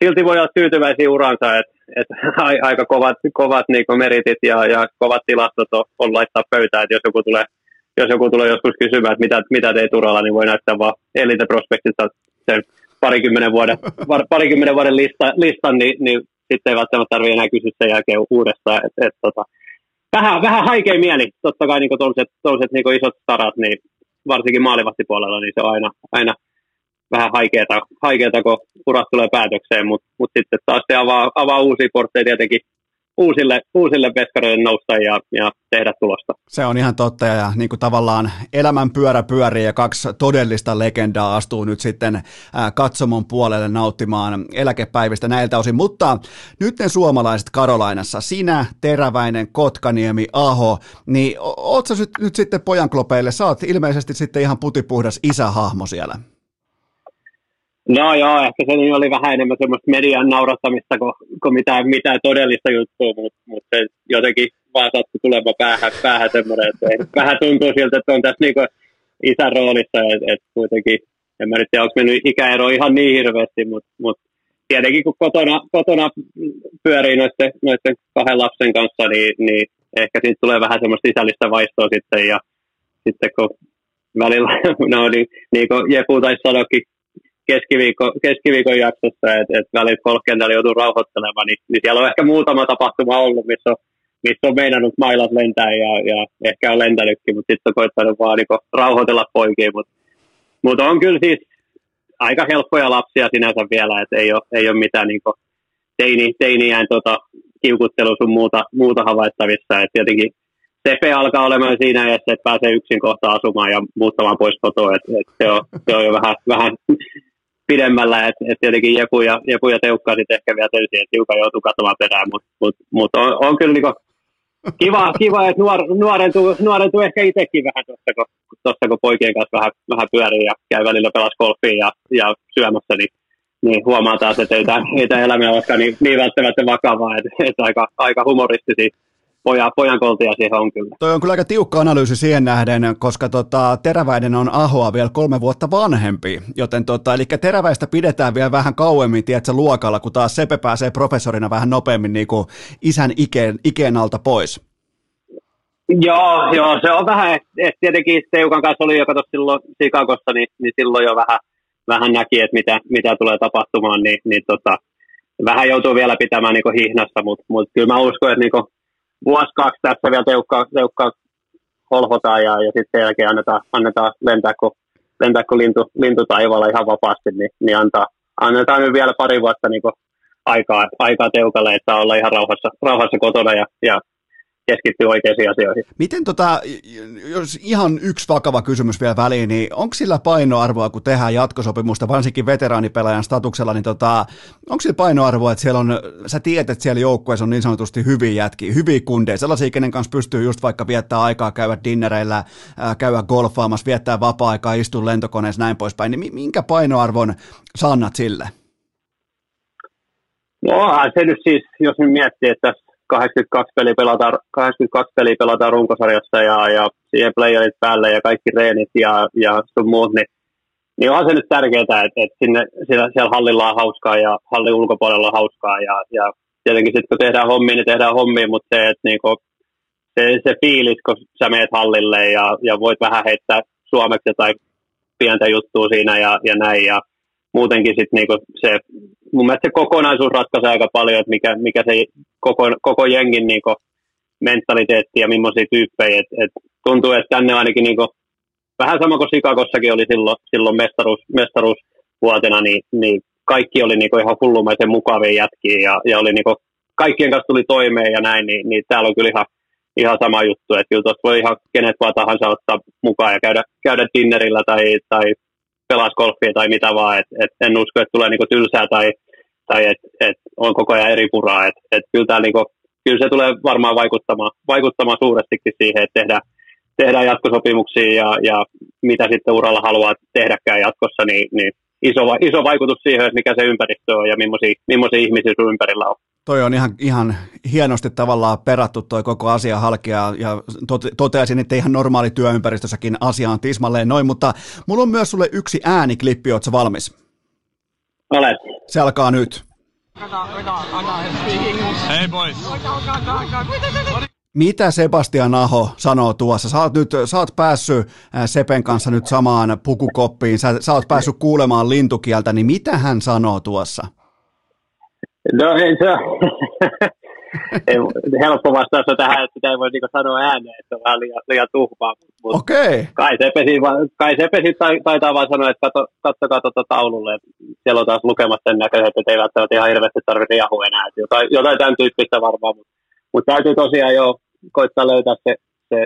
silti voi olla tyytyväisiä uransa, että et *laughs* aika kovat, kovat niin meritit ja, ja kovat tilastot on, on laittaa pöytään, että jos joku tulee, jos joku tulee joskus kysymään, että mitä, mitä teet uralla, niin voi näyttää vaan Elite sen parikymmenen vuoden, *laughs* parikymmenen vuoden lista, listan, niin, niin sitten ei välttämättä tarvitse enää kysyä sen jälkeen uudestaan. Et, et, tota, vähän, vähän haikea mieli, totta kai niin tuollaiset niin isot starat, niin varsinkin maalivahtipuolella, niin se on aina, aina vähän haikeeta, haikeeta, kun urat tulee päätökseen, mutta mut sitten taas se avaa, avaa uusia portteja tietenkin uusille, uusille veskareille nousta ja, ja tehdä tulosta. Se on ihan totta ja niin kuin tavallaan elämän pyörä pyörii ja kaksi todellista legendaa astuu nyt sitten katsomon puolelle nauttimaan eläkepäivistä näiltä osin. Mutta nyt ne suomalaiset Karolainassa, sinä, Teräväinen, Kotkaniemi, Aho, niin oot sä nyt, nyt sitten pojanklopeille, sä oot ilmeisesti sitten ihan putipuhdas isähahmo siellä. No joo, ehkä se oli vähän enemmän semmoista median naurattamista kuin, kuin mitään, mitään todellista juttua, mutta, mutta se jotenkin vaan sattui tulemaan päähän, päähän semmoinen, että vähän tuntuu siltä, että on tässä niin isän roolissa, että, että kuitenkin, en mä nyt tiedä, onko mennyt ikäero ihan niin hirveästi, mutta, mutta tietenkin kun kotona, kotona pyörii noiden, noiden kahden lapsen kanssa, niin, niin ehkä siitä tulee vähän semmoista sisällistä vaistoa sitten, ja sitten kun välillä, *laughs* no niin, niin kuin Jepu taisi sanoakin keskiviikko, keskiviikon jaksossa, että et välillä golfkentällä joutuu rauhoittelemaan, niin, niin, siellä on ehkä muutama tapahtuma ollut, missä on, missä on meinannut mailat lentää ja, ja ehkä on lentänytkin, mutta sitten on koittanut vaan niin rauhoitella poikia. Mutta mut on kyllä siis aika helppoja lapsia sinänsä vielä, että ei ei ole mitään niin teini, teiniään tota, kiukuttelu sun muuta, muuta havaittavissa. Et tietenkin Sepe alkaa olemaan siinä, että pääsee yksin kohta asumaan ja muuttamaan pois kotoa. Et, et se, on, se on jo vähän, vähän pidemmällä, että et tietenkin Jepu ja, Jepu ja Teukka sitten ehkä vielä täysin, että hiukan joutuu katsomaan perään, mutta mut, mut on, on, kyllä niinku kiva, kiva, että nuor, nuorentuu, nuorentuu ehkä itsekin vähän tuossa, kun, tossa, kun poikien kanssa vähän, vähän pyörii ja käy välillä pelas golfia ja, ja syömässä, niin, niin huomaa taas, että ei tämä elämä olekaan niin, niin välttämättä vakavaa, että, että aika, aika humoristisia pojan, pojan koltia siihen on kyllä. Toi on kyllä aika tiukka analyysi siihen nähden, koska tota, Teräväinen on Ahoa vielä kolme vuotta vanhempi, joten tota, eli Teräväistä pidetään vielä vähän kauemmin, tiedätkö, luokalla, kun taas Sepe pääsee professorina vähän nopeammin niin kuin isän ikeen, ikeen alta pois. Joo, joo, se on vähän, että et tietenkin Teukan kanssa oli jo kato silloin Sikakossa, niin, niin silloin jo vähän, vähän näki, että mitä, mitä tulee tapahtumaan, niin, niin tota, vähän joutuu vielä pitämään niin hihnassa, mutta mut kyllä mä uskon, että niin vuosi kaksi tässä vielä teukka, teukka holhotaan ja, ja sitten sen jälkeen annetaan, annetaan lentää, kun, lentää kun lintu, lintu taivaalla ihan vapaasti, niin, niin antaa, annetaan nyt vielä pari vuotta niin aikaa, aikaa teukalle, että olla ihan rauhassa, rauhassa kotona ja, ja keskittyy oikeisiin asioihin. Miten tota, jos ihan yksi vakava kysymys vielä väliin, niin onko sillä painoarvoa, kun tehdään jatkosopimusta, varsinkin veteraanipelaajan statuksella, niin tota, onko sillä painoarvoa, että siellä on, sä tiedät, että siellä joukkueessa on niin sanotusti hyviä jätkiä, hyviä kundeja, sellaisia, kenen kanssa pystyy just vaikka viettää aikaa, käydä dinnereillä, käydä golfaamassa, viettää vapaa-aikaa, istua lentokoneessa, näin poispäin, niin minkä painoarvon saannat sille? No se nyt siis, jos nyt miettii, että 82 peliä pelataan, 82 peliä pelataan runkosarjassa ja, ja siihen playerit päälle ja kaikki reenit ja, ja sun muut, niin, niin onhan se nyt tärkeää, että, että sinne, siellä, siellä hallilla on hauskaa ja hallin ulkopuolella on hauskaa ja, ja tietenkin sitten kun tehdään hommia, niin tehdään hommia, mutta se, että niinku, se, se fiilis, kun sä meet hallille ja, ja voit vähän heittää suomeksi tai pientä juttua siinä ja, ja näin ja muutenkin sit niinku se, mun mielestä se kokonaisuus ratkaisee aika paljon, että mikä, mikä se koko, koko jengin niinku mentaliteetti ja millaisia tyyppejä, et, et tuntuu, että tänne ainakin niinku, vähän sama kuin Sikakossakin oli silloin, silloin mestaruus, mestaruusvuotena, niin, niin kaikki oli niinku ihan hullumaisen mukavia jätkiä ja, ja oli niinku, kaikkien kanssa tuli toimeen ja näin, niin, niin täällä on kyllä ihan, ihan sama juttu, että kyllä voi ihan kenet vaan tahansa ottaa mukaan ja käydä, käydä dinnerillä tai, tai pelaa golfia tai mitä vaan, että et en usko, että tulee niinku tylsää tai, tai että et on koko ajan eri puraa, että et kyllä, tää niinku, kyllä se tulee varmaan vaikuttamaan, vaikuttamaan suurestikin siihen, että tehdään, tehdään jatkosopimuksia ja, ja mitä sitten uralla haluaa tehdäkään jatkossa, niin, niin iso, iso vaikutus siihen, että mikä se ympäristö on ja millaisia, millaisia ihmisiä sun ympärillä on. Toi on ihan, ihan hienosti tavallaan perattu toi koko asia halkia ja toteaisin, että ihan normaali työympäristössäkin asia on tismalleen noin, mutta mulla on myös sulle yksi ääniklippi, ootko valmis? Olet. Se alkaa nyt. Hei boys. Mitä Sebastian Aho sanoo tuossa? Sä oot, nyt, sä oot päässyt Sepen kanssa nyt samaan pukukoppiin, sä, sä oot päässyt kuulemaan lintukieltä, niin mitä hän sanoo tuossa? No ei se *laughs* *laughs* ei, helppo vastaus on tähän, että sitä ei voi niinku sanoa ääneen, että on vähän liian, liian tuhmaa. Mutta okay. Kai Sepesi, kai Sepesi taitaa vaan sanoa, että katso, katsokaa tuota taululle, että siellä on taas lukemassa sen näköiset, että ei välttämättä ihan hirveästi tarvitse jahu enää. Jotain, jotain tämän tyyppistä varmaan, mutta, mutta täytyy tosiaan jo koittaa löytää se, se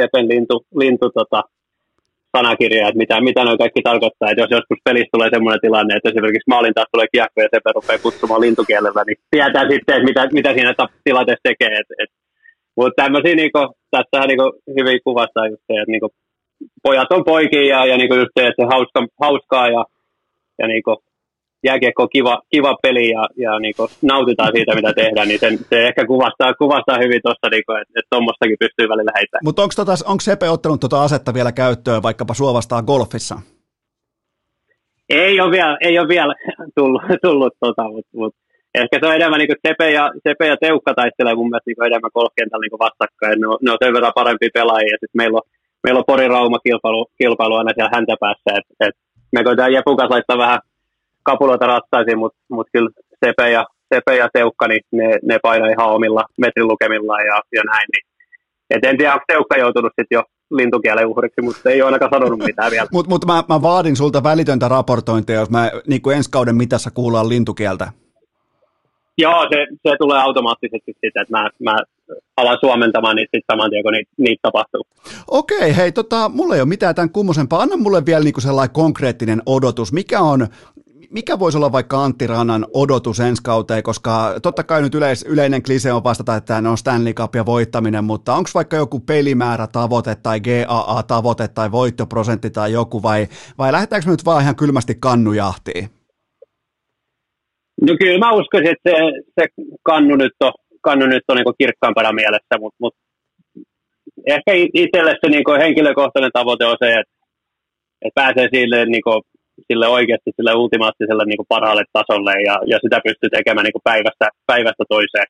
Sepen lintu, lintu tota, sanakirjoja, että mitä, mitä noin kaikki tarkoittaa. Että jos joskus pelissä tulee sellainen tilanne, että esimerkiksi maalin taas tulee kiekko ja se rupeaa kutsumaan lintukielellä, niin tietää sitten, että mitä, mitä siinä tilanteessa tekee. Et, et, mutta tämmöisiä, niinku, tässähän niinku, hyvin kuvastaa just se, että niinku, pojat on poikia ja, ja niinku just se, että se hauska, hauskaa ja, ja niinku, jääkiekko on kiva, kiva peli ja, ja niin kuin nautitaan siitä, mitä tehdään, niin sen, se ehkä kuvastaa, kuvastaa hyvin tuossa, niin kuin, että tuommoistakin pystyy välillä heittämään. Mutta onko tota, onko Sepe ottanut tuota asetta vielä käyttöön vaikkapa suovastaa golfissa? Ei ole vielä, ei ole vielä tullut, tullut tota, mutta mut, ehkä se on enemmän niin kuin Sepe, ja, Sepe ja Teukka taistelee mun mielestä niin enemmän golfkentällä niin vastakkain. Ne on, ne on sen verran parempia pelaajia, ja sitten meillä on, meillä on Pori Rauma kilpailu, kilpailu aina siellä häntä päässä, että et me koitetaan Jepukas laittaa vähän kapuloita rattaisiin, mutta mut kyllä Sepe ja, Sepe ja Teukka, niin ne, ne painaa ihan omilla metrilukemilla ja, ja näin. Niin. Et en tiedä, onko Teukka joutunut sitten jo lintukielen uhriksi, mutta ei ole ainakaan sanonut mitään vielä. *laughs* mutta mut mä, mä, vaadin sulta välitöntä raportointia, jos mä niin kuin ensi kauden mitassa kuullaan lintukieltä. Joo, se, se tulee automaattisesti sitten, että mä, mä alan suomentamaan niitä sitten saman tien, kun niitä, niitä tapahtuu. Okei, hei, tota, mulla ei ole mitään tämän kummosempaa. Anna mulle vielä niinku sellainen konkreettinen odotus. Mikä on mikä voisi olla vaikka Antti Rannan odotus ensi kauteen, koska totta kai nyt yleis, yleinen klise on vastata, että ne on Stanley Cup ja voittaminen, mutta onko vaikka joku pelimäärä tavoite tai GAA-tavoite tai voittoprosentti tai joku, vai, vai lähdetäänkö nyt vaan ihan kylmästi kannujahtiin? No kyllä mä uskoisin, että se, se kannu nyt on, kannu nyt on niin kirkkaampana mielessä, mutta, mutta ehkä itselle se niin henkilökohtainen tavoite on se, että, että pääsee sille niin sille oikeasti sille ultimaattiselle niin kuin parhaalle tasolle ja, ja sitä pystyy tekemään niin kuin päivästä, päivästä toiseen.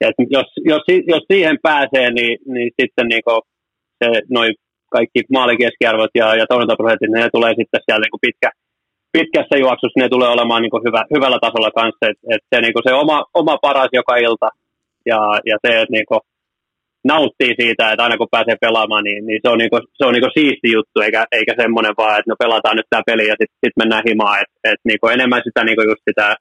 Et jos, jos, jos, siihen pääsee, niin, niin sitten niin kuin se, noi kaikki maalikeskiarvot ja, ja torjuntaprosentit, ne tulee sitten siellä niin kuin pitkä, pitkässä juoksussa, ne tulee olemaan niin kuin hyvä, hyvällä tasolla kanssa. Et, et se, niin kuin se oma, oma paras joka ilta ja, ja se, että niin kuin nauttii siitä, että aina kun pääsee pelaamaan, niin, niin se on, niinku, se on niinku siisti juttu, eikä, eikä semmoinen vaan, että no pelataan nyt tämä peli ja sitten sit mennään himaan. Et, et niinku enemmän sitä niinku just sitä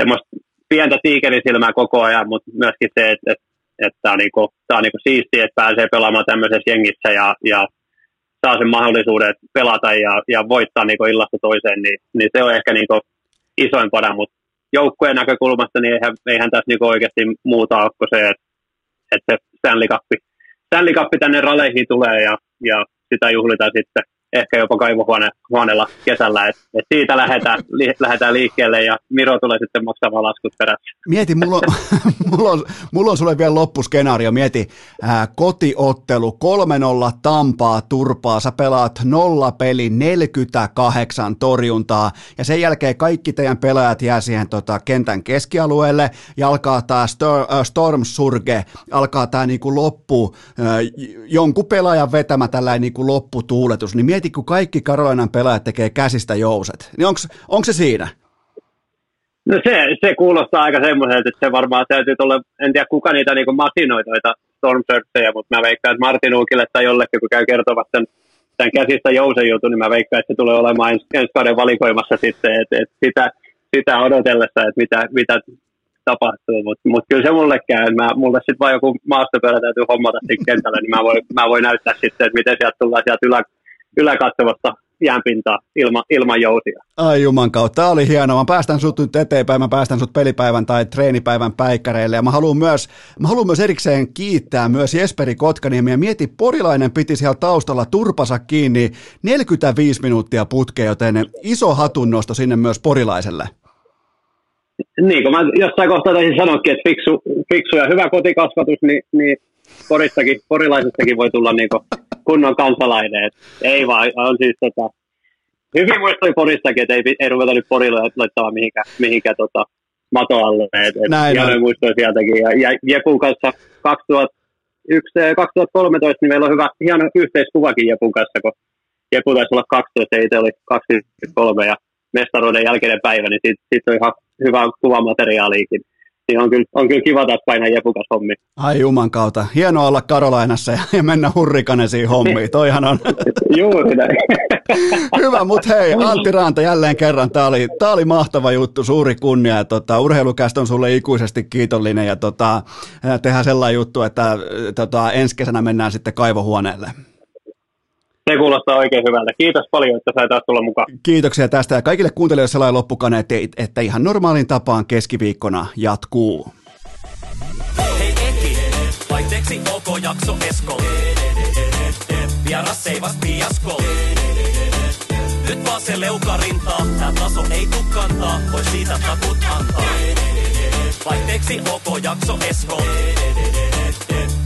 semmoista pientä tiikerisilmää koko ajan, mutta myöskin se, että et, et tämä on, niinku, tää on niinku siistiä, että pääsee pelaamaan tämmöisessä jengissä ja, ja saa sen mahdollisuuden pelata ja, ja voittaa niinku illasta toiseen, niin, niin se on ehkä niinku isoimpana, mutta joukkueen näkökulmasta niin eihän, eihän tässä niinku oikeasti muuta ole kuin se, että että Stanley Cup, Stanley Cup tänne raleihin tulee ja, ja sitä juhlitaan sitten ehkä jopa kaivohuoneella kesällä, että et siitä lähdetään, li, lähdetään liikkeelle ja Miro tulee sitten maksamaan laskut perässä. Mieti, mulla on, *laughs* mulla on, mulla on sulle vielä loppuskenaario, mieti ää, kotiottelu 3-0 Tampaa turpaa, sä pelaat nolla peli 48 torjuntaa. Ja sen jälkeen kaikki teidän pelaajat jää siihen tota, kentän keskialueelle. Ja alkaa tämä Stor, Storm Surge, alkaa tämä niinku loppu, äh, jonkun pelaajan vetämä tällainen niinku lopputuuletus, niin mieti, mieti, kun kaikki Karolinan pelaajat tekee käsistä jouset, niin onko se siinä? No se, se kuulostaa aika semmoiselta, että se varmaan täytyy tulla, en tiedä kuka niitä niin masinoi noita Storm Surgeja, mutta mä veikkaan, että Martin Uukille tai jollekin, kun käy kertovat sen, sen käsistä jousen jutun, niin mä veikkaan, että se tulee olemaan ens, ensi kauden valikoimassa sitten, että, että sitä, sitä odotellessa, että mitä, mitä tapahtuu, mutta mut kyllä se mulle käy, mä, mulle sitten vaan joku maastopelä täytyy hommata sitten kentällä, niin mä voin, mä voin näyttää sitten, että miten sieltä tullaan sieltä ylä, yläkatsevasta jäänpintaa ilma, ilman jousia. Ai juman kautta, tämä oli hienoa. Mä päästän sut nyt eteenpäin, mä päästän sut pelipäivän tai treenipäivän päikkäreille. Ja mä haluan myös, mä haluan myös erikseen kiittää myös Jesperi Kotkaniemi. Ja mieti, porilainen piti siellä taustalla turpasa kiinni 45 minuuttia putkeen, joten iso hatunnosto sinne myös porilaiselle. niin kuin mä jossain kohtaa taisin sanoakin, että fiksu, fiksu ja hyvä kotikasvatus, niin, niin Poristakin, porilaisestakin voi tulla niin kunnon kansalainen. Et ei vaan, on siis tota, hyvin muistoi Poristakin, että ei, ei ruveta nyt Porilla laittamaan mihinkään, mihinkään tota, mato alle. Et, et Näin on. muistoi sieltäkin. Ja, ja Jepun kanssa 2001, 2013, niin meillä on hyvä, hieno yhteiskuvakin Jepun kanssa, kun Jepu taisi olla 12 ja itse oli 23 ja mestaruuden jälkeinen päivä, niin siitä, siitä on ihan hyvä kuvamateriaaliikin. Niin on kyllä, on kyllä kiva taas painaa Jepukas hommi. Ai juman kautta. Hienoa olla Karolainassa ja, ja mennä hurrikanesiin hommiin. Toihan on *laughs* Juuri näin. *laughs* hyvä, mutta hei Antti Ranta jälleen kerran. Tämä oli, tää oli mahtava juttu, suuri kunnia. Ja tota, urheilukästä on sulle ikuisesti kiitollinen ja tota, tehdään sellainen juttu, että tota, ensi kesänä mennään sitten kaivohuoneelle. Se kuulostaa oikein hyvältä. Kiitos paljon, että sai taas tulla mukaan. Kiitoksia tästä ja kaikille kuuntelijoille sellainen loppukane, että, että ihan normaalin tapaan keskiviikkona jatkuu. Hei Eki, vaihteeksi OK jakso Esko. Vieras seivas piasko. Nyt vaan se leuka rintaa, tää taso ei tuu kantaa, voi siitä takut antaa. Vaihteeksi OK jakso Esko.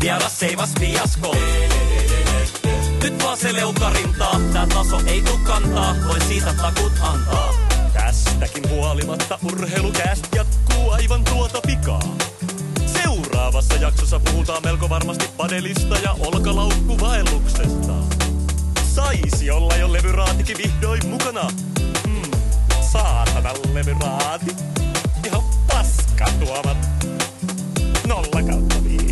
Vieras seivas piasko. Nyt vaan se leuka rintaa, tää taso ei tuu kantaa, voi siitä takut antaa. Tästäkin huolimatta urheilukääst jatkuu aivan tuota pikaa. Seuraavassa jaksossa puhutaan melko varmasti padelista ja olkalaukkuvaelluksesta. Saisi olla jo levyraatikin vihdoin mukana. Hmm, saatana levyraati. Ihan paska tuomat. Nolla kautta viisi.